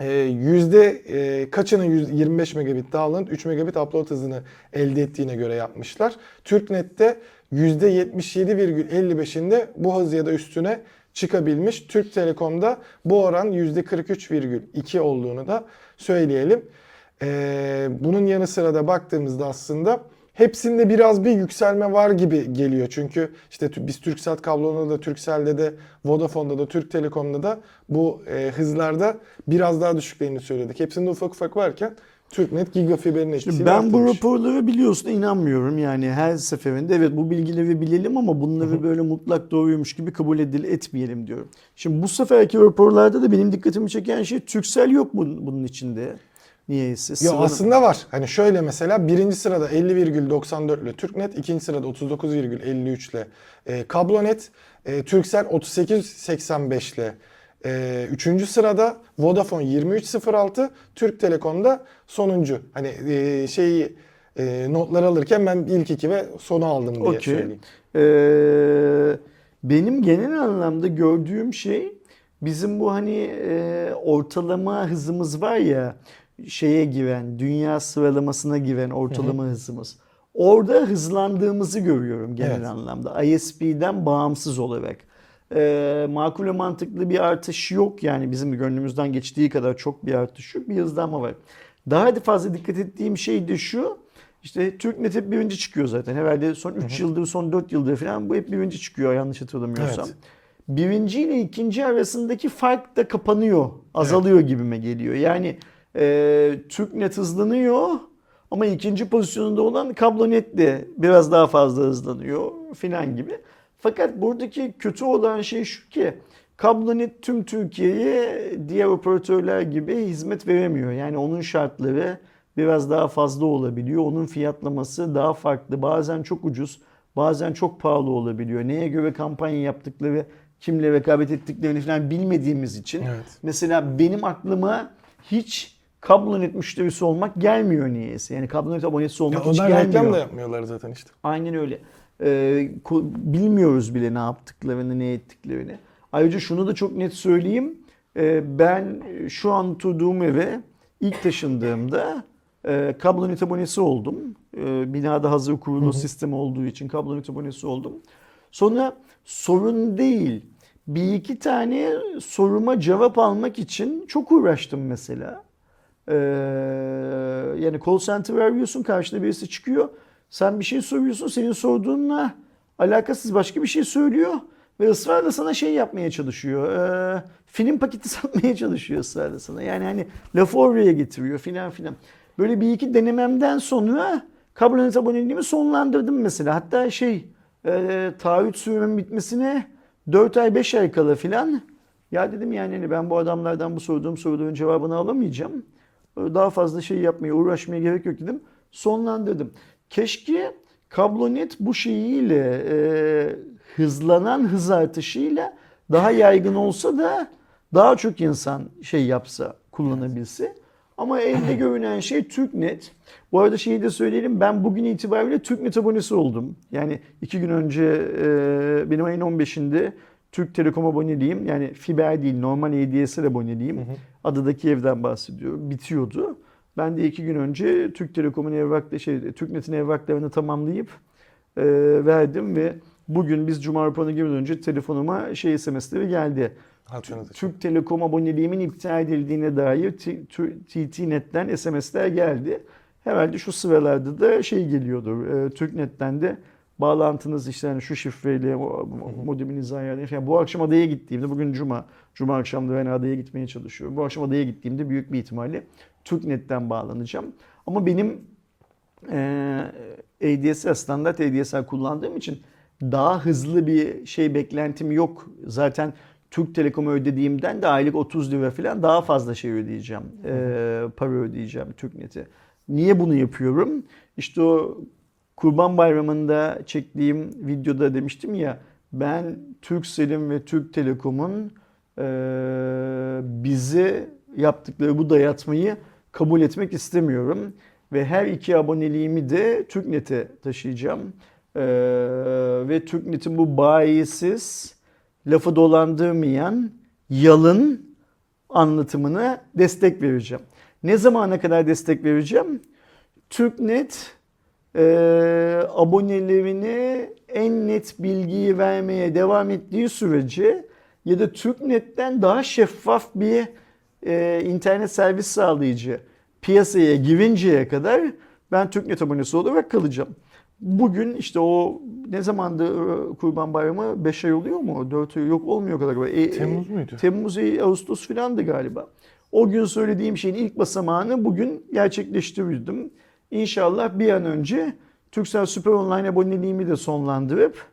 Speaker 1: e, yüzde e, kaçının yüz- 25 megabit download, 3 megabit upload hızını elde ettiğine göre yapmışlar. TürkNet'te yüzde 77,55'inde bu hız ya da üstüne çıkabilmiş. Türk Telekom'da bu oran yüzde 43,2 olduğunu da söyleyelim. E, bunun yanı sıra da baktığımızda aslında hepsinde biraz bir yükselme var gibi geliyor. Çünkü işte biz Türksat kablonda da, Turkcell'de de, Vodafone'da da, Türk Telekom'da da bu e, hızlarda biraz daha düşüklerini söyledik. Hepsinde ufak ufak varken TürkNet Gigafiber'in etkisiyle
Speaker 2: ben bu
Speaker 1: arttırmış.
Speaker 2: raporları biliyorsun inanmıyorum yani her seferinde evet bu bilgileri bilelim ama bunları böyle mutlak doğruymuş gibi kabul edil etmeyelim diyorum. Şimdi bu seferki raporlarda da benim dikkatimi çeken şey Türksel yok bunun, bunun içinde. Niyeyse. Sıranın-
Speaker 1: aslında var. Hani şöyle mesela birinci sırada 50,94 ile TürkNet, ikinci sırada 39,53 ile e, Kablonet, e, Turkcell 38,85 ile e, üçüncü sırada Vodafone 23,06, Türk Telekom'da sonuncu. Hani e, şeyi e, notlar alırken ben ilk iki ve sonu aldım diye
Speaker 2: Okey.
Speaker 1: söyleyeyim.
Speaker 2: Ee, benim genel anlamda gördüğüm şey bizim bu hani e, ortalama hızımız var ya şeye giren, dünya sıralamasına giren ortalama hızımız. Orada hızlandığımızı görüyorum genel
Speaker 1: Evet.
Speaker 2: anlamda. ISP'den bağımsız olarak. Ee, makul ve mantıklı bir artış yok yani bizim gönlümüzden geçtiği kadar çok bir artış yok. Bir hızlanma var. Daha da fazla dikkat ettiğim şey de şu. İşte TürkNet hep birinci çıkıyor zaten. Herhalde son 3 yıldır, son 4 yıldır falan bu hep birinci çıkıyor yanlış hatırlamıyorsam.
Speaker 1: Evet.
Speaker 2: Birinci ile ikinci arasındaki fark da kapanıyor, azalıyor gibime geliyor. Yani Ee, TürkNet hızlanıyor ama ikinci pozisyonunda olan Kablonet de biraz daha fazla hızlanıyor filan gibi. Fakat buradaki kötü olan şey şu ki Kablonet tüm Türkiye'ye diğer operatörler gibi hizmet veremiyor. Yani onun şartları biraz daha fazla olabiliyor. Onun fiyatlaması daha farklı. Bazen çok ucuz, bazen çok pahalı olabiliyor. Neye göre kampanya yaptıkları, kimle rekabet ettiklerini falan bilmediğimiz için.
Speaker 1: Evet.
Speaker 2: Mesela benim aklıma hiç kablonet müşterisi olmak gelmiyor niyeyse. Yani kablonet abonesi
Speaker 1: Ya
Speaker 2: olmak hiç
Speaker 1: ondan
Speaker 2: gelmiyor.
Speaker 1: reklam da yapmıyorlar zaten işte.
Speaker 2: Aynen öyle. Ee, bilmiyoruz bile ne yaptıklarını, ne ettiklerini. Ayrıca şunu da çok net söyleyeyim. Ee, ben şu an oturduğum eve ilk taşındığımda e, kablonet abonesi oldum. Ee, binada hazır kurulu sistem olduğu için kablonet abonesi oldum. Sonra sorun değil. Bir iki tane soruma cevap almak için çok uğraştım mesela. Ee, yani call center arıyorsun karşında birisi çıkıyor. Sen bir şey soruyorsun senin sorduğunla alakasız başka bir şey söylüyor. Ve ısrarla sana şey yapmaya çalışıyor. Ee, film paketi [LAUGHS] satmaya çalışıyor ısrarla sana. Yani hani lafı oraya getiriyor filan filan. Böyle bir iki denememden sonra kablonet aboneliğimi sonlandırdım mesela. Hatta şey e, taahhüt süremin bitmesine 4 ay 5 ay kala filan. Ya dedim yani hani ben bu adamlardan bu sorduğum soruların cevabını alamayacağım. Daha fazla şey yapmaya, uğraşmaya gerek yok dedim. Sonlandırdım. Keşke kablonet bu şeyiyle e, hızlanan hız artışıyla daha yaygın olsa da daha çok insan şey yapsa, kullanabilse. Ama elde görünen şey TürkNet. Bu arada şeyi de söyleyelim ben bugün itibariyle TürkNet abonesi oldum. Yani iki gün önce e, benim ayın 15'inde Türk Telekom aboneliğim yani fiber değil normal ADSL aboneliğim. Adadaki evden bahsediyorum. Bitiyordu. Ben de iki gün önce Türk Telekom'un evrak şey TürkNet'in evraklarını tamamlayıp e, verdim ve bugün biz Cuma raporuna girmeden önce telefonuma şey SMS'leri geldi.
Speaker 1: Hatırladım.
Speaker 2: Türk Telekom aboneliğimin iptal edildiğine dair TT-Net'ten SMS'ler geldi. Herhalde şu sıralarda da şey geliyordur. E, TürkNet'ten de bağlantınız işte hani şu şifreyle mo- modeminizi ayarlayın. Yani bu akşam adaya gittiğimde bugün cuma. Cuma akşam da ben adaya gitmeye çalışıyorum. Bu akşam adaya gittiğimde büyük bir ihtimalle TürkNet'ten bağlanacağım. Ama benim e, ADSL standart ADSL kullandığım için daha hızlı bir şey beklentim yok. Zaten Türk Telekom'a ödediğimden de aylık 30 lira falan daha fazla şey ödeyeceğim. E, para ödeyeceğim TürkNet'e. Niye bunu yapıyorum? İşte o Kurban Bayramı'nda çektiğim videoda demiştim ya ben Turkcell'in ve Türk Telekom'un e, bize yaptıkları bu dayatmayı kabul etmek istemiyorum. Ve her iki aboneliğimi de TürkNet'e taşıyacağım. E, ve TürkNet'in bu bayisiz, lafı dolandırmayan, yalın anlatımına destek vereceğim. Ne zamana kadar destek vereceğim? TürkNet e, abonelerine en net bilgiyi vermeye devam ettiği sürece ya da TürkNet'ten daha şeffaf bir e, internet servis sağlayıcı piyasaya girinceye kadar ben TürkNet abonesi olarak kalacağım. Bugün işte o ne zamandı e, Kurban Bayramı 5 ay oluyor mu? 4 ay yok olmuyor kadar. E, e,
Speaker 1: Temmuz muydu?
Speaker 2: Temmuz ayı Ağustos filandı galiba. O gün söylediğim şeyin ilk basamağını bugün gerçekleştirdim. İnşallah bir an önce Turkcell Süper Online aboneliğimi de sonlandırıp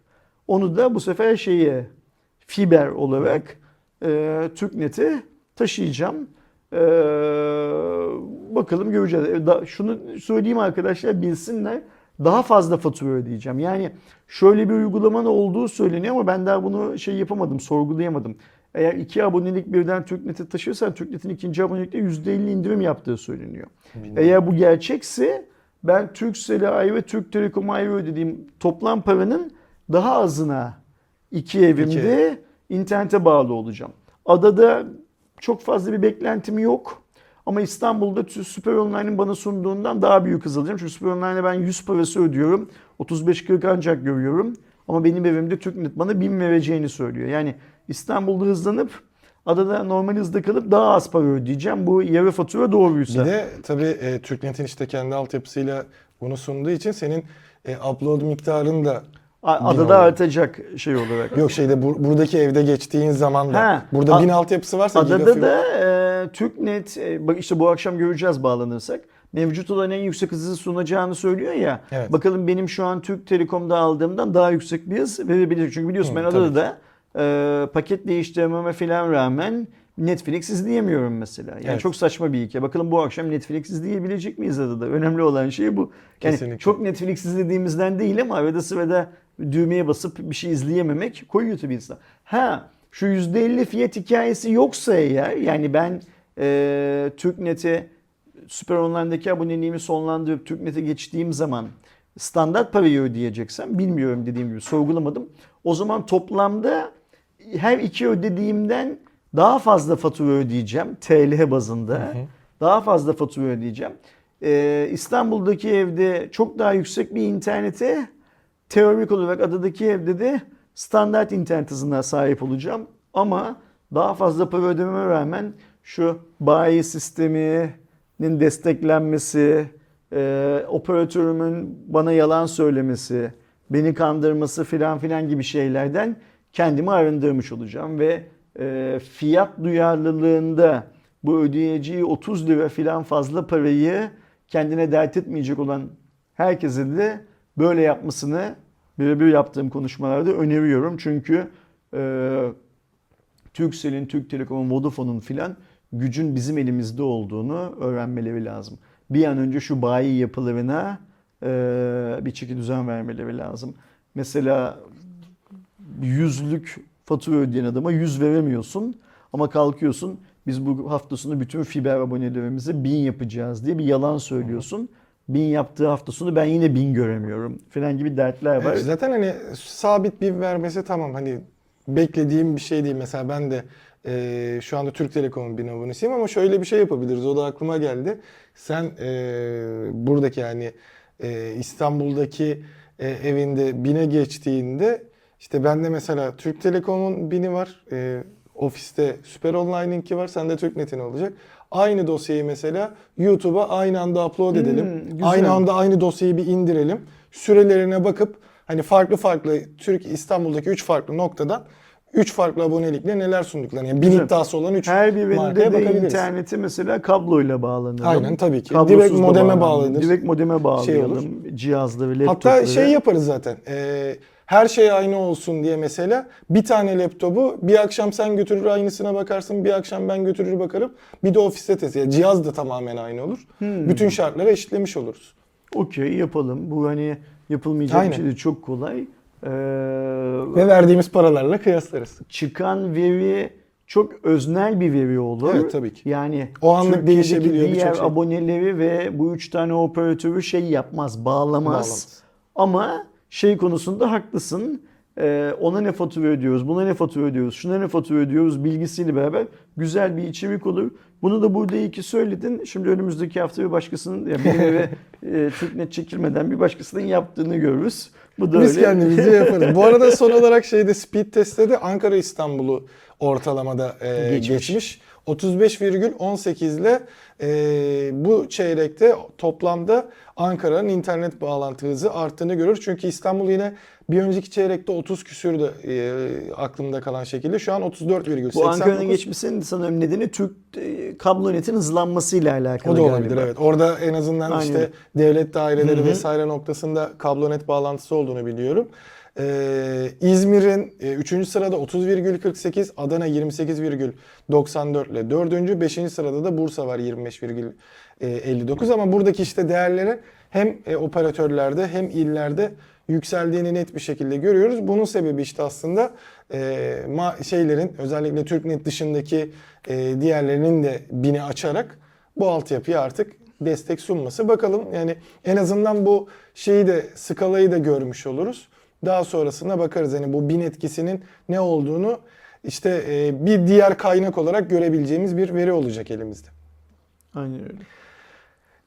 Speaker 2: onu da bu sefer şeye fiber olarak e, TürkNet'e taşıyacağım. E, bakalım göreceğiz. E, da, şunu söyleyeyim arkadaşlar bilsinler daha fazla fatura ödeyeceğim. Yani şöyle bir uygulamanın olduğu söyleniyor ama ben daha bunu şey yapamadım, sorgulayamadım. Eğer iki abonelik birden TürkNet'e taşıyorsan TürkNet'in ikinci abonelikte %50 indirim yaptığı söyleniyor. Eğer bu gerçekse ben Turkcell'e ayrı ve Türk Telekom'a ayrı ödediğim toplam paranın daha azına iki evimde internete bağlı olacağım. Adada çok fazla bir beklentim yok. Ama İstanbul'da Süper Online'ın bana sunduğundan daha büyük hız alacağım. Çünkü Süper Online'e ben 100 parası ödüyorum. 35-40 ancak görüyorum. Ama benim evimde TürkNet bana 1000 vereceğini söylüyor. Yani İstanbul'da hızlanıp adada normal hızda kalıp daha az para ödeyeceğim. Bu yarı fatura doğruysa.
Speaker 1: Bir de tabii e, TürkNet'in işte kendi altyapısıyla bunu sunduğu için senin e, upload miktarın da bin
Speaker 2: Adada
Speaker 1: oluyor.
Speaker 2: artacak şey olarak.
Speaker 1: Yok şeyde bur- buradaki evde geçtiğin zaman da
Speaker 2: Ha,
Speaker 1: burada bin altyapısı varsa
Speaker 2: Adada da e, TürkNet e, bak işte bu akşam göreceğiz bağlanırsak. Mevcut olan en yüksek hızı sunacağını söylüyor ya.
Speaker 1: Evet.
Speaker 2: Bakalım benim şu an Türk Telekom'da aldığımdan daha yüksek bir hız verebilir. Çünkü biliyorsun
Speaker 1: Hı,
Speaker 2: ben adada da e, paket değiştirmeme falan rağmen Netflix izleyemiyorum mesela. Yani
Speaker 1: Evet.
Speaker 2: çok saçma bir hikaye. Bakalım bu akşam Netflix izleyebilecek miyiz adada? Önemli olan şey bu. Yani
Speaker 1: Kesinlikle.
Speaker 2: çok Netflix izlediğimizden değil ama arada sırada düğmeye basıp bir şey izleyememek koyuyor tabii insan. Ha şu %50 fiyat hikayesi yoksa eğer yani ben e, TürkNet'e Süper Online'daki aboneliğimi sonlandırıp TürkNet'e geçtiğim zaman standart parayı ödeyeceksem bilmiyorum dediğim gibi sorgulamadım. O zaman toplamda her iki ödediğimden daha fazla fatura ödeyeceğim TL bazında. Daha fazla fatura ödeyeceğim. Ee, İstanbul'daki evde çok daha yüksek bir internete teorik olarak adadaki evde de standart internet hızına sahip olacağım. Ama daha fazla para ödememe rağmen şu bayi sisteminin desteklenmesi, e, operatörümün bana yalan söylemesi, beni kandırması filan filan gibi şeylerden kendimi arındırmış olacağım ve e, fiyat duyarlılığında bu ödeyeceği 30 lira filan fazla parayı kendine dert etmeyecek olan herkese de böyle yapmasını birebir yaptığım konuşmalarda öneriyorum. Çünkü e, Turkcell'in, Türk Telekom'un, Vodafone'un filan gücün bizim elimizde olduğunu öğrenmeleri lazım. Bir an önce şu bayi yapılarına e, bir çeki düzen vermeleri lazım. Mesela yüzlük fatura ödeyen adama yüz veremiyorsun ama kalkıyorsun biz bu hafta sonu bütün fiber abonelerimize bin yapacağız diye bir yalan söylüyorsun. Bin yaptığı hafta sonu ben yine bin göremiyorum falan gibi dertler var.
Speaker 1: Evet, zaten hani sabit bir vermesi tamam hani beklediğim bir şey değil. Mesela ben de e, şu anda Türk Telekom'un bin abonesiyim ama şöyle bir şey yapabiliriz. O da aklıma geldi. Sen e, buradaki yani e, İstanbul'daki e, evinde bine geçtiğinde işte bende mesela Türk Telekom'un bini var. E, ofiste Süper Online'inki var. Sende TürkNet'in olacak. Aynı dosyayı mesela YouTube'a aynı anda upload edelim.
Speaker 2: Hmm, güzel.
Speaker 1: aynı anda aynı dosyayı bir indirelim. Sürelerine bakıp hani farklı farklı Türk İstanbul'daki 3 farklı noktadan 3 farklı abonelikle neler sunduklarını. Yani bin
Speaker 2: Güzel.
Speaker 1: iddiası olan 3
Speaker 2: Her birinde
Speaker 1: markaya
Speaker 2: de
Speaker 1: bakabiliriz.
Speaker 2: interneti mesela kabloyla bağlanalım.
Speaker 1: Aynen, tabii ki.
Speaker 2: Kablosuz
Speaker 1: Direkt modeme bağlanır.
Speaker 2: Direkt modeme
Speaker 1: Şey
Speaker 2: bağlayalım. Cihazları, laptopları.
Speaker 1: Hatta şey yaparız zaten. Ee, her şey aynı olsun diye mesela bir tane laptopu bir akşam sen götürür aynısına bakarsın, bir akşam ben götürür bakarım. Bir de ofiste test. Yani cihaz da tamamen aynı olur.
Speaker 2: Hmm.
Speaker 1: Bütün şartları eşitlemiş oluruz.
Speaker 2: Okey yapalım. Bu hani yapılmayacak
Speaker 1: Aynen.
Speaker 2: bir şey değil. Çok kolay. Ee,
Speaker 1: Ve verdiğimiz paralarla kıyaslarız.
Speaker 2: çıkan veri çok öznel bir veri olur.
Speaker 1: Evet, tabii ki.
Speaker 2: Yani
Speaker 1: O anlık
Speaker 2: Türkiye'deki
Speaker 1: değişebiliyor
Speaker 2: diğer
Speaker 1: şey.
Speaker 2: aboneleri ve bu üç tane operatörü şey yapmaz, bağlamaz.
Speaker 1: Bağlamaz.
Speaker 2: Ama şey konusunda haklısın. Ee, ona ne fatura ödüyoruz, buna ne fatura ödüyoruz, şuna ne fatura ödüyoruz bilgisiyle beraber güzel bir içerik olur. Bunu da burada iyi ki söyledin. Şimdi önümüzdeki hafta bir başkasının, ya benim eve [LAUGHS] e, TürkNet çekilmeden bir başkasının yaptığını görürüz. Bu da
Speaker 1: Biz
Speaker 2: öyle.
Speaker 1: kendimizce [LAUGHS] yaparız. Bu arada son olarak şeyde speed testte de Ankara İstanbul'u ortalamada e,
Speaker 2: Geçmiş.
Speaker 1: geçmiş. 35,18 ile e, bu çeyrekte toplamda Ankara'nın internet bağlantı hızı arttığını görür. Çünkü İstanbul yine bir önceki çeyrekte 30 küsürdü e, aklımda kalan şekilde. Şu an 34,89.
Speaker 2: Bu Ankara'nın geçmesinin sanırım nedeni Türk e, kablo netin hızlanmasıyla alakalı
Speaker 1: O da olabilir
Speaker 2: galiba.
Speaker 1: evet. Orada en azından
Speaker 2: Aynen.
Speaker 1: işte devlet daireleri
Speaker 2: Hı hı.
Speaker 1: vesaire noktasında kablonet bağlantısı olduğunu biliyorum. Ee, İzmir'in 3. sırada 30,48, Adana 28,94 ile 4. 5. sırada da Bursa var 25,59 ama buradaki işte değerleri hem e, operatörlerde hem illerde yükseldiğini net bir şekilde görüyoruz. Bunun sebebi işte aslında e, ma- şeylerin özellikle TürkNet dışındaki e, diğerlerinin de bini açarak bu altyapıya artık destek sunması. Bakalım yani en azından bu şeyi de skalayı da görmüş oluruz. Daha sonrasında bakarız hani bu bin etkisinin ne olduğunu işte e, bir diğer kaynak olarak görebileceğimiz bir veri olacak elimizde.
Speaker 2: Aynen öyle.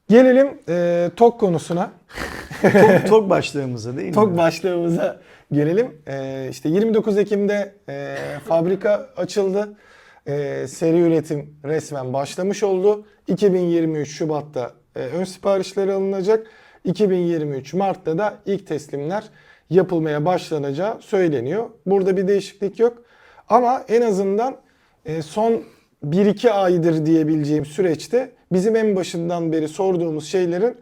Speaker 1: Gelelim e, TOK konusuna.
Speaker 2: Tok, tok başlığımıza değil mi?
Speaker 1: TOK başlığımıza gelelim. E, işte 29 Ekim'de e, fabrika açıldı. E, seri üretim resmen başlamış oldu. 2023 Şubat'ta e, ön siparişleri alınacak. 2023 Mart'ta da ilk teslimler yapılmaya başlanacağı söyleniyor. Burada bir değişiklik yok. Ama en azından e, son 1-2 aydır diyebileceğim süreçte bizim en başından beri sorduğumuz şeylerin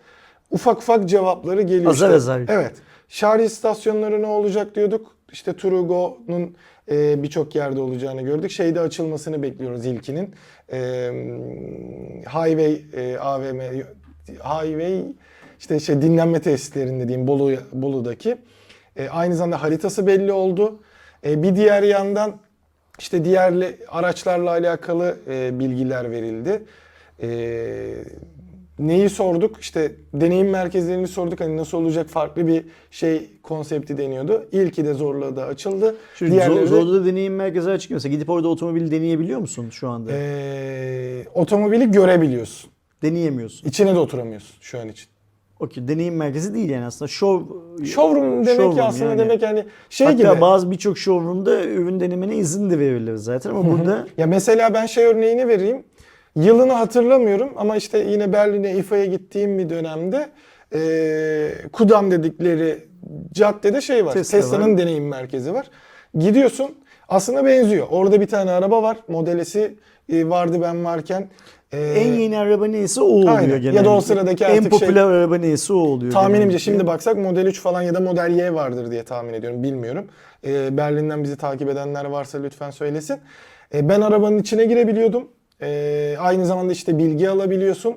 Speaker 1: ufak ufak cevapları geliyor.
Speaker 2: Azar azar.
Speaker 1: Evet. Şarj istasyonları ne olacak diyorduk. İşte Turugo'nun e, birçok yerde olacağını gördük. Şeyde açılmasını bekliyoruz ilkinin. E, highway e, AVM Highway işte şey dinlenme tesislerinde diyeyim Bolu Bolu'daki. E, aynı zamanda haritası belli oldu. E, bir diğer yandan işte diğer araçlarla alakalı e, bilgiler verildi. E, neyi sorduk? İşte deneyim merkezlerini sorduk. Hani nasıl olacak farklı bir şey konsepti deniyordu. İlki de zorla da açıldı.
Speaker 2: Şimdi
Speaker 1: Diğerleri de,
Speaker 2: Zorlu'da deneyim merkezi açık mesela gidip orada otomobil deneyebiliyor musun şu anda?
Speaker 1: e, otomobili görebiliyorsun.
Speaker 2: Deneyemiyorsun.
Speaker 1: İçine de oturamıyorsun şu an için.
Speaker 2: Okey deneyim merkezi değil yani aslında show
Speaker 1: Showroom demek
Speaker 2: Showroom
Speaker 1: ya aslında
Speaker 2: yani.
Speaker 1: demek yani şey
Speaker 2: Hatta
Speaker 1: gibi.
Speaker 2: bazı birçok showroom'da ürün denemene izin de verilir zaten ama burada
Speaker 1: Ya mesela ben şey örneğini vereyim. Yılını hatırlamıyorum ama işte yine Berlin'e İFA'ya gittiğim bir dönemde eee Kudam dedikleri caddede şey var.
Speaker 2: Tesla
Speaker 1: Tesla'nın deneyim merkezi var. Gidiyorsun aslında benziyor. Orada bir tane araba var. Modelesi e, vardı ben varken. Eee,
Speaker 2: en yeni araba neyse o oluyor
Speaker 1: Aynen. Ya
Speaker 2: genelde.
Speaker 1: da o sıradaki
Speaker 2: en
Speaker 1: artık şey-
Speaker 2: popüler araba neyse o oluyor.
Speaker 1: Tahminimce
Speaker 2: genellikle.
Speaker 1: şimdi baksak Model 3 falan ya da Model Y vardır diye tahmin ediyorum. Bilmiyorum. Ee, Berlin'den bizi takip edenler varsa lütfen söylesin. Ee, ben arabanın içine girebiliyordum. Ee, aynı zamanda işte bilgi alabiliyorsun.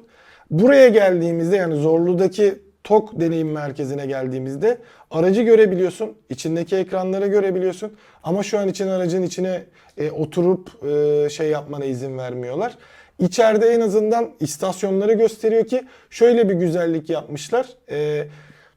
Speaker 1: Buraya geldiğimizde yani Zorlu'daki TOK deneyim merkezine geldiğimizde aracı görebiliyorsun. içindeki ekranları görebiliyorsun. Ama şu an için aracın içine e, oturup e, şey yapmana izin vermiyorlar. İçeride en azından istasyonları gösteriyor ki şöyle bir güzellik yapmışlar. E,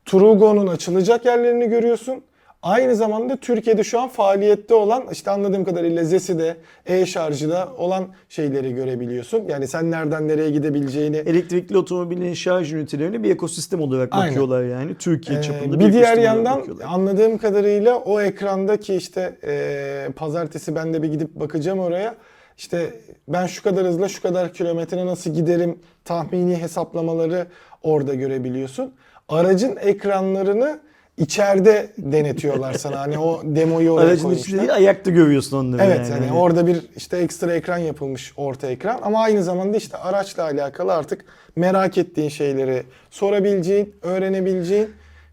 Speaker 1: Turugo'nun açılacak yerlerini görüyorsun. Aynı zamanda Türkiye'de şu an faaliyette olan işte anladığım kadarıyla Zesi'de, e-şarjıda olan şeyleri görebiliyorsun. Yani sen nereden nereye gidebileceğini
Speaker 2: elektrikli otomobilin şarj ünitelerini bir ekosistem olarak
Speaker 1: Aynen.
Speaker 2: bakıyorlar yani Türkiye
Speaker 1: Ee,
Speaker 2: çapında
Speaker 1: bir diğer
Speaker 2: ekosistem olarak
Speaker 1: yandan anladığım kadarıyla o ekrandaki işte e, pazartesi ben de bir gidip bakacağım oraya. İşte ben şu kadar hızla şu kadar kilometre nasıl giderim tahmini hesaplamaları orada görebiliyorsun. Aracın ekranlarını içeride denetiyorlar sana. Hani o demoyu oraya
Speaker 2: Aracın
Speaker 1: koymuşlar.
Speaker 2: değil ayakta görüyorsun onları
Speaker 1: Evet
Speaker 2: yani.
Speaker 1: yani orada bir işte ekstra ekran yapılmış orta ekran ama aynı zamanda işte araçla alakalı artık merak ettiğin şeyleri sorabileceğin, öğrenebileceğin,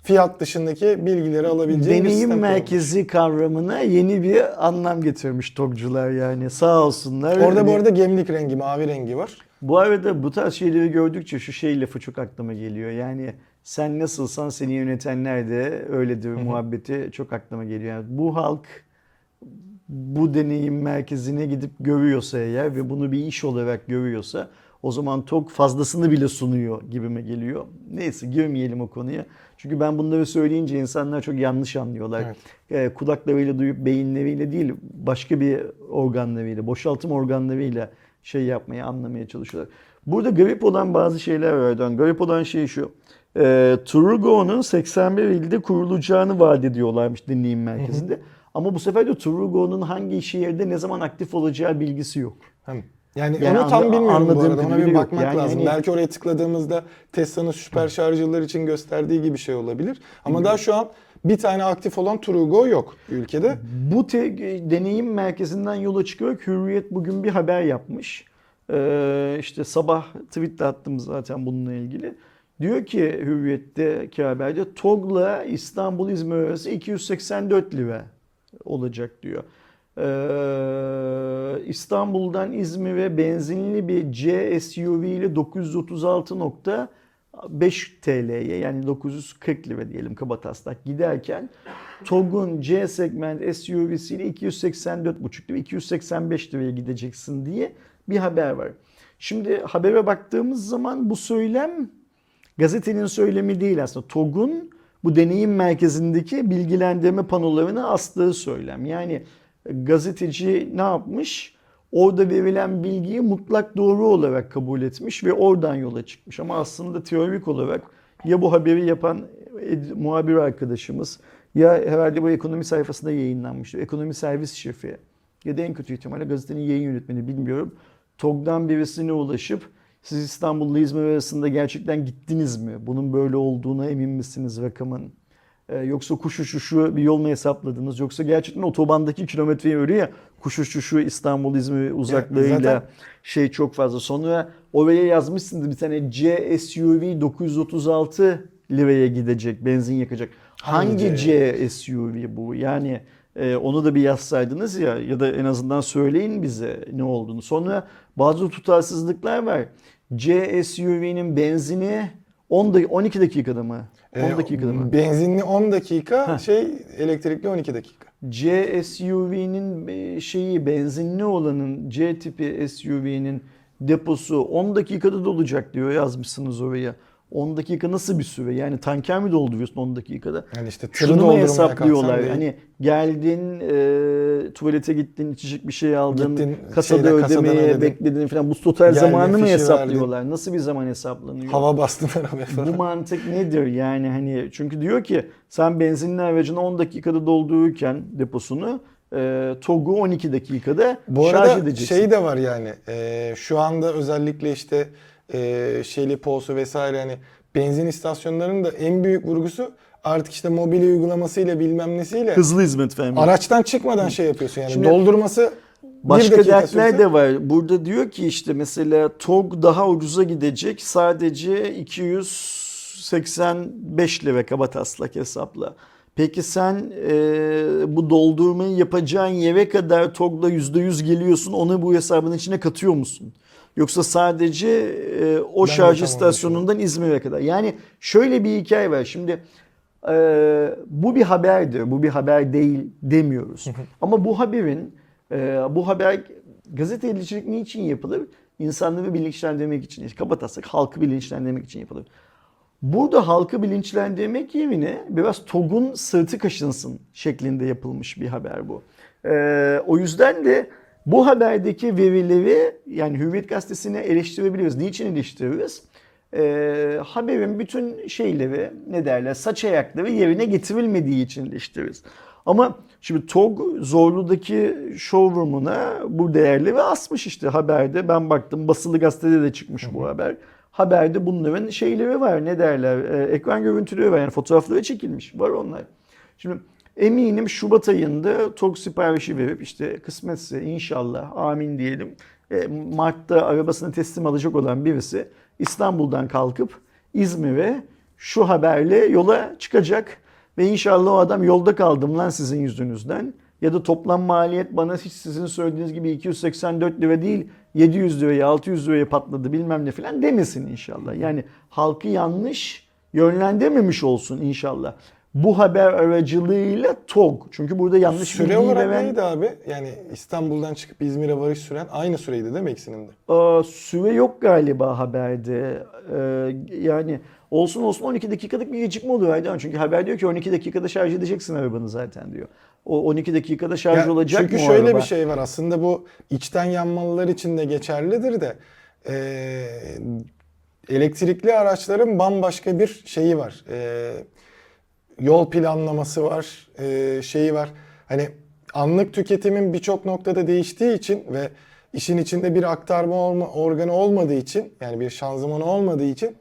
Speaker 1: fiyat dışındaki bilgileri alabileceğin bir
Speaker 2: Deneyim
Speaker 1: sistem kurulmuş.
Speaker 2: merkezi kavramına yeni bir anlam getirmiş TOG'cular yani sağ olsunlar.
Speaker 1: Orada bu
Speaker 2: Hani-
Speaker 1: arada gemlik rengi, mavi rengi var.
Speaker 2: Bu arada bu tarz şeyleri gördükçe şu şey lafı çok aklıma geliyor. Yani sen nasılsan seni yönetenler de öyledir muhabbeti çok aklıma geliyor. Yani bu halk bu deneyim merkezine gidip görüyorsa eğer ve bunu bir iş olarak görüyorsa o zaman TOG fazlasını bile sunuyor gibime geliyor. Neyse girmeyelim o konuya. Çünkü ben bunları söyleyince insanlar çok yanlış anlıyorlar.
Speaker 1: Evet.
Speaker 2: Ee, kulaklarıyla duyup beyinleriyle değil başka bir organlarıyla, boşaltım organlarıyla şey yapmaya, anlamaya çalışıyorlar. Burada garip olan bazı şeyler var Erdoğan. Garip olan şey şu. E, Turugo'nun 81 ilde kurulacağını vaat ediyorlarmış deneyim merkezinde. Ama bu sefer de Turugo'nun hangi şehirde ne zaman aktif olacağı bilgisi yok.
Speaker 1: Hem- Yani,
Speaker 2: Yani
Speaker 1: onu tam
Speaker 2: anla-
Speaker 1: bilmiyorum bu arada. Ona bir bakmak
Speaker 2: Yani
Speaker 1: lazım.
Speaker 2: hani-
Speaker 1: Belki oraya tıkladığımızda Tesla'nın süper şarjlar için gösterdiği gibi şey olabilir. Ama daha şu an bir tane aktif olan Turugo yok ülkede.
Speaker 2: Bu te- deneyim merkezinden yola çıkarak Hürriyet bugün bir haber yapmış. Ee, işte sabah tweet de attım zaten bununla ilgili. Diyor ki Hürriyet'teki haberde TOG'la İstanbul-İzmir arası 284 lira olacak diyor. Ee, İstanbul'dan İzmir'e benzinli bir C SUV ile 936.5 TL'ye yani 940 lira diyelim kabataslak giderken TOG'un C segment SUV'siyle 284,5 lira 285 liraya gideceksin diye bir haber var. Şimdi habere baktığımız zaman bu söylem gazetenin söylemi değil aslında. TOG'un bu deneyim merkezindeki bilgilendirme panolarına astığı söylem. Yani gazeteci ne yapmış? Orada verilen bilgiyi mutlak doğru olarak kabul etmiş ve oradan yola çıkmış. Ama aslında teorik olarak ya bu haberi yapan muhabir arkadaşımız ya herhalde bu ekonomi sayfasında yayınlanmıştır. Ekonomi servis şefi ya da en kötü ihtimalle gazetenin yayın yönetmeni bilmiyorum. TOG'dan birisine ulaşıp siz İstanbul'la İzmir arasında gerçekten gittiniz mi? Bunun böyle olduğuna emin misiniz rakamın? Ee, yoksa kuş uçuşu bir yol mu hesapladınız? Yoksa gerçekten otobandaki kilometreyi örüyor ya kuş uçuşu İstanbul İzmir uzaklığıyla
Speaker 1: zaten-
Speaker 2: şey çok fazla. Sonra oraya yazmışsınız bir tane C SUV 936 liraya gidecek, benzin yakacak. Hangi,
Speaker 1: Hangi
Speaker 2: C SUV bu? Yani e, onu da bir yazsaydınız ya ya da en azından söyleyin bize ne olduğunu. Sonra bazı tutarsızlıklar var. C SUV'nin benzini 10 da- 12 dakikada mı? 10
Speaker 1: Ee,
Speaker 2: dakikada mı?
Speaker 1: Benzinli 10 dakika, şey elektrikli 12 dakika.
Speaker 2: C SUV'nin e, şeyi benzinli olanın C tipi SUV'nin deposu 10 dakikada dolacak diyor yazmışsınız oraya. 10 dakika nasıl bir süre? Yani tanker mi dolduruyorsun 10 dakikada?
Speaker 1: Yani işte tırı
Speaker 2: Şunu mu hesaplıyorlar? Hani geldin, e, tuvalete gittin, içecek bir şey aldın,
Speaker 1: Gittin,
Speaker 2: kasada
Speaker 1: şeyde,
Speaker 2: ödemeye
Speaker 1: ödedin.
Speaker 2: bekledin falan. Bu total
Speaker 1: Gelme
Speaker 2: zamanı mı hesaplıyorlar? Nasıl bir zaman hesaplanıyor?
Speaker 1: Hava bastın arabaya
Speaker 2: Bu
Speaker 1: falan.
Speaker 2: mantık nedir yani hani çünkü diyor ki sen benzinli aracını 10 dakikada doldururken deposunu e, TOG'u 12 dakikada
Speaker 1: Bu
Speaker 2: şarj
Speaker 1: arada
Speaker 2: edeceksin.
Speaker 1: şey de var yani e, şu anda özellikle işte e, Shelley Pulse'u vesaire hani benzin istasyonlarının da en büyük vurgusu artık işte mobil uygulamasıyla bilmem nesiyle
Speaker 2: Hızlı hizmet falan.
Speaker 1: araçtan çıkmadan şey yapıyorsun yani
Speaker 2: Şimdi
Speaker 1: doldurması
Speaker 2: Başka
Speaker 1: dakika
Speaker 2: dertler
Speaker 1: sürse-
Speaker 2: de var. Burada diyor ki işte mesela TOG daha ucuza gidecek. Sadece 285 lira kaba taslak hesapla. Peki sen e, bu doldurmayı yapacağın yere kadar TOG'la %100 geliyorsun. Onu bu hesabın içine katıyor musun? Yoksa sadece e, o
Speaker 1: Ben
Speaker 2: şarj istasyonundan İzmir'e kadar. Yani şöyle bir hikaye var. Şimdi e, bu bir haberdir. Bu bir haber değil demiyoruz. Ama bu haberin e, bu haber gazetecilik niçin yapılır? İnsanları bilinçlendirmek için, kabatasak halkı bilinçlendirmek için yapılır. Burada halkı bilinçlendirmek yerine biraz TOG'un sırtı kaşınsın şeklinde yapılmış bir haber bu. Ee, o yüzden de bu haberdeki verileri yani Hürriyet Gazetesi'ni eleştirebiliriz. Niçin eleştiririz? Ee, haberin bütün şeyleri ne derler saç ayakları yerine getirilmediği için eleştiririz. Ama şimdi TOG Zorlu'daki showroom'una bu değerleri asmış işte haberde. Ben baktım basılı gazetede de çıkmış bu haber. Haberde bunların şeyleri var ne derler e, ekran görüntüleri var yani fotoğrafları çekilmiş var onlar. Şimdi eminim Şubat ayında TOG siparişi verip işte kısmetse inşallah amin diyelim. E, Mart'ta arabasını teslim alacak olan birisi İstanbul'dan kalkıp İzmir'e şu haberle yola çıkacak. Ve inşallah o adam yolda kaldım lan sizin yüzünüzden. Ya da toplam maliyet bana hiç sizin söylediğiniz gibi 284 lira değil 700 liraya 600 liraya patladı bilmem ne falan demesin inşallah. Yani halkı yanlış yönlendirmemiş olsun inşallah. Bu haber aracılığıyla TOG. Çünkü burada yanlış
Speaker 1: Süre
Speaker 2: bilgiyi
Speaker 1: olarak
Speaker 2: veren-
Speaker 1: neydi abi? Yani İstanbul'dan çıkıp İzmir'e varış süren aynı süreydi değil mi ikisinin de?
Speaker 2: Aa, süre yok galiba haberde. Ee, yani olsun olsun 12 dakikalık bir gecikme oluyor Aydan. Çünkü haber diyor ki 12 dakikada şarj edeceksin arabanı zaten diyor. O 12 dakikada şarj
Speaker 1: Ya
Speaker 2: olacak
Speaker 1: çünkü
Speaker 2: mı o
Speaker 1: şöyle
Speaker 2: araba?
Speaker 1: bir şey var aslında bu içten yanmalılar için de geçerlidir de e, elektrikli araçların bambaşka bir şeyi var. E, yol planlaması var, e, şeyi var. Hani anlık tüketimin birçok noktada değiştiği için ve işin içinde bir aktarma olma, organı olmadığı için yani bir şanzımanı olmadığı için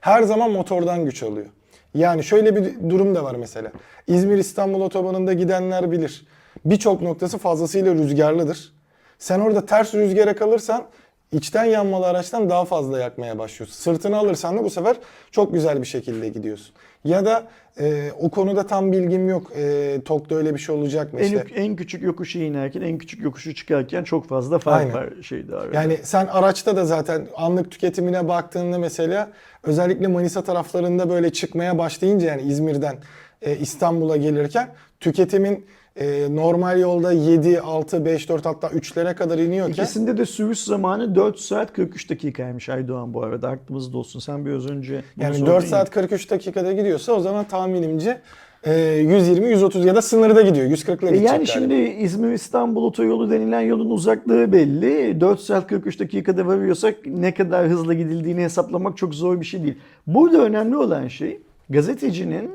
Speaker 1: her zaman motordan güç alıyor. Yani şöyle bir durum da var mesela. İzmir-İstanbul otobanında gidenler bilir. Birçok noktası fazlasıyla rüzgarlıdır. Sen orada ters rüzgara kalırsan içten yanmalı araçtan daha fazla yakmaya başlıyorsun. Sırtını alırsan da bu sefer çok güzel bir şekilde gidiyorsun. Ya da e, o konuda tam bilgim yok. E, TOK'ta öyle bir şey olacak mı?
Speaker 2: En,
Speaker 1: İşte,
Speaker 2: en küçük yokuşu inerken en küçük yokuşu çıkarken çok fazla fark
Speaker 1: Aynen.
Speaker 2: var şeyde arada.
Speaker 1: Yani sen araçta da zaten anlık tüketimine baktığında mesela özellikle Manisa taraflarında böyle çıkmaya başlayınca yani İzmir'den e, İstanbul'a gelirken tüketimin e, normal yolda 7, 6, 5, 4 hatta 3'lere kadar iniyorken
Speaker 2: İkisinde de sürüş zamanı 4 saat 43 dakikaymış Aydoğan bu arada aklımızda olsun. Sen biraz önce
Speaker 1: yani
Speaker 2: sordun
Speaker 1: 4
Speaker 2: ya.
Speaker 1: saat 43 dakikada gidiyorsa o zaman tahminimce e, 120, 130 ya da sınırda gidiyor. 140'la
Speaker 2: E
Speaker 1: gidecek
Speaker 2: yani
Speaker 1: galiba.
Speaker 2: şimdi İzmir-İstanbul otoyolu denilen yolun uzaklığı belli. 4 saat 43 dakikada varıyorsak ne kadar hızla gidildiğini hesaplamak çok zor bir şey değil. Burada önemli olan şey gazetecinin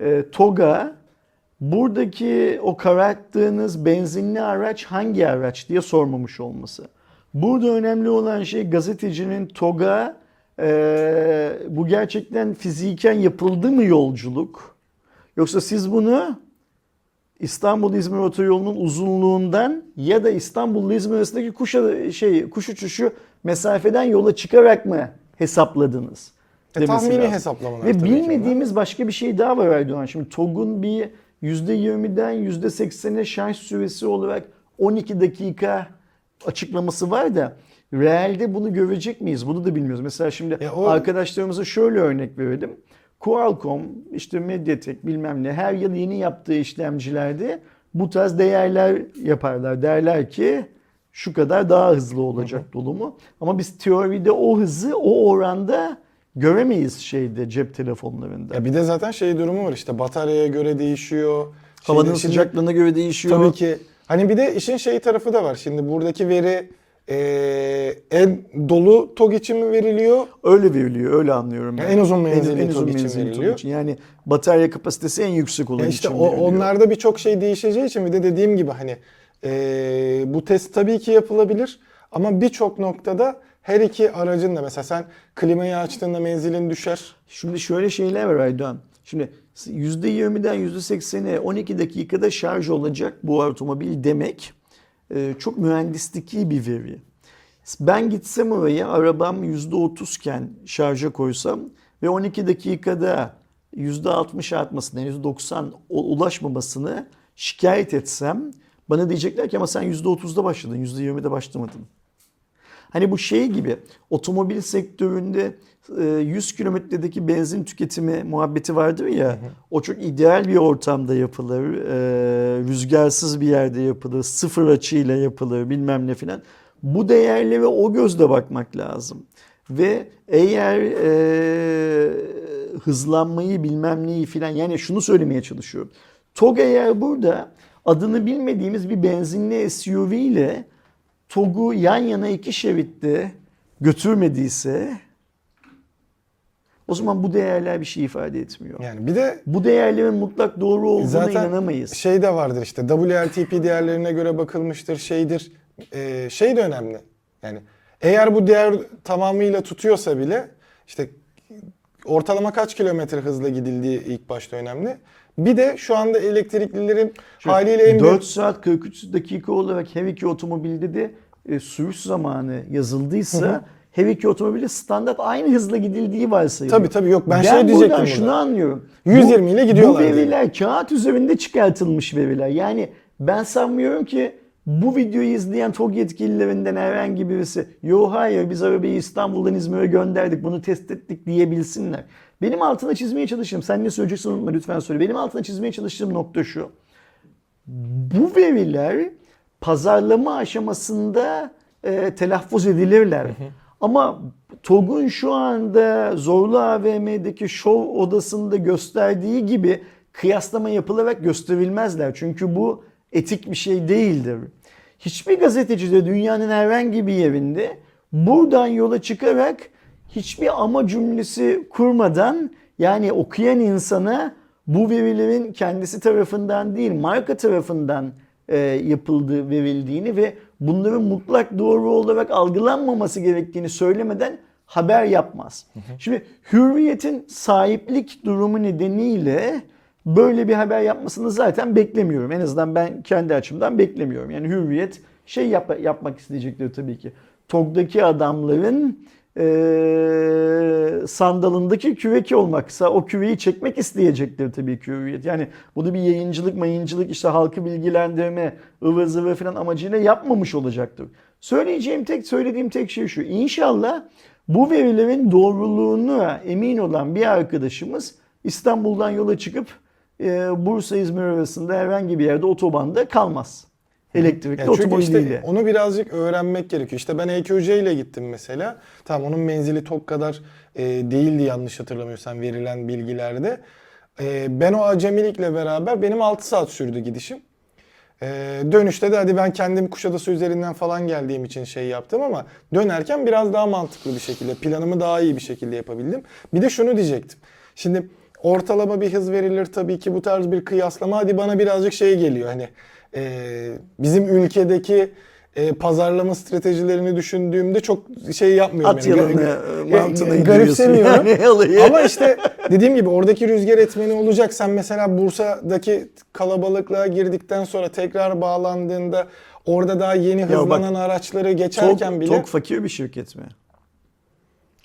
Speaker 2: e, TOG'a buradaki o kararttığınız benzinli araç hangi araç diye sormamış olması. Burada önemli olan şey gazetecinin TOG'a e, bu gerçekten fiziken yapıldı mı yolculuk? Yoksa siz bunu İstanbul-İzmir otoyolunun uzunluğundan ya da İstanbul-İzmir arasındaki kuş, şey, kuş uçuşu mesafeden yola çıkarak mı hesapladınız?
Speaker 1: E, tahmini hesaplamalar
Speaker 2: Ve
Speaker 1: ki
Speaker 2: bilmediğimiz başka bir şey daha var Erdoğan. Şimdi TOG'un bir %20'den %80'e şarj süresi olarak 12 dakika açıklaması var da realde bunu görecek miyiz? Bunu da bilmiyoruz. Mesela şimdi
Speaker 1: Ya o-
Speaker 2: arkadaşlarımıza şöyle örnek verelim. Qualcomm, işte Mediatek bilmem ne her yıl yeni yaptığı işlemcilerde bu tarz değerler yaparlar. Derler ki şu kadar daha hızlı olacak dolumu. Ama biz teoride o hızı o oranda göremeyiz şeyde cep telefonlarında.
Speaker 1: Ya bir de zaten şey durumu var işte bataryaya göre değişiyor.
Speaker 2: Havanın
Speaker 1: Şimdi-
Speaker 2: sıcaklığına göre değişiyor.
Speaker 1: Tabii ki. Hani bir de işin şey tarafı da var. Şimdi buradaki veri eee, en dolu TOG için mi veriliyor?
Speaker 2: Öyle veriliyor, öyle anlıyorum ben.
Speaker 1: Yani en uzun menzilli
Speaker 2: en uzun
Speaker 1: TOG için
Speaker 2: menzilli
Speaker 1: veriliyor.
Speaker 2: için. Yani batarya kapasitesi en yüksek olan
Speaker 1: Ya işte
Speaker 2: için
Speaker 1: o,
Speaker 2: veriliyor.
Speaker 1: onlarda birçok şey değişeceği için bir de dediğim gibi hani eee, bu test tabii ki yapılabilir ama birçok noktada her iki aracın da mesela sen klimayı açtığında menzilin düşer.
Speaker 2: Şimdi şöyle şeyler var Aydoğan. Şimdi %20'den %80'e 12 dakikada şarj olacak bu otomobil demek e, çok mühendislik bir veri. Ben gitsem oraya arabam %30 iken şarja koysam ve 12 dakikada %60 artmasını, yani %90 u- ulaşmamasını şikayet etsem bana diyecekler ki ama sen %30'da başladın, %20'de başlamadın. Hani bu şey gibi otomobil sektöründe e, 100 kilometredeki benzin tüketimi muhabbeti vardır ya? O çok ideal bir ortamda yapılır e, rüzgarsız bir yerde yapılır sıfır açıyla yapılır bilmem ne filan. Bu değerlere o gözle bakmak lazım. Ve eğer e, hızlanmayı bilmem neyi filan yani şunu söylemeye çalışıyorum. TOG eğer burada adını bilmediğimiz bir benzinli SUV ile TOG'u yan yana iki şeritte götürmediyse o zaman bu değerler bir şey ifade etmiyor.
Speaker 1: Yani bir de
Speaker 2: Bu değerlerin mutlak doğru olduğuna
Speaker 1: Zaten
Speaker 2: inanamayız.
Speaker 1: şey de vardır işte WLTP değerlerine göre bakılmıştır şeydir. Ee, şey de önemli. Yani eğer bu değer tamamıyla tutuyorsa bile işte ortalama kaç kilometre hızla gidildiği ilk başta önemli. Bir de şu anda elektriklilerin haliyle en
Speaker 2: 4
Speaker 1: büyük...
Speaker 2: saat 43 dakika olarak her iki otomobilde de e, sürüş zamanı yazıldıysa her iki otomobilde standart aynı hızla gidildiği varsayılıyor.
Speaker 1: Tabii tabii yok ben,
Speaker 2: Ben
Speaker 1: şey diyecektim burada.
Speaker 2: şunu anlıyorum.
Speaker 1: 120 ile gidiyorlar
Speaker 2: Bu
Speaker 1: diye.
Speaker 2: veriler kağıt üzerinde çıkartılmış veriler. Yani ben sanmıyorum ki bu videoyu izleyen TOG yetkililerinden herhangi birisi yo hayır biz arabayı İstanbul'dan İzmir'e gönderdik bunu test ettik diyebilsinler. Benim altına çizmeye çalıştığım, sen ne söyleyeceksin unutma lütfen söyle. Benim altına çizmeye çalıştığım nokta şu. Bu veriler pazarlama aşamasında e, telaffuz edilirler. Ama TOG'un şu anda Zorlu AVM'deki şov odasında gösterdiği gibi kıyaslama yapılarak gösterilmezler. Çünkü bu etik bir şey değildir. Hiçbir gazeteci de dünyanın herhangi bir yerinde buradan yola çıkarak hiçbir ama cümlesi kurmadan yani okuyan insana bu verilerin kendisi tarafından değil marka tarafından e, yapıldığı verildiğini ve bunların mutlak doğru olarak algılanmaması gerektiğini söylemeden haber yapmaz. Şimdi hürriyetin sahiplik durumu nedeniyle böyle bir haber yapmasını zaten beklemiyorum. En azından ben kendi açımdan beklemiyorum. Yani hürriyet şey yap- yapmak isteyecektir tabii ki. TOG'daki adamların e, sandalındaki küveki olmaksa o küveyi çekmek isteyecektir tabii ki hürriyet. Yani bunu bir yayıncılık mayıncılık işte halkı bilgilendirme ıvır zıvır falan amacıyla yapmamış olacaktır. Söyleyeceğim tek söylediğim tek şey şu. İnşallah bu verilerin doğruluğunu emin olan bir arkadaşımız İstanbul'dan yola çıkıp e, Bursa İzmir arasında herhangi bir yerde otobanda kalmaz. Elektrikli
Speaker 1: Yani çünkü
Speaker 2: otomobiliyle.
Speaker 1: işte onu birazcık öğrenmek gerekiyor. İşte ben EQC ile gittim mesela. Tamam onun menzili TOG kadar e, değildi yanlış hatırlamıyorsam verilen bilgilerde. E, ben o acemilikle beraber benim 6 saat sürdü gidişim. E, dönüşte de hadi ben kendim Kuşadası üzerinden falan geldiğim için şey yaptım ama dönerken biraz daha mantıklı bir şekilde planımı daha iyi bir şekilde yapabildim. Bir de şunu diyecektim. Şimdi ortalama bir hız verilir tabii ki bu tarz bir kıyaslama hadi bana birazcık şey geliyor hani e, bizim ülkedeki e, pazarlama stratejilerini düşündüğümde çok şey yapmıyorum.
Speaker 2: At
Speaker 1: yani.
Speaker 2: yalanı
Speaker 1: Ga-
Speaker 2: e, mantığına
Speaker 1: ga-
Speaker 2: indiriyorsun
Speaker 1: garipsemiyorum. [LAUGHS]
Speaker 2: yani.
Speaker 1: Ama işte dediğim gibi oradaki rüzgar etmeni olacak. Sen mesela Bursa'daki kalabalıklığa girdikten sonra tekrar bağlandığında orada daha yeni
Speaker 2: bak,
Speaker 1: hızlanan araçları geçerken
Speaker 2: Tok,
Speaker 1: bile
Speaker 2: Tok fakir bir şirket mi?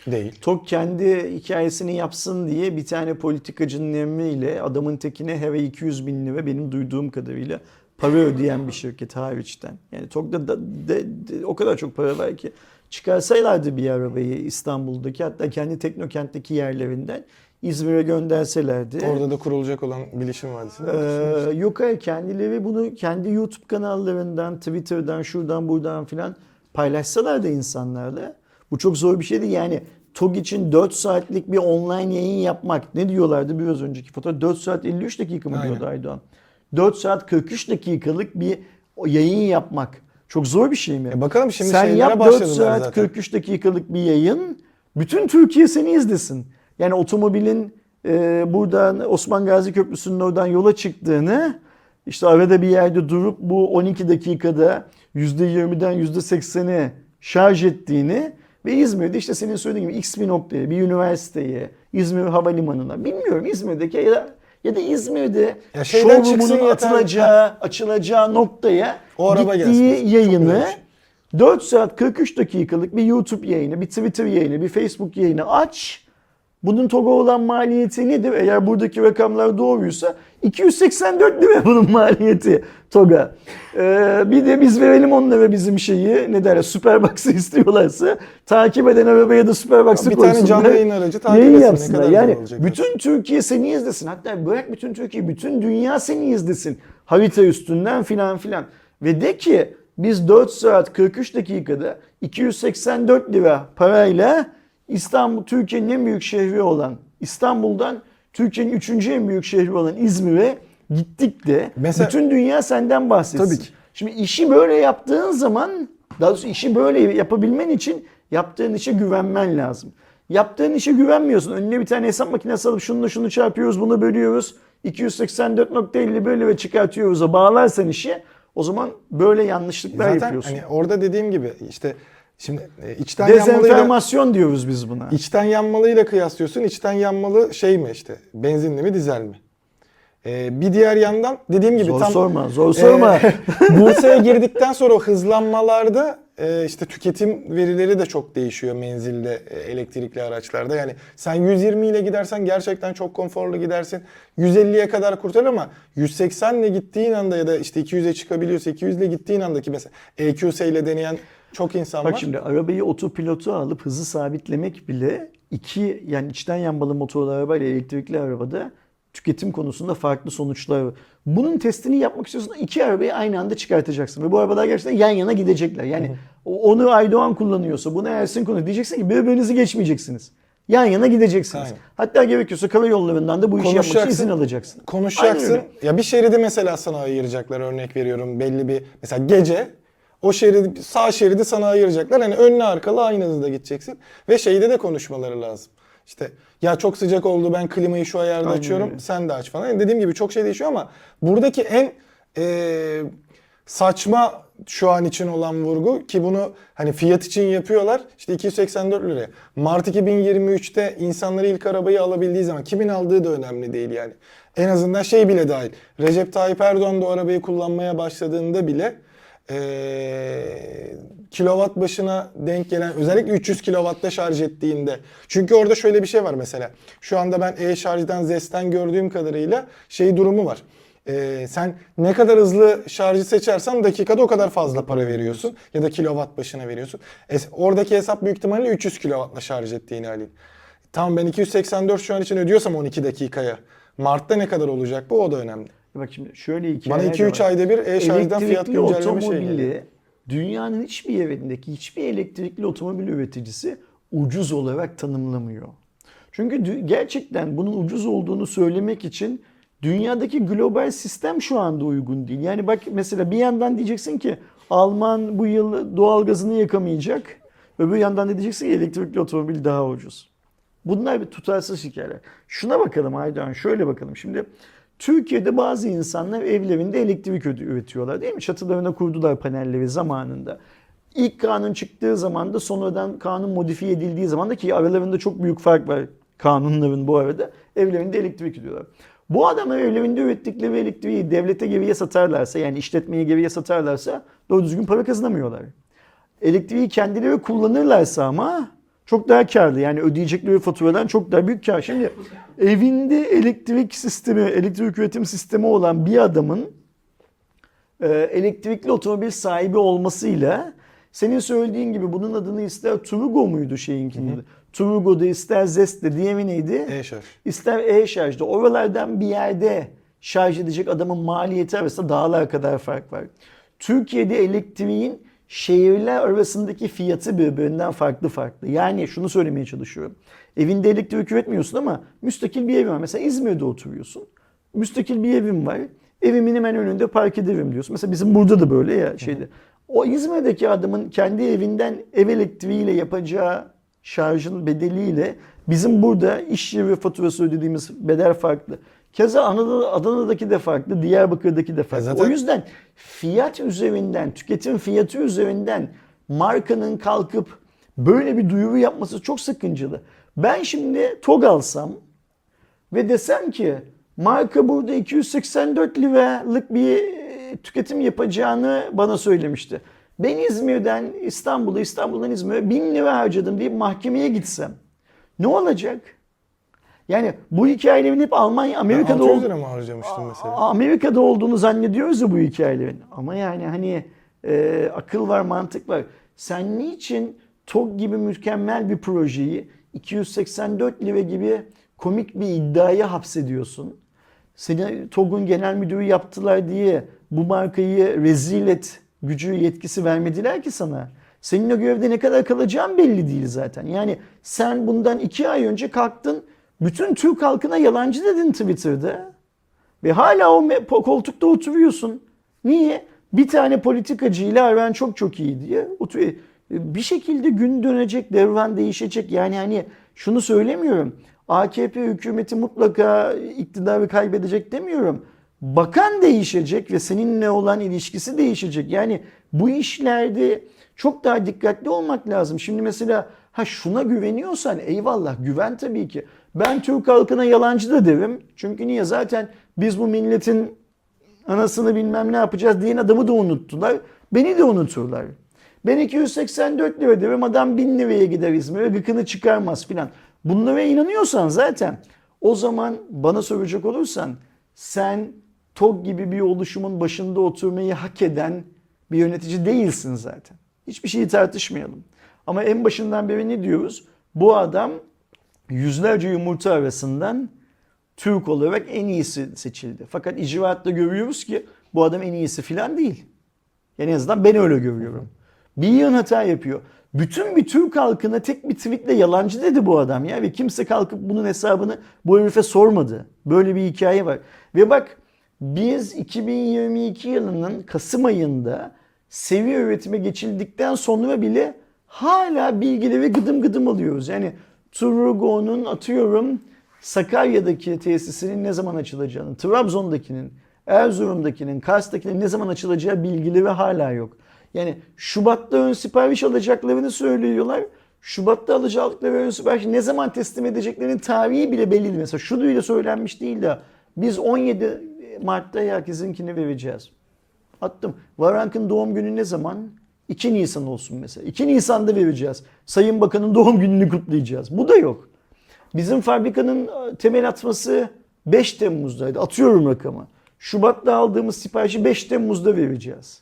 Speaker 1: değil.
Speaker 2: Tok kendi hikayesini yapsın diye bir tane politikacının emriyle adamın tekine ay 200 bin lira benim duyduğum kadarıyla para ödeyen bir şirket hariçten. Yani Tok'ta da, de- de- o kadar çok para var ki çıkarsaylardı bir arabayı İstanbul'daki hatta kendi teknokentteki yerlerinden İzmir'e gönderselerdi.
Speaker 1: Orada da kurulacak olan bilişim vadisi.
Speaker 2: Ee, yok hayır kendileri bunu kendi YouTube kanallarından, Twitter'dan, şuradan buradan filan paylaşsalar da insanlarla bu çok zor bir şey değil. Yani TOG için 4 saatlik bir online yayın yapmak ne diyorlardı biraz önceki fotoğraf 4 saat 53 dakika mı
Speaker 1: Aynen.
Speaker 2: diyordu Aydoğan? 4 saat 43 dakikalık bir yayın yapmak çok zor bir şey mi?
Speaker 1: E bakalım şimdi
Speaker 2: Sen yap 4
Speaker 1: başladılar
Speaker 2: saat
Speaker 1: zaten.
Speaker 2: 43 dakikalık bir yayın. Bütün Türkiye seni izlesin. Yani otomobilin e, buradan Osman Gazi Köprüsü'nün oradan yola çıktığını işte arada bir yerde durup bu 12 dakikada %20'den %80'e şarj ettiğini ve İzmir'de işte senin söylediğin gibi X bir noktaya, bir üniversiteye, İzmir Havalimanı'na bilmiyorum İzmir'deki ya da, İzmir'de
Speaker 1: Ya şeyden çıksın
Speaker 2: atılacağı, açılacağı noktaya
Speaker 1: O araba
Speaker 2: gittiği
Speaker 1: gelsin.
Speaker 2: Yayını
Speaker 1: güzel bir şey.
Speaker 2: 4 saat 43 dakikalık bir YouTube yayını, bir Twitter yayını, bir Facebook yayını aç. Bunun TOG'a olan maliyeti nedir? Eğer buradaki rakamlar doğruysa 284 lira bunun maliyeti TOG'a. Ee, bir de biz verelim onlara bizim şeyi ne derler Superbox'ı istiyorlarsa takip eden arabaya da Superbox'ı
Speaker 1: Bir tane
Speaker 2: koysunlar.
Speaker 1: canlı yayın aracı takip
Speaker 2: Yayın
Speaker 1: etsin. Ne kadar
Speaker 2: Yani bütün Türkiye seni izlesin. Hatta bırak bütün Türkiye, bütün dünya seni izlesin. Harita üstünden filan filan. Ve de ki biz 4 saat 43 dakikada 284 lira parayla İstanbul, Türkiye'nin en büyük şehri olan İstanbul'dan Türkiye'nin 3. en büyük şehri olan İzmir'e gittik de
Speaker 1: Mesela-
Speaker 2: bütün dünya senden bahsetsin.
Speaker 1: Tabii ki.
Speaker 2: Şimdi işi böyle yaptığın zaman daha doğrusu işi böyle yapabilmen için yaptığın işe güvenmen lazım. Yaptığın işe güvenmiyorsun. Önüne bir tane hesap makinesi alıp şununla şunu çarpıyoruz, bunu bölüyoruz. 284.50 böyle ve çıkartıyoruz. Bağlarsan işi o zaman böyle yanlışlıklar
Speaker 1: Zaten
Speaker 2: yapıyorsun.
Speaker 1: hani orada dediğim gibi işte şimdi e, içten yanmalıyla
Speaker 2: Dezenformasyon diyoruz biz buna.
Speaker 1: içten yanmalıyla kıyaslıyorsun. İçten yanmalı şey mi işte benzinli mi dizel mi? Ee, bir diğer yandan dediğim gibi
Speaker 2: Zor
Speaker 1: tam
Speaker 2: sorma, zor sorma.
Speaker 1: Ee, [LAUGHS] Bursa'ya girdikten sonra o hızlanmalarda e, işte tüketim verileri de çok değişiyor menzilde e, elektrikli araçlarda. Yani sen 120 ile gidersen gerçekten çok konforlu gidersin. 150'ye kadar kurtar ama 180 ile gittiğin anda ya da işte 200'e çıkabiliyorsa 200 ile gittiğin andaki mesela EQS ile deneyen çok insan
Speaker 2: Bak
Speaker 1: var.
Speaker 2: şimdi arabayı otopilotu alıp hızı sabitlemek bile iki yani içten yanmalı motorlu araba ile elektrikli arabada tüketim konusunda farklı sonuçlar var. Bunun testini yapmak istiyorsan iki arabayı aynı anda çıkartacaksın ve bu arabalar gerçekten yan yana gidecekler. Yani onu Aydoğan kullanıyorsa, bunu Ersin kullanıyor. Diyeceksin ki birbirinizi geçmeyeceksiniz. Yan yana gideceksiniz.
Speaker 1: Aynen.
Speaker 2: Hatta gerekiyorsa karayollarından da bu işi yapmak için izin alacaksın.
Speaker 1: Konuşacaksın. Ya bir şeridi mesela sana ayıracaklar örnek veriyorum belli bir mesela gece o şeridi sağ şeridi sana ayıracaklar. Hani önlü arkalı aynı hızda gideceksin ve şeyde de konuşmaları lazım. İşte ya çok sıcak oldu ben klimayı şu ayarda
Speaker 2: Aynen
Speaker 1: açıyorum sen de aç falan. Yani dediğim gibi çok şey değişiyor ama buradaki en eee, saçma şu an için olan vurgu ki bunu hani fiyat için yapıyorlar işte 284 liraya. Mart 2023'te insanları ilk arabayı alabildiği zaman kimin aldığı da önemli değil yani. En azından şey bile dahil. Recep Tayyip Erdoğan da o arabayı kullanmaya başladığında bile eee kilowatt başına denk gelen özellikle 300 kilowatta şarj ettiğinde. Çünkü orada şöyle bir şey var mesela. Şu anda ben e-şarjdan Zest'ten gördüğüm kadarıyla şey durumu var. Ee, sen ne kadar hızlı şarjı seçersen dakikada o kadar fazla para veriyorsun. Ya da kilowatt başına veriyorsun. Es- oradaki hesap büyük ihtimalle 300 kilowattla şarj ettiğin halin. Tamam ben 284 şu an için ödüyorsam 12 dakikaya. Mart'ta ne kadar olacak bu o da önemli.
Speaker 2: Bak şimdi şöyle iki
Speaker 1: Bana 2-3 ayda bir e-şarjdan fiyat güncelleme şey
Speaker 2: otomobili
Speaker 1: geliyor.
Speaker 2: dünyanın hiçbir yerindeki hiçbir elektrikli otomobil üreticisi ucuz olarak tanımlamıyor. Çünkü gerçekten bunun ucuz olduğunu söylemek için dünyadaki global sistem şu anda uygun değil. Yani bak mesela bir yandan diyeceksin ki Alman bu yıl doğalgazını yakamayacak. Öbür yandan da diyeceksin ki elektrikli otomobil daha ucuz. Bunlar bir tutarsız hikayeler. Şuna bakalım Aydoğan şöyle bakalım. Şimdi Türkiye'de bazı insanlar evlerinde elektrik üretiyorlar değil mi? Çatılarına kurdular panelleri zamanında. İlk kanun çıktığı zaman da sonradan kanun modifiye edildiği zaman da ki aralarında çok büyük fark var kanunların bu arada. Evlerinde elektrik üretiyorlar. Bu adamlar evlerinde ürettikleri elektriği devlete geriye satarlarsa yani işletmeye geriye satarlarsa doğru düzgün para kazanamıyorlar. Elektriği kendileri kullanırlarsa ama çok daha karlı. Yani ödeyecekleri faturadan çok daha büyük kar. Şimdi evinde elektrik sistemi, elektrik üretim sistemi olan bir adamın e, elektrikli otomobil sahibi olmasıyla senin söylediğin gibi bunun adını ister Turugo muydu şeyinkinin adı? Turugo'da ister Zest'te diğeri neydi?
Speaker 1: E-şarj.
Speaker 2: İster e-şarjda oralardan bir yerde şarj edecek adamın maliyeti arasında dağlar kadar fark var. Türkiye'de elektriğin şehirler arasındaki fiyatı birbirinden farklı farklı. Yani şunu söylemeye çalışıyorum. Evinde elektrik üretmiyorsun ama müstakil bir evin var. Mesela İzmir'de oturuyorsun. Müstakil bir evim var. Evimin hemen önünde park ederim diyorsun. Mesela bizim burada da böyle ya şeyde. O İzmir'deki adamın kendi evinden ev elektriğiyle yapacağı şarjın bedeliyle bizim burada iş yeri faturası ödediğimiz bedel farklı. Keza Anadolu, Adana'daki de farklı, Diyarbakır'daki de farklı.
Speaker 1: zaten-
Speaker 2: O yüzden fiyat üzerinden, tüketim fiyatı üzerinden markanın kalkıp böyle bir duyuru yapması çok sıkıntılı. Ben şimdi TOG alsam ve desem ki marka burada 284 liralık bir e, tüketim yapacağını bana söylemişti. Ben İzmir'den İstanbul'a, İstanbul'dan İzmir'e 1000 lira harcadım deyip mahkemeye gitsem ne olacak? Yani bu hikayelerin hep Almanya,
Speaker 1: Ben
Speaker 2: Amerika'da
Speaker 1: 600
Speaker 2: ol-
Speaker 1: lira mı harcamıştım mesela?
Speaker 2: Amerika'da olduğunu zannediyoruz ya bu hikayelerin. Ama yani hani e, akıl var, mantık var. Sen niçin TOG gibi mükemmel bir projeyi 284 lira gibi komik bir iddiaya hapsediyorsun? Seni TOG'un genel müdürü yaptılar diye bu markayı rezil et gücü yetkisi vermediler ki sana. Senin o görevde ne kadar kalacağın belli değil zaten. Yani sen bundan iki ay önce kalktın bütün Türk halkına yalancı dedin Twitter'da. Ve hala o koltukta oturuyorsun. Niye? Bir tane politikacıyla aran çok çok iyi diye. oturuyor. Bir şekilde gün dönecek, devran değişecek. Yani hani şunu söylemiyorum. AKP hükümeti mutlaka iktidarı kaybedecek demiyorum. Bakan değişecek ve seninle olan ilişkisi değişecek. Yani bu işlerde çok daha dikkatli olmak lazım. Şimdi mesela ha şuna güveniyorsan eyvallah güven tabii ki. Ben Türk halkına yalancı da derim. Çünkü niye? Zaten biz bu milletin anasını bilmem ne yapacağız diyen adamı da unuttular. Beni de unuturlar. Ben 284 lira derim adam 1000 liraya gider İzmir'e gıkını çıkarmaz filan. Bunlara inanıyorsan zaten o zaman bana soracak olursan sen TOG gibi bir oluşumun başında oturmayı hak eden bir yönetici değilsin zaten. Hiçbir şeyi tartışmayalım. Ama en başından beri ne diyoruz? Bu adam yüzlerce yumurta arasından Türk olarak en iyisi seçildi. Fakat icraatta görüyoruz ki bu adam en iyisi filan değil. Yani en azından ben öyle görüyorum. Bir yığın hata yapıyor. Bütün bir Türk halkına tek bir tweetle yalancı dedi bu adam ya ve kimse kalkıp bunun hesabını bu herife sormadı. Böyle bir hikaye var. Ve bak biz 2022 yılının Kasım ayında seviye üretime geçildikten sonra bile hala bilgileri gıdım gıdım alıyoruz. Yani Turgo'nun atıyorum Sakarya'daki tesisinin ne zaman açılacağını, Trabzon'dakinin, Erzurum'dakinin, Kars'takinin ne zaman açılacağı bilgileri hala yok. Yani Şubat'ta ön sipariş alacaklarını söylüyorlar. Şubat'ta alacakları ön sipariş ne zaman teslim edeceklerinin tarihi bile belli değil. Mesela şu bile söylenmiş değil de biz 17 Mart'ta herkesinkini vereceğiz. Attım. Varank'ın doğum günü ne zaman? 2 Nisan olsun mesela. 2 Nisan'da vereceğiz. Sayın Bakan'ın doğum gününü kutlayacağız. Bu da yok. Bizim fabrikanın e, temel atması 5 Temmuz'daydı. Atıyorum rakamı. Şubat'ta aldığımız siparişi 5 Temmuz'da vereceğiz.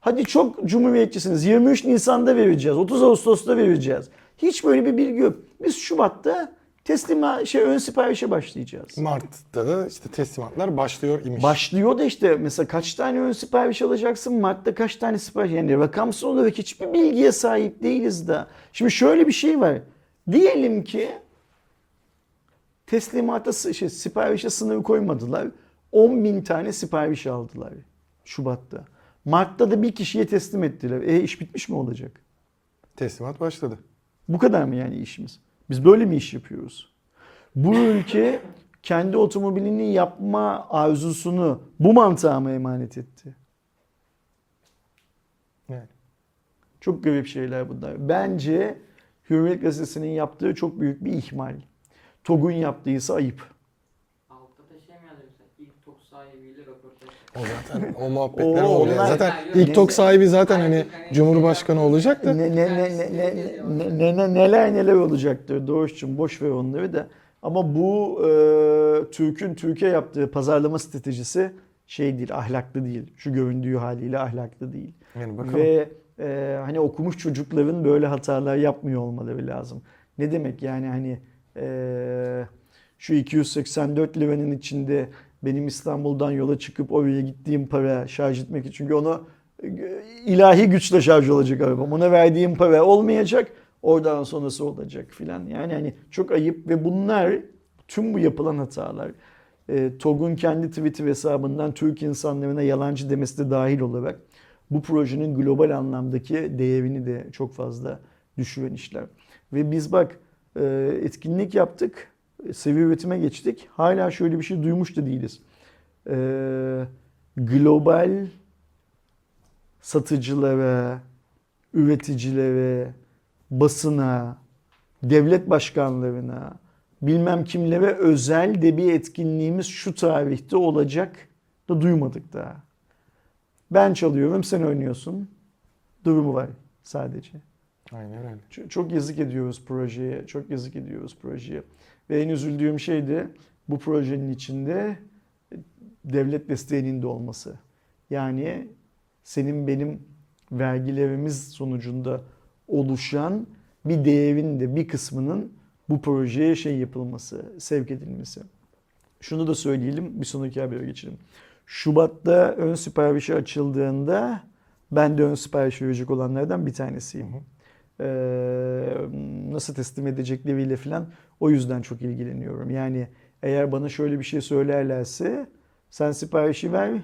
Speaker 2: Hadi çok cumhuriyetçisiniz. 23 Nisan'da vereceğiz. 30 Ağustos'ta vereceğiz. Hiç böyle bir bilgi yok. Biz Şubat'ta teslim şey ön siparişe başlayacağız.
Speaker 1: Mart'ta da işte teslimatlar başlıyor imiş.
Speaker 2: Başlıyor da işte mesela kaç tane ön sipariş alacaksın? Mart'ta kaç tane sipariş? Yani rakamsal olarak hiçbir bilgiye sahip değiliz da. Şimdi şöyle bir şey var. Diyelim ki teslimata şey, siparişe sınır koymadılar. 10 bin tane sipariş aldılar Şubat'ta. Mart'ta da bir kişiye teslim ettiler. E iş bitmiş mi olacak?
Speaker 1: Teslimat başladı.
Speaker 2: Bu kadar mı yani işimiz? Biz böyle mi iş yapıyoruz? Bu ülke kendi otomobilini yapma arzusunu bu mantığa mı emanet etti?
Speaker 1: Yani.
Speaker 2: Çok garip şeyler bunlar. Bence Hürriyet Gazetesi'nin yaptığı çok büyük bir ihmal. TOG'un yaptıysa ayıp.
Speaker 3: Altta da şey mi yazıyor mesela? İlk tok sahibiyle röportaj.
Speaker 1: O zaten o muhabbetler
Speaker 2: Oo,
Speaker 1: oluyor.
Speaker 2: onlar-
Speaker 1: Zaten ilk tok sahibi zaten hani. Cumhurbaşkanı olacak da.
Speaker 2: Ne, ne, ne, ne, ne, ne, ne, ne- neler neler olacaktır Doğuş'cum boş ver onları da. Ama bu e, Türk'ün Türkiye yaptığı pazarlama stratejisi şey değil, ahlaklı değil. Şu göründüğü haliyle ahlaklı değil.
Speaker 1: Yani bakalım.
Speaker 2: Ve e, hani okumuş çocukların böyle hatalar yapmıyor olmaları lazım. Ne demek yani hani e, şu 284 liranın içinde benim İstanbul'dan yola çıkıp oraya gittiğim para şarj etmek için. Çünkü onu e, ilahi güçle şarj olacak arabam. Ona verdiğim para olmayacak. Oradan sonrası olacak filan. Yani hani çok ayıp ve bunlar tüm bu yapılan hatalar e, TOG'un kendi Twitter hesabından Türk insanlarına yalancı demesi de dahil olarak bu projenin global anlamdaki değerini de çok fazla düşüren işler. Ve biz bak e, etkinlik yaptık, seviye üretime geçtik. Hala şöyle bir şey duymuş da değiliz. E, global satıcılara, üreticilere, basına, devlet başkanlarına, bilmem kimlere özel de bir etkinliğimiz şu tarihte olacak da duymadık daha. Ben çalıyorum, sen oynuyorsun. Durumu var sadece.
Speaker 1: Aynen öyle.
Speaker 2: Çok yazık ediyoruz projeye, çok yazık ediyoruz projeye. Ve en üzüldüğüm şey de bu projenin içinde devlet desteğinin de olması. Yani senin benim vergilerimiz sonucunda oluşan bir değerin de bir kısmının bu projeye şey yapılması, sevk edilmesi. Şunu da söyleyelim, bir sonraki habere geçelim. Şubat'ta ön siparişi açıldığında ben de ön sipariş verecek olanlardan bir tanesiyim. Ee, nasıl teslim edecekleriyle falan o yüzden çok ilgileniyorum. Yani eğer bana şöyle bir şey söylerlerse sen siparişi ver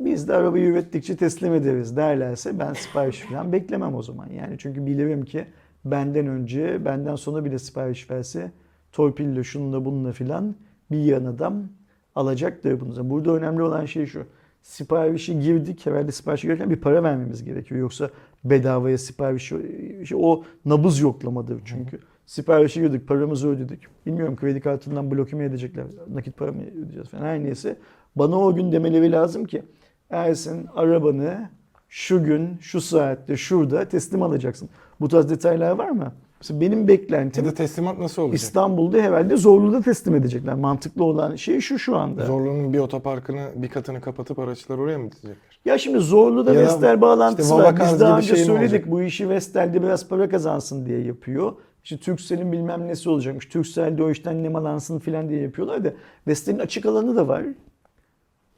Speaker 2: biz de arabayı ürettikçe teslim ederiz derlerse ben sipariş falan beklemem o zaman. Yani çünkü bilirim ki benden önce benden sonra bile sipariş verse torpille şununla bununla filan bir yan adam alacaktır bunu. Burada önemli olan şey şu. Siparişi girdik. Herhalde siparişi girerken bir para vermemiz gerekiyor. Yoksa bedavaya sipariş işte o nabız yoklamadır çünkü. Siparişi girdik, paramızı ödedik. Bilmiyorum kredi kartından bloke mi edecekler, nakit para mı ödeyeceğiz falan her neyse. Bana o gün demeleri lazım ki Ersin arabanı şu gün, şu saatte, şurada teslim alacaksın. Bu tarz detaylar var mı? Mesela benim beklentim
Speaker 1: Ya da teslimat nasıl olacak?
Speaker 2: İstanbul'da herhalde Zorlu'da teslim edecekler. Mantıklı olan şey şu şu anda.
Speaker 1: Zorlu'nun bir otoparkını, bir katını kapatıp araçlar oraya mı dizecekler?
Speaker 2: Ya şimdi Zorlu'da
Speaker 1: Ya da
Speaker 2: Vestel bağlantısı
Speaker 1: işte
Speaker 2: var. Biz daha önce
Speaker 1: şey
Speaker 2: söyledik bu işi Vestel'de biraz para kazansın diye yapıyor. İşte Turkcell'in bilmem nesi olacakmış. Turkcell de o işten nemalansın filan diye yapıyorlar da Vestel'in açık alanı da var.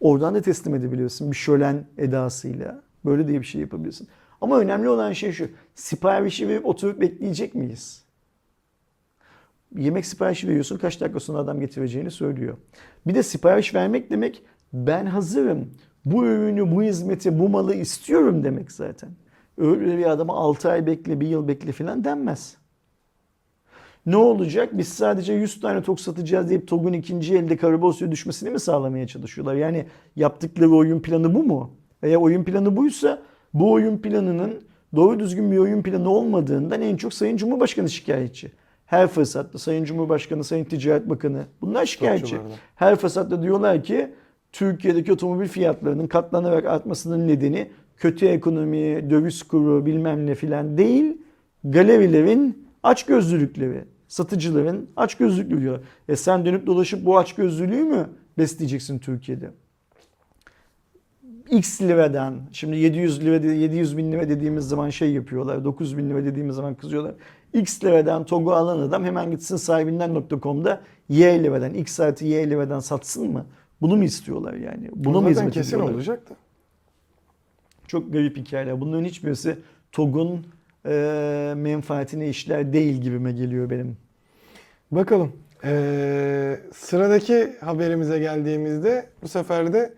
Speaker 2: Oradan da teslim edebiliyorsun bir şölen edasıyla. Böyle de bir şey yapabilirsin. Ama önemli olan şey şu. Siparişi verip oturup bekleyecek miyiz? Yemek siparişi veriyorsun kaç dakika sonra adam getireceğini söylüyor. Bir de sipariş vermek demek ben hazırım. Bu ürünü, bu hizmeti, bu malı istiyorum demek zaten. Öyle bir adama 6 ay bekle, 1 yıl bekle falan denmez. Ne olacak? Biz sadece 100 tane tok satacağız deyip TOG'un ikinci elde karbosya düşmesini mi sağlamaya çalışıyorlar? Yani yaptıkları oyun planı bu mu? Eğer oyun planı buysa bu oyun planının doğru düzgün bir oyun planı olmadığından en çok Sayın Cumhurbaşkanı şikayetçi. Her fırsatta Sayın Cumhurbaşkanı, Sayın Ticaret Bakanı bunlar şikayetçi. Her fırsatta diyorlar ki Türkiye'deki otomobil fiyatlarının katlanarak artmasının nedeni kötü ekonomi, döviz kuru bilmem ne filan değil. Galerilerin açgözlülükleri, satıcıların açgözlülüğü diyor. E sen dönüp dolaşıp bu açgözlülüğü mü besleyeceksin Türkiye'de? X liradan şimdi 700 lira 700 bin lira dediğimiz zaman şey yapıyorlar 9 bin lira dediğimiz zaman kızıyorlar. X liradan TOG'u alan adam hemen gitsin sahibinden.com'da Y liradan X artı Y liradan satsın mı? Bunu mu istiyorlar yani? Mu
Speaker 1: Zaten
Speaker 2: hizmet
Speaker 1: kesin
Speaker 2: ediyorlar?
Speaker 1: olacak da.
Speaker 2: Çok garip hikayeler. Bunların hiçbirisi TOG'un e, menfaatine işler değil gibime geliyor benim.
Speaker 1: Bakalım. Ee, sıradaki haberimize geldiğimizde bu sefer de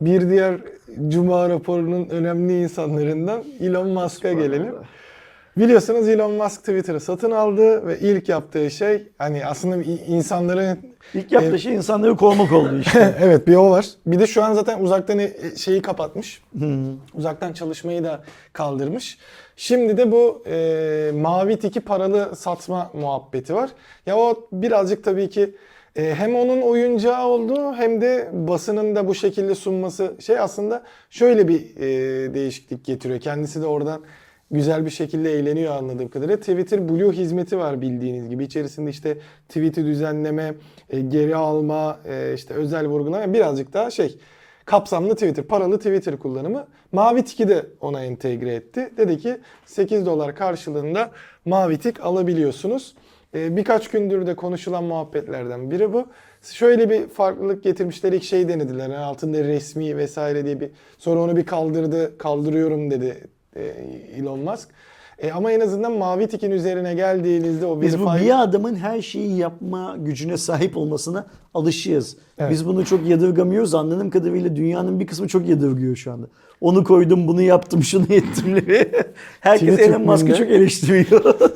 Speaker 1: bir diğer Cuma raporunun önemli insanlarından Elon Musk'a gelelim. Biliyorsunuz Elon Musk Twitter'ı satın aldı ve ilk yaptığı şey hani aslında insanların
Speaker 2: İlk yaptığı şey insanları kovmak oldu işte. [LAUGHS]
Speaker 1: evet bir o var. Bir de şu an zaten uzaktan e- şeyi kapatmış. Uzaktan çalışmayı da kaldırmış. Şimdi de bu e, mavi tiki paralı satma muhabbeti var. Ya o birazcık tabii ki e, hem onun oyuncağı oldu hem de basının da bu şekilde sunması şey aslında şöyle bir e, değişiklik getiriyor. Kendisi de oradan güzel bir şekilde eğleniyor anladığım kadarıyla. Twitter Blue hizmeti var bildiğiniz gibi. İçerisinde işte tweet'i düzenleme, e, geri alma, e, işte özel vurgulama birazcık daha şey kapsamlı Twitter, paralı Twitter kullanımı. Mavi Tik'i de ona entegre etti. Dedi ki 8 dolar karşılığında Mavi Tik alabiliyorsunuz. E, birkaç gündür de konuşulan muhabbetlerden biri bu. Şöyle bir farklılık getirmişler. İlk şey denediler. Yani altında resmi vesaire diye bir sonra onu bir kaldırdı. Kaldırıyorum dedi e, Elon Musk. E, ama en azından mavi tikin üzerine geldiğinizde o
Speaker 2: Biz bu bir adamın her şeyi yapma gücüne sahip olmasına alışığız.
Speaker 1: Evet.
Speaker 2: Biz bunu çok yadırgamıyoruz. Anladığım kadarıyla dünyanın bir kısmı çok yadırgıyor şu anda. Onu koydum, bunu yaptım, [LAUGHS] şunu ettimleri. Herkes
Speaker 1: Twitter
Speaker 2: Elon Musk'ı çok eleştiriyor. [LAUGHS]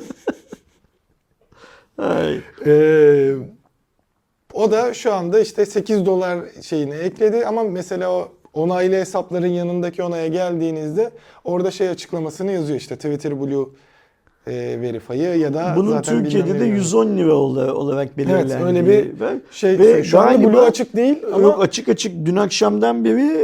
Speaker 2: Ay.
Speaker 1: Ee, o da şu anda işte 8 dolar şeyini ekledi ama mesela o onaylı hesapların yanındaki onaya geldiğinizde orada şey açıklamasını yazıyor işte Twitter Blue e, Verify'ı ya da
Speaker 2: Bunun
Speaker 1: zaten
Speaker 2: Türkiye'de de
Speaker 1: ne-
Speaker 2: 110 lira ol- olarak belirlendi.
Speaker 1: Evet öyle bir
Speaker 2: Ve-
Speaker 1: şey.
Speaker 2: Ve
Speaker 1: şu
Speaker 2: galiba-
Speaker 1: Blue açık değil ama
Speaker 2: Yok açık açık dün akşamdan beri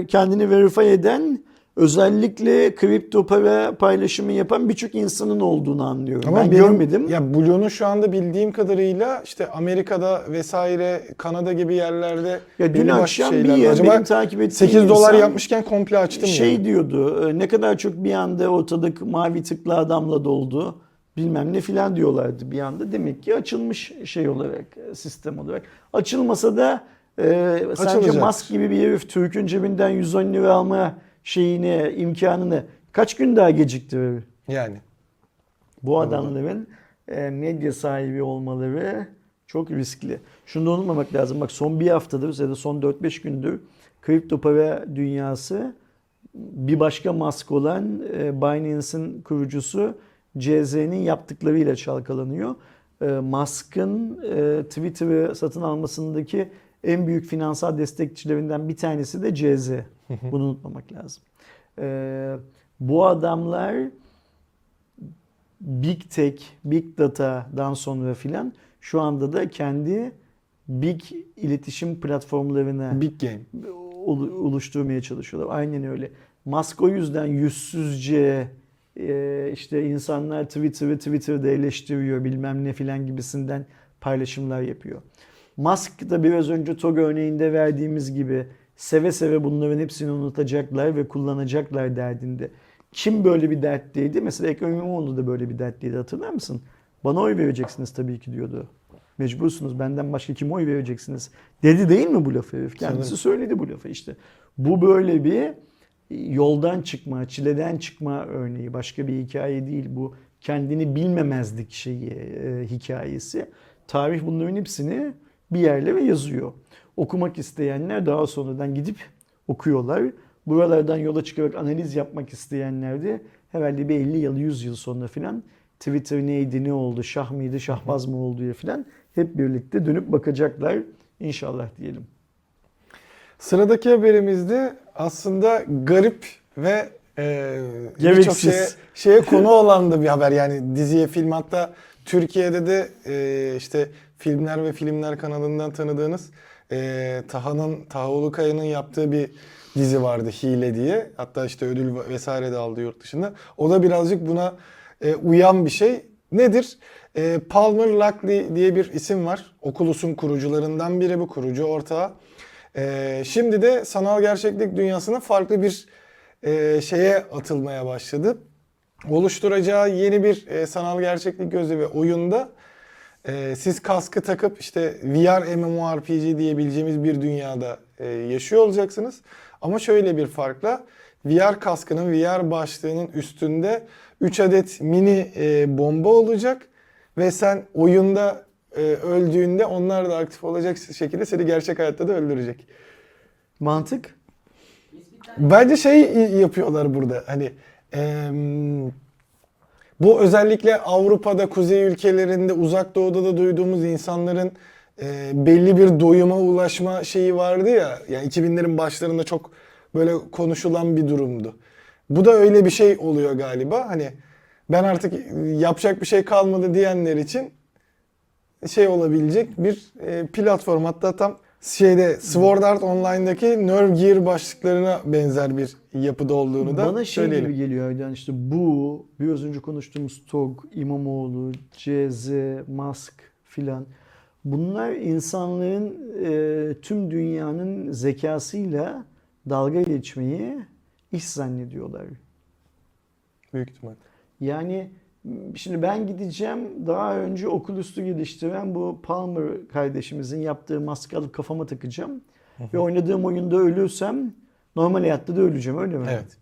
Speaker 2: e, kendini verify eden özellikle kripto para paylaşımı yapan birçok insanın olduğunu anlıyorum. ben
Speaker 1: gör-
Speaker 2: görmedim.
Speaker 1: Ya Blue'nun şu anda bildiğim kadarıyla işte Amerika'da vesaire Kanada gibi yerlerde
Speaker 2: Ya dün akşam bir ya
Speaker 1: Acaba
Speaker 2: benim takip ettiğim
Speaker 1: 8 dolar yapmışken komple açtım
Speaker 2: şey
Speaker 1: yani.
Speaker 2: diyordu e, ne kadar çok bir anda ortalık mavi tıklı adamla doldu bilmem ne filan diyorlardı bir anda. Demek ki açılmış şey olarak sistem olarak. Açılmasa da e, sence. Musk gibi bir herif Türk'ün cebinden 110 lira alma şeyini imkanını kaç gün daha geciktirir?
Speaker 1: Yani.
Speaker 2: Bu adamların e, medya sahibi olmaları çok riskli. Şunu da unutmamak lazım. Bak son bir haftadır ya da son 4-5 gündür kripto para dünyası bir başka mask olan e, Binance'in kurucusu CZ'nin yaptıklarıyla çalkalanıyor. E, Musk'ın e, Twitter'ı satın almasındaki en büyük finansal destekçilerinden bir tanesi de CZ. Bunu unutmamak lazım. E, bu adamlar Big Tech, Big Data'dan sonra filan şu anda da kendi Big iletişim platformlarına
Speaker 1: Big game.
Speaker 2: olu- oluşturmaya çalışıyorlar. Aynen öyle. Musk o yüzden yüzsüzce e, işte insanlar Twitter'ı Twitter'da eleştiriyor bilmem ne filan gibisinden paylaşımlar yapıyor. Musk da biraz önce TOG örneğinde verdiğimiz gibi seve seve bunların hepsini unutacaklar ve kullanacaklar derdinde. Kim böyle bir dertteydi? Mesela Ekrem İmamoğlu da böyle bir dertteydi hatırlar mısın? Bana oy vereceksiniz tabii ki diyordu. Mecbursunuz benden başka kime oy vereceksiniz? Dedi değil mi bu lafı herif? Kendisi
Speaker 1: Sanırım.
Speaker 2: söyledi bu lafı işte. Bu böyle bir yoldan çıkma, çileden çıkma örneği. Başka bir hikaye değil bu. Kendini bilmemezlik şeyi, e, hikayesi. Tarih bunların hepsini bir yerlere yazıyor. Okumak isteyenler daha sonradan gidip okuyorlar. Buralardan yola çıkarak analiz yapmak isteyenler de herhalde bir 50 yıl 100 yıl sonra filan Twitter neydi ne oldu şah mıydı şahbaz mı oldu ya filan hep birlikte dönüp bakacaklar inşallah diyelim.
Speaker 1: Sıradaki haberimizde aslında garip ve e, birçok şeye, şeye konu olan da bir haber. Yani diziye, film hatta Türkiye'de de e, işte filmler ve filmler kanalından tanıdığınız e, Taha'nın, Taha Ulukaya'nın yaptığı bir dizi vardı Hile diye. Hatta işte ödül vesaire de aldı yurt dışında. O da birazcık buna e, uyan bir şey. Nedir? E, Palmer Luckey diye bir isim var. Oculus'un kurucularından biri bu, kurucu ortağı. Ee, şimdi de sanal gerçeklik dünyasına farklı bir e, şeye atılmaya başladı. Oluşturacağı yeni bir e, sanal gerçeklik gözü ve oyunda e, siz kaskı takıp işte VR MMORPG diyebileceğimiz bir dünyada e, yaşıyor olacaksınız. Ama şöyle bir farkla VR kaskının, VR başlığının üstünde 3 adet mini e, bomba olacak ve sen oyunda e, öldüğünde onlar da aktif olacak şekilde seni gerçek hayatta da öldürecek.
Speaker 2: Mantık?
Speaker 1: Bence şey yapıyorlar burada hani em, bu özellikle Avrupa'da, kuzey ülkelerinde, uzak doğuda da duyduğumuz insanların e, belli bir doyuma ulaşma şeyi vardı ya. Yani 2000'lerin başlarında çok böyle konuşulan bir durumdu. Bu da öyle bir şey oluyor galiba. Hani ben artık yapacak bir şey kalmadı diyenler için şey olabilecek bir e, platform. Hatta tam şeyde Sword Art Online'daki Nerve Gear başlıklarına benzer bir yapıda olduğunu da
Speaker 2: Bana şey
Speaker 1: söyleyelim.
Speaker 2: gibi geliyor Aydan işte bu biraz önce konuştuğumuz TOG, İmamoğlu, CZ, Musk filan bunlar insanların e, tüm dünyanın zekasıyla dalga geçmeyi iş zannediyorlar.
Speaker 1: Büyük ihtimal.
Speaker 2: Yani şimdi ben gideceğim daha önce okul üstü geliştiren bu Palmer kardeşimizin yaptığı maske alıp kafama takacağım. Ve oynadığım oyunda ölürsem normal hayatta da öleceğim öyle mi?
Speaker 1: Evet.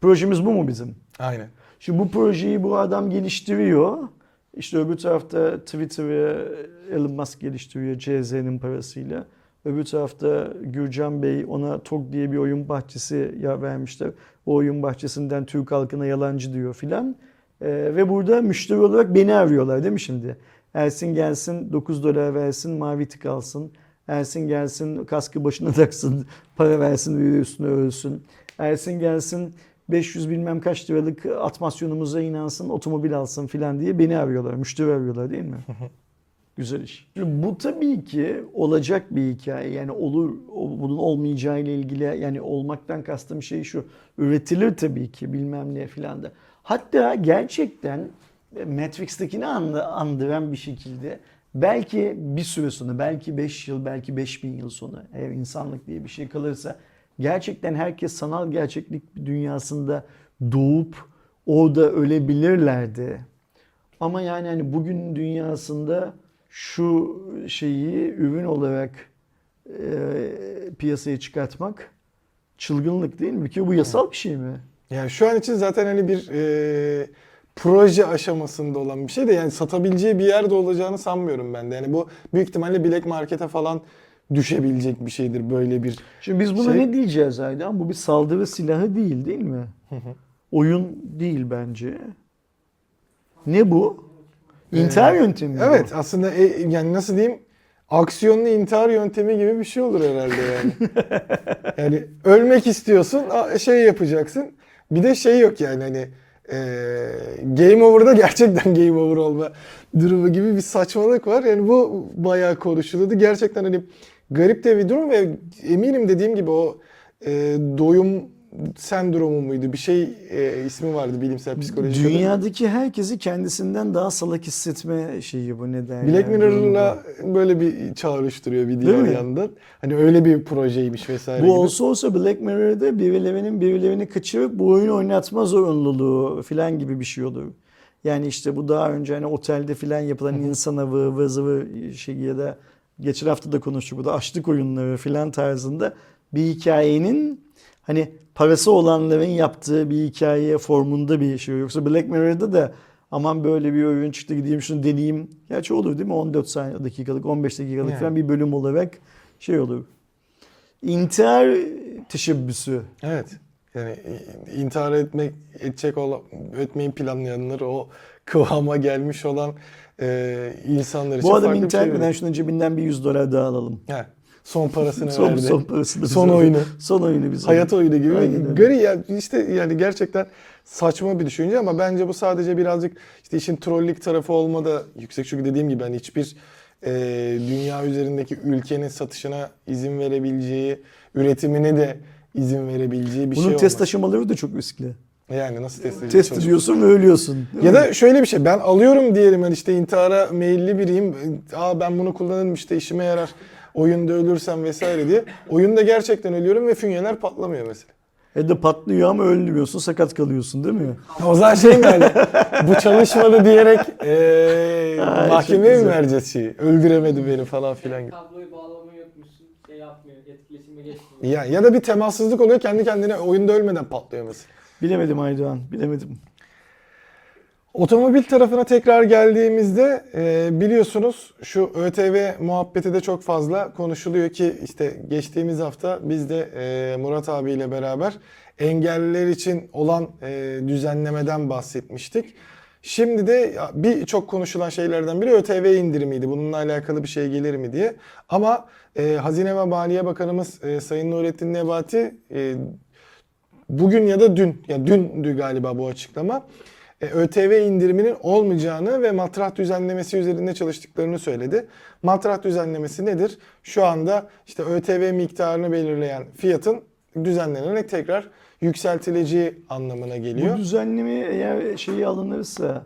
Speaker 2: Projemiz bu mu bizim?
Speaker 1: Aynen.
Speaker 2: Şimdi bu projeyi bu adam geliştiriyor. İşte öbür tarafta Twitter'ı Elon Musk geliştiriyor CZ'nin parasıyla. Öbür tarafta Gürcan Bey ona TOG diye bir oyun bahçesi ya vermişler. O oyun bahçesinden Türk halkına yalancı diyor filan. Ee, ve burada müşteri olarak beni arıyorlar değil mi şimdi? Ersin gelsin 9 dolar versin mavi tık alsın. Ersin gelsin kaskı başına [LAUGHS] taksın para versin ve üstüne ölsün. Ersin gelsin 500 bilmem kaç liralık atmasyonumuza inansın otomobil alsın filan diye beni arıyorlar. Müşteri arıyorlar değil mi? Güzel iş. Şimdi bu tabii ki olacak bir hikaye. Yani olur bunun olmayacağı ile ilgili yani olmaktan kastım şey şu. Üretilir tabii ki bilmem ne filan da. Hatta gerçekten Matrix'tekini andı- andıran bir şekilde belki bir süre sonra belki 5 yıl belki 5000 yıl sonra eğer insanlık diye bir şey kalırsa gerçekten herkes sanal gerçeklik dünyasında doğup orada ölebilirlerdi. Ama yani hani bugün dünyasında şu şeyi ürün olarak e, piyasaya çıkartmak çılgınlık değil mi? Kere bu yasal bir şey mi?
Speaker 1: Yani şu an için zaten hani bir e, proje aşamasında olan bir şey de yani satabileceği bir yerde olacağını sanmıyorum ben de. Yani bu büyük ihtimalle Black Market'e falan düşebilecek bir şeydir böyle bir
Speaker 2: Şimdi biz buna
Speaker 1: Şey-
Speaker 2: ne diyeceğiz Aydan? Bu bir saldırı silahı değil değil mi? Oyun değil bence. Ne bu? İntihar
Speaker 1: Ee,
Speaker 2: yöntemi bu?
Speaker 1: Evet aslında e, yani nasıl diyeyim aksiyonlu intihar yöntemi gibi bir şey olur herhalde yani. [LAUGHS] yani ölmek istiyorsun şey yapacaksın. Bir de şey yok yani hani e, game over'da [LAUGHS] gerçekten game over olma durumu gibi bir saçmalık var. Yani bu bayağı konuşuluyordu. Gerçekten hani garip de bir durum ve eminim dediğim gibi o e, doyum sendromu muydu? Bir şey e, ismi vardı bilimsel psikolojik. adı.
Speaker 2: Dünyadaki herkesi kendisinden daha salak hissetme şeyi bu ne derler?
Speaker 1: Black
Speaker 2: durumu.
Speaker 1: Mirror'la böyle bir çağrıştırıyor bir diğer
Speaker 2: mi?
Speaker 1: yandan. Hani öyle bir projeymiş vesaire
Speaker 2: Bu
Speaker 1: gibi.
Speaker 2: olsa olsa Black Mirror'da birilerinin birilerini kaçırıp bu oyunu oynatma zorunluluğu falan gibi bir şey olur. Yani işte bu daha önce hani otelde falan yapılan insan avı, ıvır zıvır şey ya da geçen hafta da konuştuk bu da açlık oyunları falan tarzında bir hikayenin hani parası olanların yaptığı bir hikaye formunda bir şey. Yoksa Black Mirror'da da aman böyle bir oyun çıktı gideyim şunu deneyeyim. Gerçi olur değil mi? 14 saniye dakikalık 15 dakikalık
Speaker 1: Yani.
Speaker 2: falan bir bölüm olarak şey olur. İntihar teşebbüsü.
Speaker 1: Evet. Yani intihar etmek edecek olan etmeyi planlayanlar o kıvama gelmiş olan e, insanlar için
Speaker 2: Bu adam intihar
Speaker 1: şey.
Speaker 2: etmeden şunun cebinden bir 100 dolar daha alalım.
Speaker 1: He, son parasını
Speaker 2: Son,
Speaker 1: verdi.
Speaker 2: son parasını
Speaker 1: Son
Speaker 2: bize-
Speaker 1: oyunu.
Speaker 2: Son oyunu bize.
Speaker 1: Hayat oyunu gibi.
Speaker 2: Aynen.
Speaker 1: Gari işte yani gerçekten saçma bir düşünce ama bence bu sadece birazcık işte işin trollik tarafı olma da yüksek çünkü dediğim gibi hani hiçbir e, dünya üzerindeki ülkenin satışına izin verebileceği, üretimine de izin verebileceği bir
Speaker 2: Bunun
Speaker 1: şey
Speaker 2: test
Speaker 1: olmaz.
Speaker 2: aşamaları da çok riskli.
Speaker 1: Yani nasıl test edeceğiz?
Speaker 2: Test ediyorsun ve ölüyorsun.
Speaker 1: Ya
Speaker 2: mi?
Speaker 1: da şöyle bir şey ben alıyorum diyelim hani işte intihara meyilli biriyim. Aa ben bunu kullanırım işte işime yarar. Oyunda ölürsem vesaire diye. Oyunda gerçekten ölüyorum ve fünyeler patlamıyor mesela.
Speaker 2: E de patlıyor ama ölmüyorsun, sakat kalıyorsun değil mi?
Speaker 1: O zaman şey mi yani? bu çalışmadı diyerek eee
Speaker 2: Ay,
Speaker 1: mahkemeye mi vereceğiz şeyi? Öldüremedi beni falan filan gibi.
Speaker 3: Kabloyu bağlamayı unutmuşsun. Şey yapmıyor. Etkileşime geçmiyor.
Speaker 1: Ya, ya da bir temassızlık oluyor kendi kendine oyunda ölmeden patlıyor mesela.
Speaker 2: Bilemedim Aydoğan, bilemedim.
Speaker 1: Otomobil tarafına tekrar geldiğimizde e, biliyorsunuz şu ÖTV muhabbeti de çok fazla konuşuluyor ki işte geçtiğimiz hafta biz de e, Murat abiyle beraber engelliler için olan e, düzenlemeden bahsetmiştik. Şimdi de bir çok konuşulan şeylerden biri ÖTV indirimiydi. Bununla alakalı bir şey gelir mi diye. Ama e, Hazine ve Maliye Bakanımız e, Sayın Nurettin Nebati e, bugün ya da dün, ya dündü galiba bu açıklama. E, ÖTV indiriminin olmayacağını ve matrah düzenlemesi üzerinde çalıştıklarını söyledi. Matrah düzenlemesi nedir? Şu anda işte ÖTV miktarını belirleyen fiyatın düzenlenerek tekrar yükseltileceği anlamına geliyor.
Speaker 2: Bu düzenleme eğer şeyi alınırsa,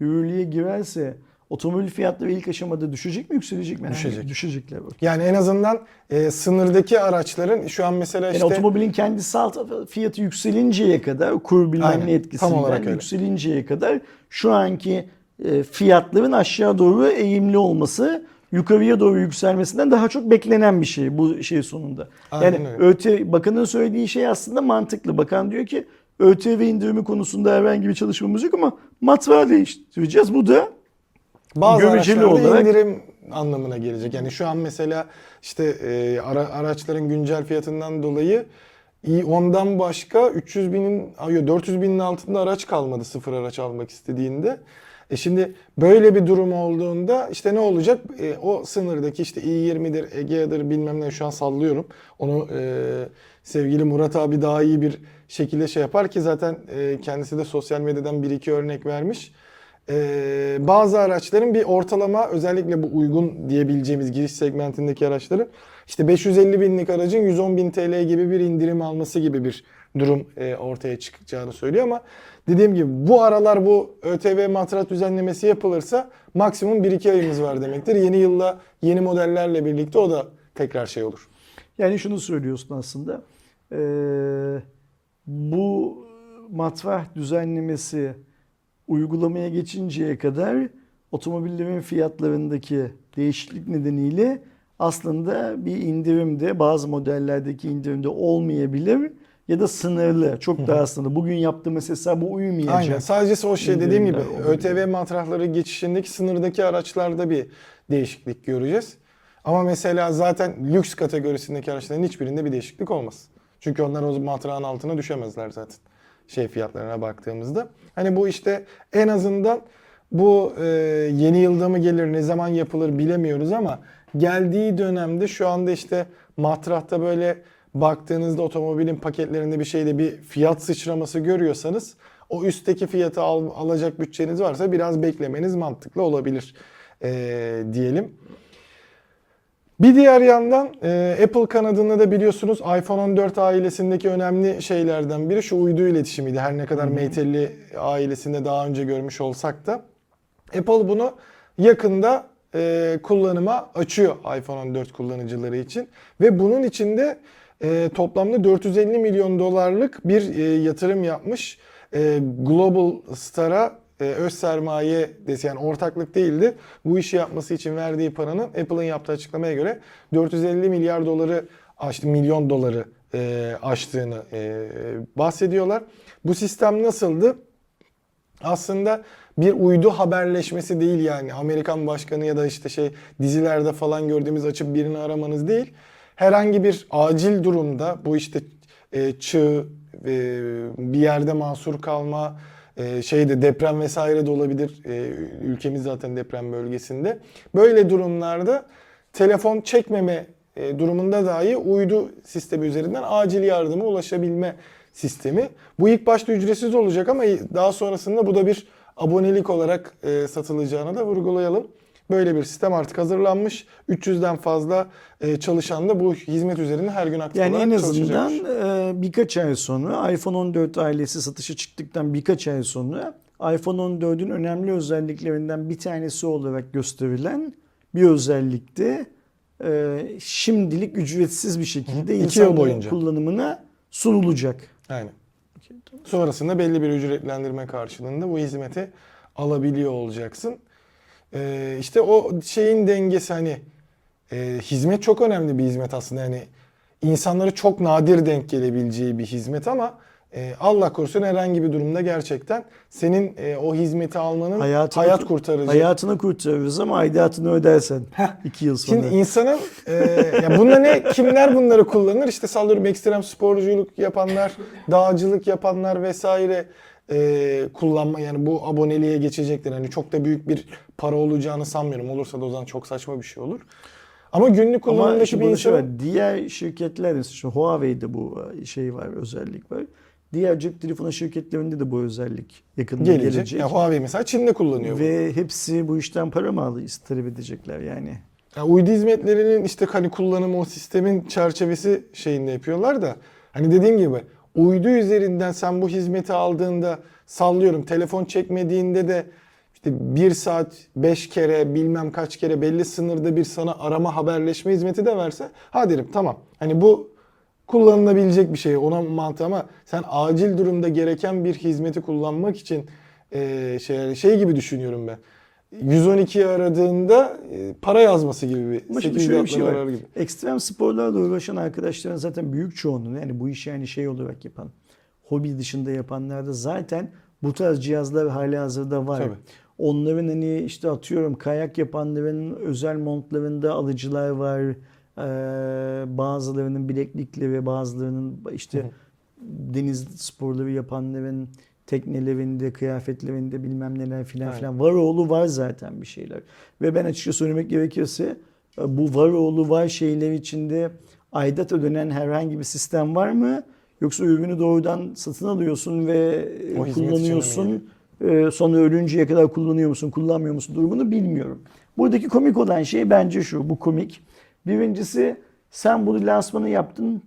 Speaker 2: yürürlüğe girerse otomobil fiyatları ilk aşamada düşecek mi yükselecek mi?
Speaker 1: Düşecek.
Speaker 2: Düşecekler. bak.
Speaker 1: Yani en azından e, sınırdaki araçların şu an mesela
Speaker 2: Yani
Speaker 1: işte
Speaker 2: otomobilin kendi salt fiyatı yükselinceye kadar kur bilmem ne etkisinden
Speaker 1: öyle.
Speaker 2: yükselinceye kadar şu anki e, fiyatların aşağı doğru eğimli olması yukarıya doğru yükselmesinden daha çok beklenen bir şey bu şey sonunda.
Speaker 1: Aynen
Speaker 2: yani
Speaker 1: öyle.
Speaker 2: ÖT bakanın söylediği şey aslında mantıklı. Bakan diyor ki ÖTV indirimi konusunda herhangi bir çalışmamız yok ama matrağı değiştireceğiz. Bu da
Speaker 1: Bazı
Speaker 2: göreceli
Speaker 1: araçlarda
Speaker 2: olarak-
Speaker 1: indirim anlamına gelecek. Yani şu an mesela işte e, ara- araçların güncel fiyatından dolayı i- ondan başka 300 binin, ay yok, 400 binin altında araç kalmadı sıfır araç almak istediğinde. E şimdi böyle bir durum olduğunda işte ne olacak? E, o sınırdaki işte i20'dir, Egea'dır bilmem ne şu an sallıyorum. Onu e, sevgili Murat abi daha iyi bir şekilde şey yapar ki zaten e, kendisi de sosyal medyadan bir iki örnek vermiş. Ee, bazı araçların bir ortalama özellikle bu uygun diyebileceğimiz giriş segmentindeki araçların işte 550 binlik aracın 110 bin TL gibi bir indirim alması gibi bir durum e, ortaya çıkacağını söylüyor ama dediğim gibi bu aralar bu ÖTV matrah düzenlemesi yapılırsa maksimum 1-2 ayımız var demektir. Yeni yılla yeni modellerle birlikte o da tekrar şey olur.
Speaker 2: Yani şunu söylüyorsun aslında. Ee, bu matrah düzenlemesi uygulamaya geçinceye kadar otomobillerin fiyatlarındaki değişiklik nedeniyle aslında bir indirimde bazı modellerdeki indirimde olmayabilir ya da sınırlı. Çok daha sınırlı. Bugün yaptığımız hesaba uymayacak.
Speaker 1: Aynen. Sadece o şey dediğim gibi. ÖTV matrahları geçişindeki sınırdaki araçlarda bir değişiklik göreceğiz. Ama mesela zaten lüks kategorisindeki araçların hiçbirinde bir değişiklik olmaz. Çünkü onlar o matrahın altına düşemezler zaten. Şey fiyatlarına baktığımızda. Hani bu işte en azından bu e, yeni yılda mı gelir ne zaman yapılır bilemiyoruz ama geldiği dönemde şu anda işte matrahta böyle baktığınızda otomobilin paketlerinde bir şeyde bir fiyat sıçraması görüyorsanız o üstteki fiyatı al- alacak bütçeniz varsa biraz beklemeniz mantıklı olabilir e, diyelim. Bir diğer yandan e, Apple kanadında da biliyorsunuz iPhone 14 ailesindeki önemli şeylerden biri şu uydu iletişimiydi. Her ne kadar Mate 50 ailesinde daha önce görmüş olsak da. Apple bunu yakında e, kullanıma açıyor iPhone 14 kullanıcıları için. Ve bunun içinde e, toplamda 450 milyon dolarlık bir e, yatırım yapmış. E, Global Star'a e, öz sermaye desi yani ortaklık değildi. Bu işi yapması için verdiği paranın Apple'ın yaptığı açıklamaya göre 450 milyar doları aştı, milyon doları e, aştığını e, bahsediyorlar. Bu sistem nasıldı? aslında bir uydu haberleşmesi değil yani Amerikan başkanı ya da işte şey dizilerde falan gördüğümüz açıp birini aramanız değil. Herhangi bir acil durumda bu işte e, çığ, e, bir yerde mahsur kalma, e, şeyde deprem vesaire de olabilir. E, ülkemiz zaten deprem bölgesinde. Böyle durumlarda telefon çekmeme e, durumunda dahi uydu sistemi üzerinden acil yardıma ulaşabilme sistemi. Bu ilk başta ücretsiz olacak ama daha sonrasında bu da bir abonelik olarak e, satılacağını da vurgulayalım. Böyle bir sistem artık hazırlanmış. 300'den fazla e, çalışan da bu hizmet üzerinde her gün aktif
Speaker 2: Yani
Speaker 1: olarak
Speaker 2: en azından e, birkaç ay sonra iPhone 14 ailesi satışa çıktıktan birkaç ay sonra iPhone 14'ün önemli özelliklerinden bir tanesi olarak gösterilen bir özellikte e, şimdilik ücretsiz bir şekilde
Speaker 1: İki yıl boyunca.
Speaker 2: kullanımına sunulacak.
Speaker 1: Aynen. Sonrasında belli bir ücretlendirme karşılığında bu hizmeti alabiliyor olacaksın. Ee, işte o şeyin dengesi hani e, hizmet çok önemli bir hizmet aslında yani insanlara çok nadir denk gelebileceği bir hizmet ama e, Allah korusun herhangi bir durumda gerçekten senin e, o hizmeti almanın
Speaker 2: Hayatını-
Speaker 1: hayat kurtarıcı.
Speaker 2: Hayatını kurtarırız ama aidatını ödersen. iki yıl sonra.
Speaker 1: Şimdi insanın e, ya bunda ne kimler bunları kullanır? İşte sallıyorum ekstrem sporculuk yapanlar, dağcılık yapanlar vesaire e, kullanma yani bu aboneliğe geçecekler. Hani çok da büyük bir para olacağını sanmıyorum. Olursa da o zaman çok saçma bir şey olur. Ama günlük
Speaker 2: Ama
Speaker 1: kullanımdaki
Speaker 2: şu
Speaker 1: bir
Speaker 2: bunu şey
Speaker 1: insanın
Speaker 2: var. Diğer şirketler şu Huawei'de bu şey var, özellik var. Diğer cep telefonu şirketlerinde de bu özellik yakında
Speaker 1: gelecek.
Speaker 2: gelecek.
Speaker 1: Ya Huawei mesela Çin'de kullanıyor.
Speaker 2: Ve hepsi bu işten para mı alıyor, talep edecekler yani.
Speaker 1: Ya uydu hizmetlerinin işte hani kullanımı o sistemin çerçevesi şeyinde yapıyorlar da hani dediğim gibi uydu üzerinden sen bu hizmeti aldığında sallıyorum telefon çekmediğinde de işte bir saat beş kere bilmem kaç kere belli sınırda bir sana arama haberleşme hizmeti de verse ha derim tamam hani bu kullanılabilecek bir şey ona mantığı ama sen acil durumda gereken bir hizmeti kullanmak için eee, şey, şey gibi düşünüyorum ben. 112'yi aradığında e, para yazması gibi bir.
Speaker 2: Ama şimdi
Speaker 1: 800
Speaker 2: şöyle bir şey var.
Speaker 1: gibi.
Speaker 2: Ekstrem sporlarla uğraşan arkadaşların zaten büyük çoğunluğu yani bu işi yani şey olarak yapan, hobi dışında yapanlar da zaten bu tarz cihazlar hali hazırda var.
Speaker 1: Tabii.
Speaker 2: Onların hani işte atıyorum kayak yapanların özel montlarında alıcılar var. Ee, bazılarının bileklikleri ve bazılarının işte deniz sporları yapanların teknelerinde, kıyafetlerinde bilmem neler filan
Speaker 1: Aynen.
Speaker 2: filan. Var oğlu var zaten bir şeyler. Ve ben açıkça söylemek gerekirse e, bu var oğlu var şeyler içinde aidat ödenen herhangi bir sistem var mı? Yoksa ürünü doğrudan satın alıyorsun ve e,
Speaker 1: O
Speaker 2: kullanıyorsun. E, Sonra ölünceye kadar kullanıyor musun, kullanmıyor musun durumunu bilmiyorum. Buradaki komik olan şey bence şu, bu komik. Birincisi sen bunu lansmanı yaptın,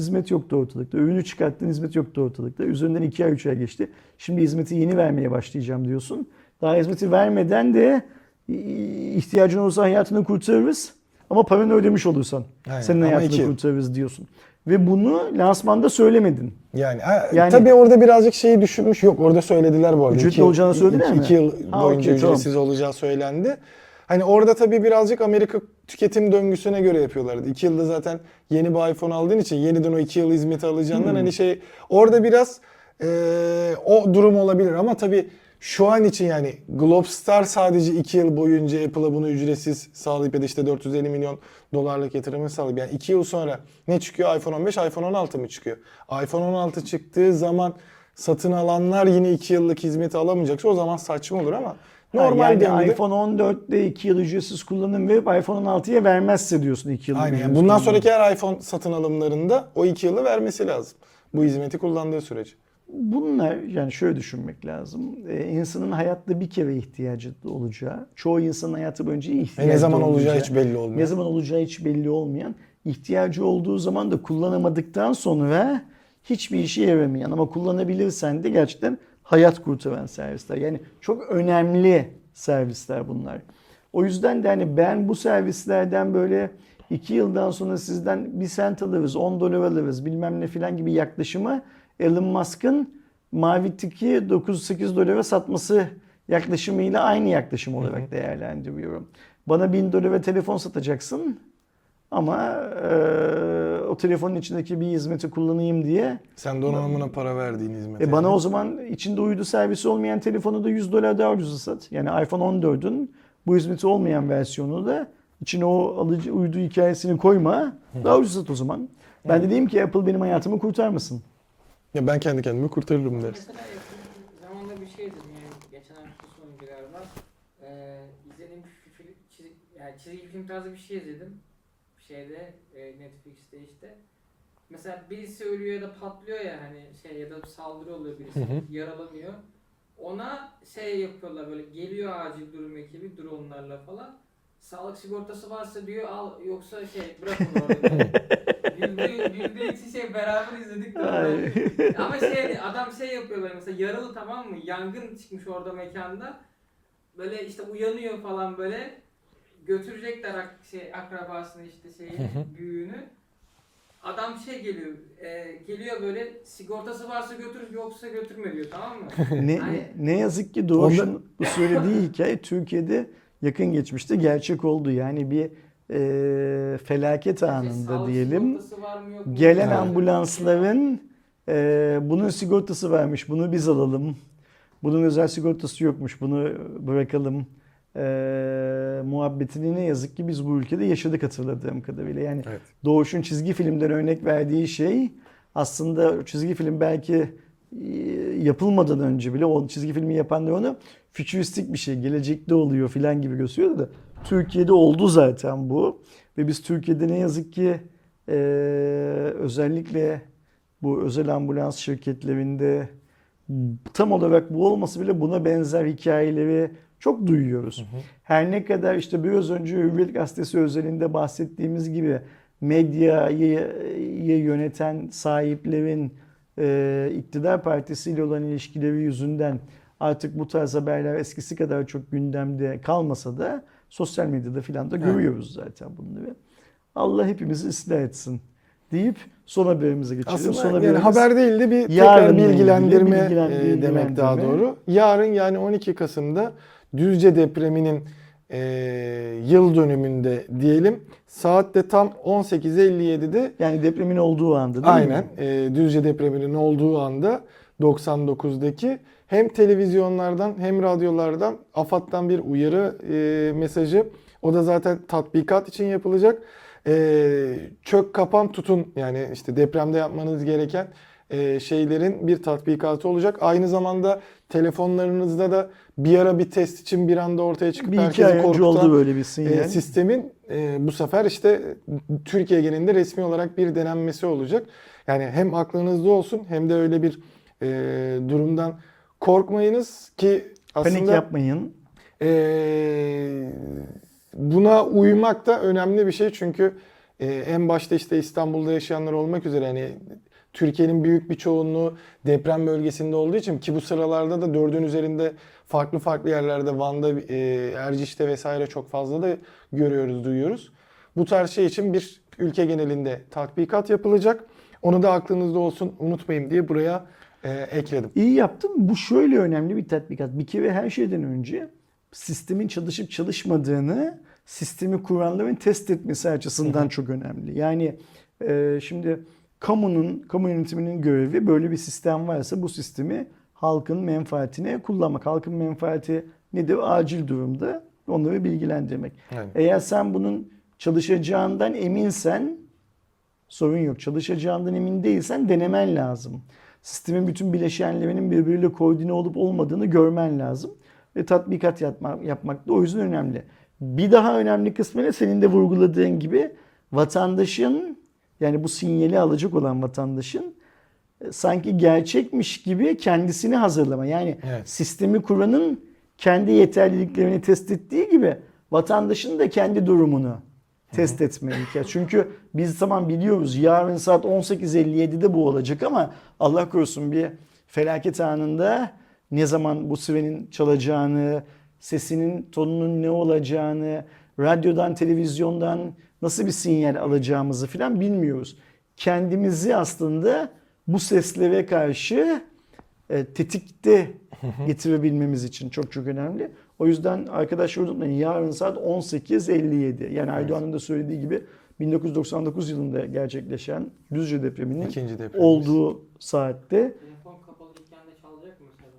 Speaker 2: hizmet yoktu ortalıkta. Ürünü çıkarttın, hizmet yoktu ortalıkta. Üzerinden 2 ay 3 ay geçti. Şimdi hizmeti yeni vermeye başlayacağım diyorsun. Daha hizmeti vermeden de ihtiyacın olursa hayatını kurtarırız. Ama paranı ödemiş olursan
Speaker 1: Aynen.
Speaker 2: senin hayatını
Speaker 1: iki
Speaker 2: kurtarırız diyorsun. Ve bunu lansmanda söylemedin.
Speaker 1: Yani,
Speaker 2: Yani-
Speaker 1: tabii orada birazcık şeyi düşünmüş. Yok orada söylediler bu arada.
Speaker 2: Ücretli
Speaker 1: İki-
Speaker 2: olacağını söylediler
Speaker 1: iki,
Speaker 2: mi?
Speaker 1: iki yıl
Speaker 2: Ha,
Speaker 1: boyunca
Speaker 2: tamam.
Speaker 1: ücretsiz olacağı söylendi. Hani orada tabii birazcık Amerika tüketim döngüsüne göre yapıyorlardı. İki yılda zaten yeni bir iPhone aldığın için yeniden o iki yıl hizmeti alacağından
Speaker 2: Hmm.
Speaker 1: hani şey orada biraz eee, o durum olabilir ama tabii şu an için yani Globestar sadece 2 yıl boyunca Apple'a bunu ücretsiz sağlayıp ya da işte 450 milyon dolarlık yatırımı sağlayıp yani 2 yıl sonra ne çıkıyor? iPhone 15, iPhone 16 mı çıkıyor? iPhone 16 çıktığı zaman satın alanlar yine 2 yıllık hizmeti alamayacaksa o zaman saçma olur ama normal
Speaker 2: yani iPhone 14'te 2 yıl ücretsiz kullanım verip iPhone 16'ya vermezse diyorsun 2 yıl.
Speaker 1: Aynen. Yani bundan
Speaker 2: kullanım.
Speaker 1: sonraki her iPhone satın alımlarında o 2 yılı vermesi lazım. Bu hizmeti kullandığı sürece.
Speaker 2: Bunlar yani şöyle düşünmek lazım. Ee, insanın hayatta bir kere ihtiyacı olacağı, çoğu insanın hayatı boyunca ihtiyacı
Speaker 1: ne zaman olacağı hiç belli olmuyor.
Speaker 2: Ne zaman olacağı hiç belli olmayan, ihtiyacı olduğu zaman da kullanamadıktan sonra hiçbir işe yaramayan ama kullanabilirsen de gerçekten hayat kurtaran servisler. Yani çok önemli servisler bunlar. O yüzden de hani ben bu servislerden böyle iki yıldan sonra sizden bir sent alırız, 10 dolar alırız bilmem ne filan gibi yaklaşımı Elon Musk'ın mavi tiki 9-8 dolara satması yaklaşımıyla aynı yaklaşım olarak değerlendiriyorum. Bana 1000 dolara telefon satacaksın ama eee, o telefonun içindeki bir hizmeti kullanayım diye
Speaker 1: Sen donanımına para verdiğin hizmet.
Speaker 2: e bana o zaman içinde uydu servisi olmayan telefonu da 100 dolar daha ucuza sat. Yani iPhone 14'ün bu hizmeti olmayan versiyonu da içine o alıcı uydu hikayesini koyma. Daha ucuz sat o zaman. Ben de diyeyim ki Apple benim hayatımı kurtarmasın.
Speaker 1: Ya ben kendi kendimi kurtarırım
Speaker 3: yakın zamanda bir şey dedim yani geçen hafta sonuydu galiba. Ee, izlediğim bir film, çiz, yani çizgi film tarzı bir şey izledim. Şeyde e, Netflix'te işte. Mesela birisi ölüyor ya da patlıyor ya hani şey ya da saldırı oluyor birisi
Speaker 1: Hı hı.
Speaker 3: yaralanıyor. Ona şey yapıyorlar böyle geliyor acil durum ekibi drone'larla falan. Sağlık sigortası varsa diyor al yoksa şey bırakın orada. [LAUGHS] Güldüğü, güldüğü için şey beraber izledik de ama şey adam şey yapıyor böyle mesela yaralı tamam mı? Yangın çıkmış orada mekanda. Böyle işte uyanıyor falan böyle. Götürecekler ak- şey akrabasını işte şeyi büyüğünü. Adam şey geliyor. e, geliyor böyle sigortası varsa götür yoksa götürme diyor tamam mı? [LAUGHS]
Speaker 2: ne, ne, ne yazık ki Doğuş'un bu söylediği [LAUGHS] hikaye Türkiye'de yakın geçmişte gerçek oldu. Yani bir e, felaket
Speaker 3: Şey,
Speaker 2: anında
Speaker 3: sağlık
Speaker 2: diyelim.
Speaker 3: sigortası var mı yok mu?
Speaker 2: Gelen
Speaker 1: Evet.
Speaker 2: ambulansların Ee, bunun sigortası vermiş, bunu biz alalım. Bunun özel sigortası yokmuş, bunu bırakalım. Ee, muhabbetini ne yazık ki biz bu ülkede yaşadık hatırladığım kadarıyla. Yani
Speaker 1: Evet.
Speaker 2: Doğuş'un çizgi filmden örnek verdiği şey aslında çizgi film belki e, yapılmadan önce bile o çizgi filmi yapanlar onu fütüristik bir şey, gelecekte oluyor filan gibi gösteriyordu da Türkiye'de oldu zaten bu. Ve biz Türkiye'de ne yazık ki e, özellikle bu özel ambulans şirketlerinde tam olarak bu olması bile buna benzer hikayeleri çok duyuyoruz. Her ne kadar işte biraz önce Hürriyet Gazetesi özelinde bahsettiğimiz gibi medyayı yöneten sahiplerin e, iktidar partisiyle olan ilişkileri yüzünden artık bu tarz haberler eskisi kadar çok gündemde kalmasa da sosyal medyada filan da görüyoruz zaten bunları. Allah hepimizi ıslah etsin deyip son haberimize geçelim.
Speaker 1: Aslında
Speaker 2: son
Speaker 1: yani
Speaker 2: haberimiz-
Speaker 1: haber değil de bir tekrar bilgilendirme
Speaker 2: bilgilen-
Speaker 1: e, demek daha
Speaker 2: bilgilendirme.
Speaker 1: doğru. Yarın yani 12 Kasım'da Düzce depreminin e, yıl dönümünde diyelim. Saatte tam 18.57'de
Speaker 2: Yani depremin olduğu anda değil
Speaker 1: aynen
Speaker 2: mi?
Speaker 1: e, Düzce depreminin olduğu anda 99'daki hem televizyonlardan hem radyolardan AFAD'dan bir uyarı e, mesajı. O da zaten tatbikat için yapılacak. E, çök kapan tutun yani işte depremde yapmanız gereken e, şeylerin bir tatbikatı olacak. Aynı zamanda telefonlarınızda da bir ara bir test için bir anda ortaya çıkıp
Speaker 2: Bir
Speaker 1: herkesi korkutan
Speaker 2: oldu böyle bir
Speaker 1: e,
Speaker 2: sinyal.
Speaker 1: sistemin e, bu sefer işte Türkiye genelinde resmi olarak bir denenmesi olacak. Yani hem aklınızda olsun hem de öyle bir e, durumdan korkmayınız ki aslında
Speaker 2: Panik yapmayın.
Speaker 1: e, buna uymak da önemli bir şey çünkü e, en başta işte İstanbul'da yaşayanlar olmak üzere hani Türkiye'nin büyük bir çoğunluğu deprem bölgesinde olduğu için ki bu sıralarda da dördün üzerinde farklı farklı yerlerde Van'da, e, Erciş'te vesaire çok fazla da görüyoruz, duyuyoruz. Bu tarz şey için bir ülke genelinde tatbikat yapılacak. Onu da aklınızda olsun unutmayın diye buraya e, ekledim.
Speaker 2: İyi yaptın. Bu şöyle önemli bir tatbikat. Bir kere her şeyden önce sistemin çalışıp çalışmadığını sistemi kuranların test etmesi açısından çok önemli. Yani e, şimdi kamunun, kamu yönetiminin görevi böyle bir sistem varsa bu sistemi halkın menfaatine kullanmak. Halkın menfaati nedir? Acil durumda onları bilgilendirmek.
Speaker 1: Aynen.
Speaker 2: Eğer sen bunun çalışacağından eminsen sorun yok. Çalışacağından emin değilsen denemen lazım. Sistemin bütün bileşenlerinin birbiriyle koordine olup olmadığını görmen lazım. Ve tatbikat yapmak, yapmak da o yüzden önemli. Bir daha önemli kısmı ne? Senin de vurguladığın gibi vatandaşın yani bu sinyali alacak olan vatandaşın sanki gerçekmiş gibi kendisini hazırlama. Yani
Speaker 1: Evet.
Speaker 2: sistemi kuranın kendi yeterliliklerini test ettiği gibi vatandaşın da kendi durumunu test etme imkanı. Çünkü biz tamam biliyoruz yarın saat 18.57'de bu olacak ama Allah korusun bir felaket anında ne zaman bu sirenin çalacağını, sesinin tonunun ne olacağını, radyodan, televizyondan nasıl bir sinyal alacağımızı falan bilmiyoruz. Kendimizi aslında bu seslere karşı e, tetikte getirebilmemiz için çok çok önemli. O yüzden arkadaşlar unutmayın yarın saat 18.57. Yani Erdoğan'ın da söylediği gibi 1999 yılında gerçekleşen Düzce depreminin
Speaker 1: İkinci
Speaker 2: olduğu saatte
Speaker 3: Telefon kapalıyken de çalacak mı mesela?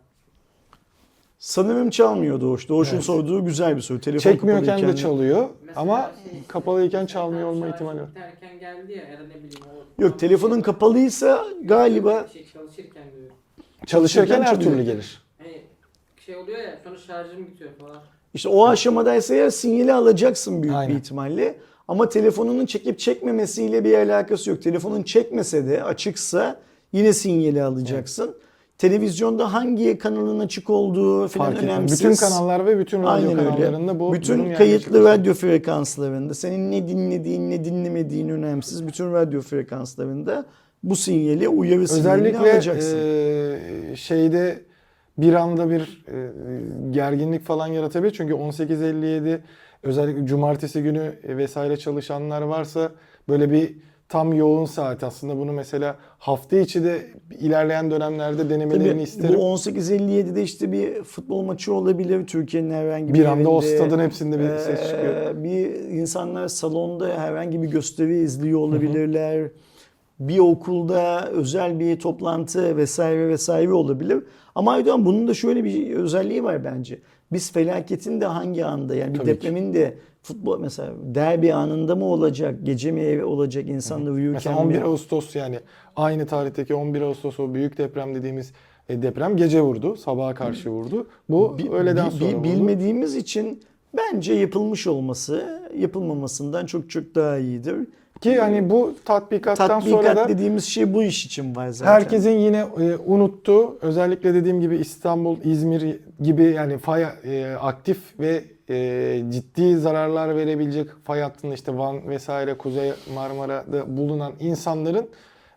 Speaker 2: Sanırım çalmıyor Doğuş. Doğuş'un
Speaker 1: Evet.
Speaker 2: sorduğu güzel bir soru. Telefon
Speaker 1: Çekmiyorken de
Speaker 2: kapalıyken-
Speaker 1: çalıyor
Speaker 3: Mesela
Speaker 1: ama
Speaker 3: şey,
Speaker 1: kapalıyken çalmıyor olma ihtimali var.
Speaker 3: geldi ya ya da ne bileyim o.
Speaker 2: Yok telefonun kapalıysa galiba
Speaker 3: Şey çalışırken diyor.
Speaker 1: Çalışırken her türlü gelir.
Speaker 3: Hani şey oluyor ya sonra şarjım bitiyor falan.
Speaker 2: İşte o aşamadaysa eğer sinyali alacaksın büyük
Speaker 1: Aynen.
Speaker 2: bir ihtimalle. Ama telefonunun çekip çekmemesiyle bir alakası yok. Telefonun çekmese de açıksa yine sinyali alacaksın. Televizyonda hangi kanalın açık olduğu falan
Speaker 1: Fark
Speaker 2: önemsiz.
Speaker 1: Bütün kanallar ve bütün radyo
Speaker 2: Aynen öyle.
Speaker 1: kanallarında bu
Speaker 2: Bütün kayıtlı
Speaker 1: gerçekleşiyor.
Speaker 2: radyo frekanslarında senin ne dinlediğin ne dinlemediğin önemsiz. Bütün radyo frekanslarında bu sinyali uyarı sinyalini
Speaker 1: Özellikle
Speaker 2: alacaksın.
Speaker 1: e, şeyde bir anda bir e, gerginlik falan yaratabilir. Çünkü 18.57 özellikle cumartesi günü vesaire çalışanlar varsa böyle bir tam yoğun saat aslında bunu mesela hafta içi de ilerleyen dönemlerde denemelerini
Speaker 2: Tabii
Speaker 1: isterim.
Speaker 2: bu 18.57'de işte bir futbol maçı olabilir Türkiye'nin herhangi bir
Speaker 1: Bir anda o
Speaker 2: yerinde.
Speaker 1: stadın hepsinde bir
Speaker 2: Ee,
Speaker 1: ses çıkıyor.
Speaker 2: Bir insanlar salonda herhangi bir gösteri izliyor olabilirler. bir okulda özel bir toplantı vesaire vesaire olabilir. Ama Aydoğan bunun da şöyle bir özelliği var bence. Biz felaketin de hangi anda yani bir
Speaker 1: Tabii ki.
Speaker 2: depremin de futbol mesela derbi anında mı olacak, gece mi olacak insanlar uyurken
Speaker 1: Mesela 11
Speaker 2: mi?
Speaker 1: Ağustos yani aynı tarihteki 11 Ağustos o büyük deprem dediğimiz e, deprem gece vurdu. Sabaha karşı vurdu. Bu
Speaker 2: Bi-
Speaker 1: öğleden sonra
Speaker 2: bi- bilmediğimiz için bence yapılmış olması yapılmamasından çok çok daha iyidir.
Speaker 1: Ki hani bu tatbikattan sonra
Speaker 2: Tatbikat
Speaker 1: da
Speaker 2: dediğimiz şey bu iş için var zaten.
Speaker 1: herkesin yine e, unuttuğu özellikle dediğim gibi İstanbul, İzmir gibi yani fay e, aktif ve e, ciddi zararlar verebilecek fay hattında işte Van vesaire Kuzey Marmara'da bulunan insanların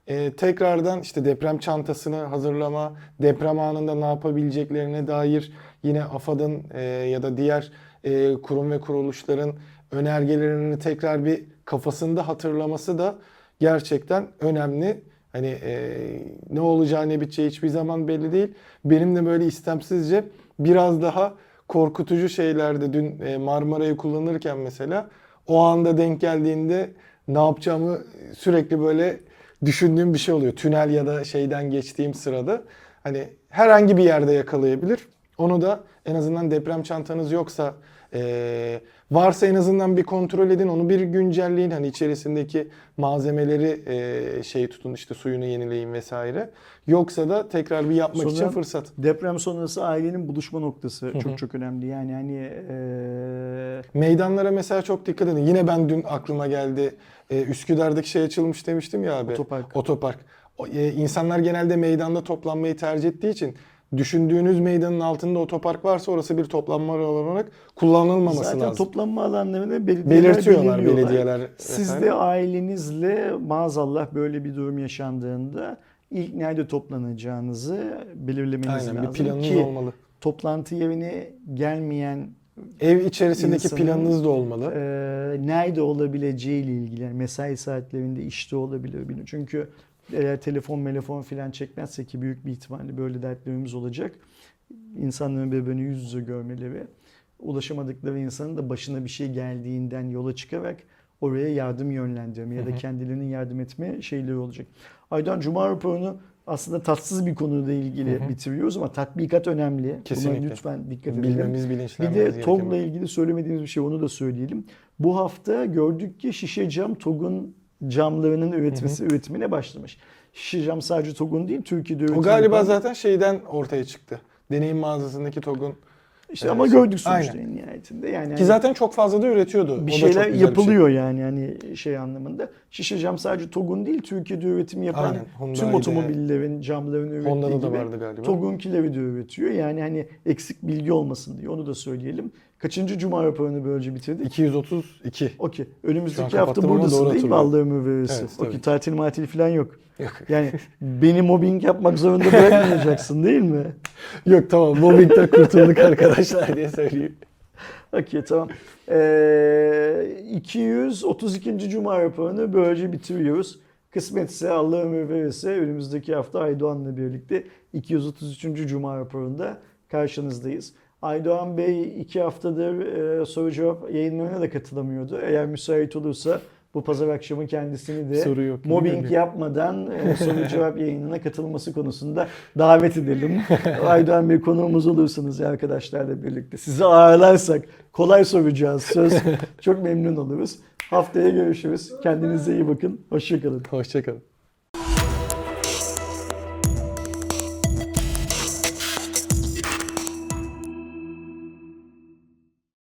Speaker 1: e, tekrardan işte deprem çantasını hazırlama, deprem anında ne yapabileceklerine dair yine AFAD'ın e, ya da diğer e, kurum ve kuruluşların önergelerini tekrar bir kafasında hatırlaması da gerçekten önemli. Hani e, ne olacağı ne biteceği hiçbir zaman belli değil. Benim de böyle istemsizce biraz daha korkutucu şeylerde dün e, Marmara'yı kullanırken mesela o anda denk geldiğinde ne yapacağımı sürekli böyle düşündüğüm bir şey oluyor. Tünel ya da şeyden geçtiğim sırada hani herhangi bir yerde yakalayabilir. Onu da en azından deprem çantanız yoksa e, varsa en azından bir kontrol edin. Onu bir güncelleyin. Hani içerisindeki malzemeleri e, şey tutun işte suyunu yenileyin vesaire. Yoksa da tekrar bir yapmak
Speaker 2: Sonra-
Speaker 1: için fırsat.
Speaker 2: Deprem sonrası ailenin buluşma noktası çok çok önemli. Yani hani eee,
Speaker 1: Meydanlara mesela çok dikkat edin. Yine ben dün aklıma geldi. Ee, Üsküdar'daki şey açılmış demiştim ya abi.
Speaker 2: Otopark.
Speaker 1: Otopark. O, e, insanlar genelde meydanda toplanmayı tercih ettiği için düşündüğünüz meydanın altında otopark varsa orası bir toplanma alanı olarak kullanılmaması
Speaker 2: zaten
Speaker 1: lazım.
Speaker 2: toplanma alanlarını belediyeler
Speaker 1: Belirtiyorlar belediyeler.
Speaker 2: Siz de ailenizle maazallah böyle bir durum yaşandığında ilk nerede toplanacağınızı belirlemeniz
Speaker 1: Aynen bir
Speaker 2: lazım
Speaker 1: planınız
Speaker 2: ki
Speaker 1: olmalı.
Speaker 2: toplantı yerine gelmeyen
Speaker 1: Ev içerisindeki
Speaker 2: İnsanın-
Speaker 1: planınız da olmalı.
Speaker 2: e, nerede olabileceği ile ilgili yani mesai saatlerinde işte olabilir. Çünkü eğer telefon telefon filan çekmezse ki büyük bir ihtimalle böyle dertlerimiz olacak. İnsanların birbirini yüz yüze görmeleri, ulaşamadıkları insanın da başına bir şey geldiğinden yola çıkarak oraya yardım yönlendirme ya da kendilerinin yardım etme şeyleri olacak. Aydan Cuma raporunu aslında tatsız bir konuyla ilgili bitiriyoruz ama tatbikat önemli.
Speaker 1: Kesinlikle.
Speaker 2: Buna lütfen dikkat edelim.
Speaker 1: Bilmemiz,
Speaker 2: Bir
Speaker 1: bilinçlenmemiz
Speaker 2: de
Speaker 1: gereken
Speaker 2: TOG'la
Speaker 1: bir-
Speaker 2: ilgili söylemediğimiz bir şey onu da söyleyelim. Bu hafta gördük ki şişe cam TOG'un camlarının üretmesi üretimine başlamış. Şişe cam sadece TOG'un değil Türkiye'de
Speaker 1: O
Speaker 2: üretim
Speaker 1: galiba
Speaker 2: yapan-
Speaker 1: zaten şeyden ortaya çıktı. Deneyim mağazasındaki TOG'un.
Speaker 2: işte
Speaker 1: Evet.
Speaker 2: ama gördük sonuçta
Speaker 1: Aynen.
Speaker 2: en nihayetinde. Yani
Speaker 1: Ki
Speaker 2: hani
Speaker 1: zaten çok fazla da üretiyordu. O
Speaker 2: bir
Speaker 1: da
Speaker 2: şeyler
Speaker 1: güzel bir şey.
Speaker 2: yapılıyor yani hani şey anlamında. Şişe cam sadece TOG'un değil Türkiye'de üretim yapan
Speaker 1: Aynen,
Speaker 2: tüm otomobillerin camlarını ürettiği
Speaker 1: Honda'da da
Speaker 2: gibi
Speaker 1: vardı galiba.
Speaker 2: TOG'unkileri de üretiyor. Yani hani eksik bilgi olmasın diye onu da söyleyelim. Kaçıncı cuma raporunu böylece bitirdik?
Speaker 1: 232.
Speaker 2: Okey. Önümüzdeki hafta buradasın değil mi. Allah'ımı verirsin?
Speaker 1: Evet,
Speaker 2: Okey tatil matil falan yok.
Speaker 1: Yok.
Speaker 2: Yani beni mobbing yapmak zorunda bırakmayacaksın değil mi? [LAUGHS]
Speaker 1: Yok tamam mobbingden kurtulduk arkadaşlar diye söyleyeyim.
Speaker 2: Okey tamam. Ee, 232. Cuma raporunu böylece bitiriyoruz. Kısmetse Allah ömür verirse önümüzdeki hafta Aydoğan'la birlikte 233. Cuma raporunda karşınızdayız. Aydoğan Bey iki haftadır e, soru cevap yayınlarına da katılamıyordu. Eğer müsait olursa bu pazar akşamı kendisini de
Speaker 1: Soru yok.
Speaker 2: mobbing yapmadan e, soru [LAUGHS] cevap yayınına katılması konusunda davet edelim. [LAUGHS] Aydoğan Bey konuğumuz olursunuz ya arkadaşlarla birlikte. Sizi ağırlarsak kolay soracağız söz. [LAUGHS] Çok memnun oluruz. Haftaya görüşürüz. Kendinize iyi bakın. Hoşçakalın.
Speaker 1: Hoşçakalın.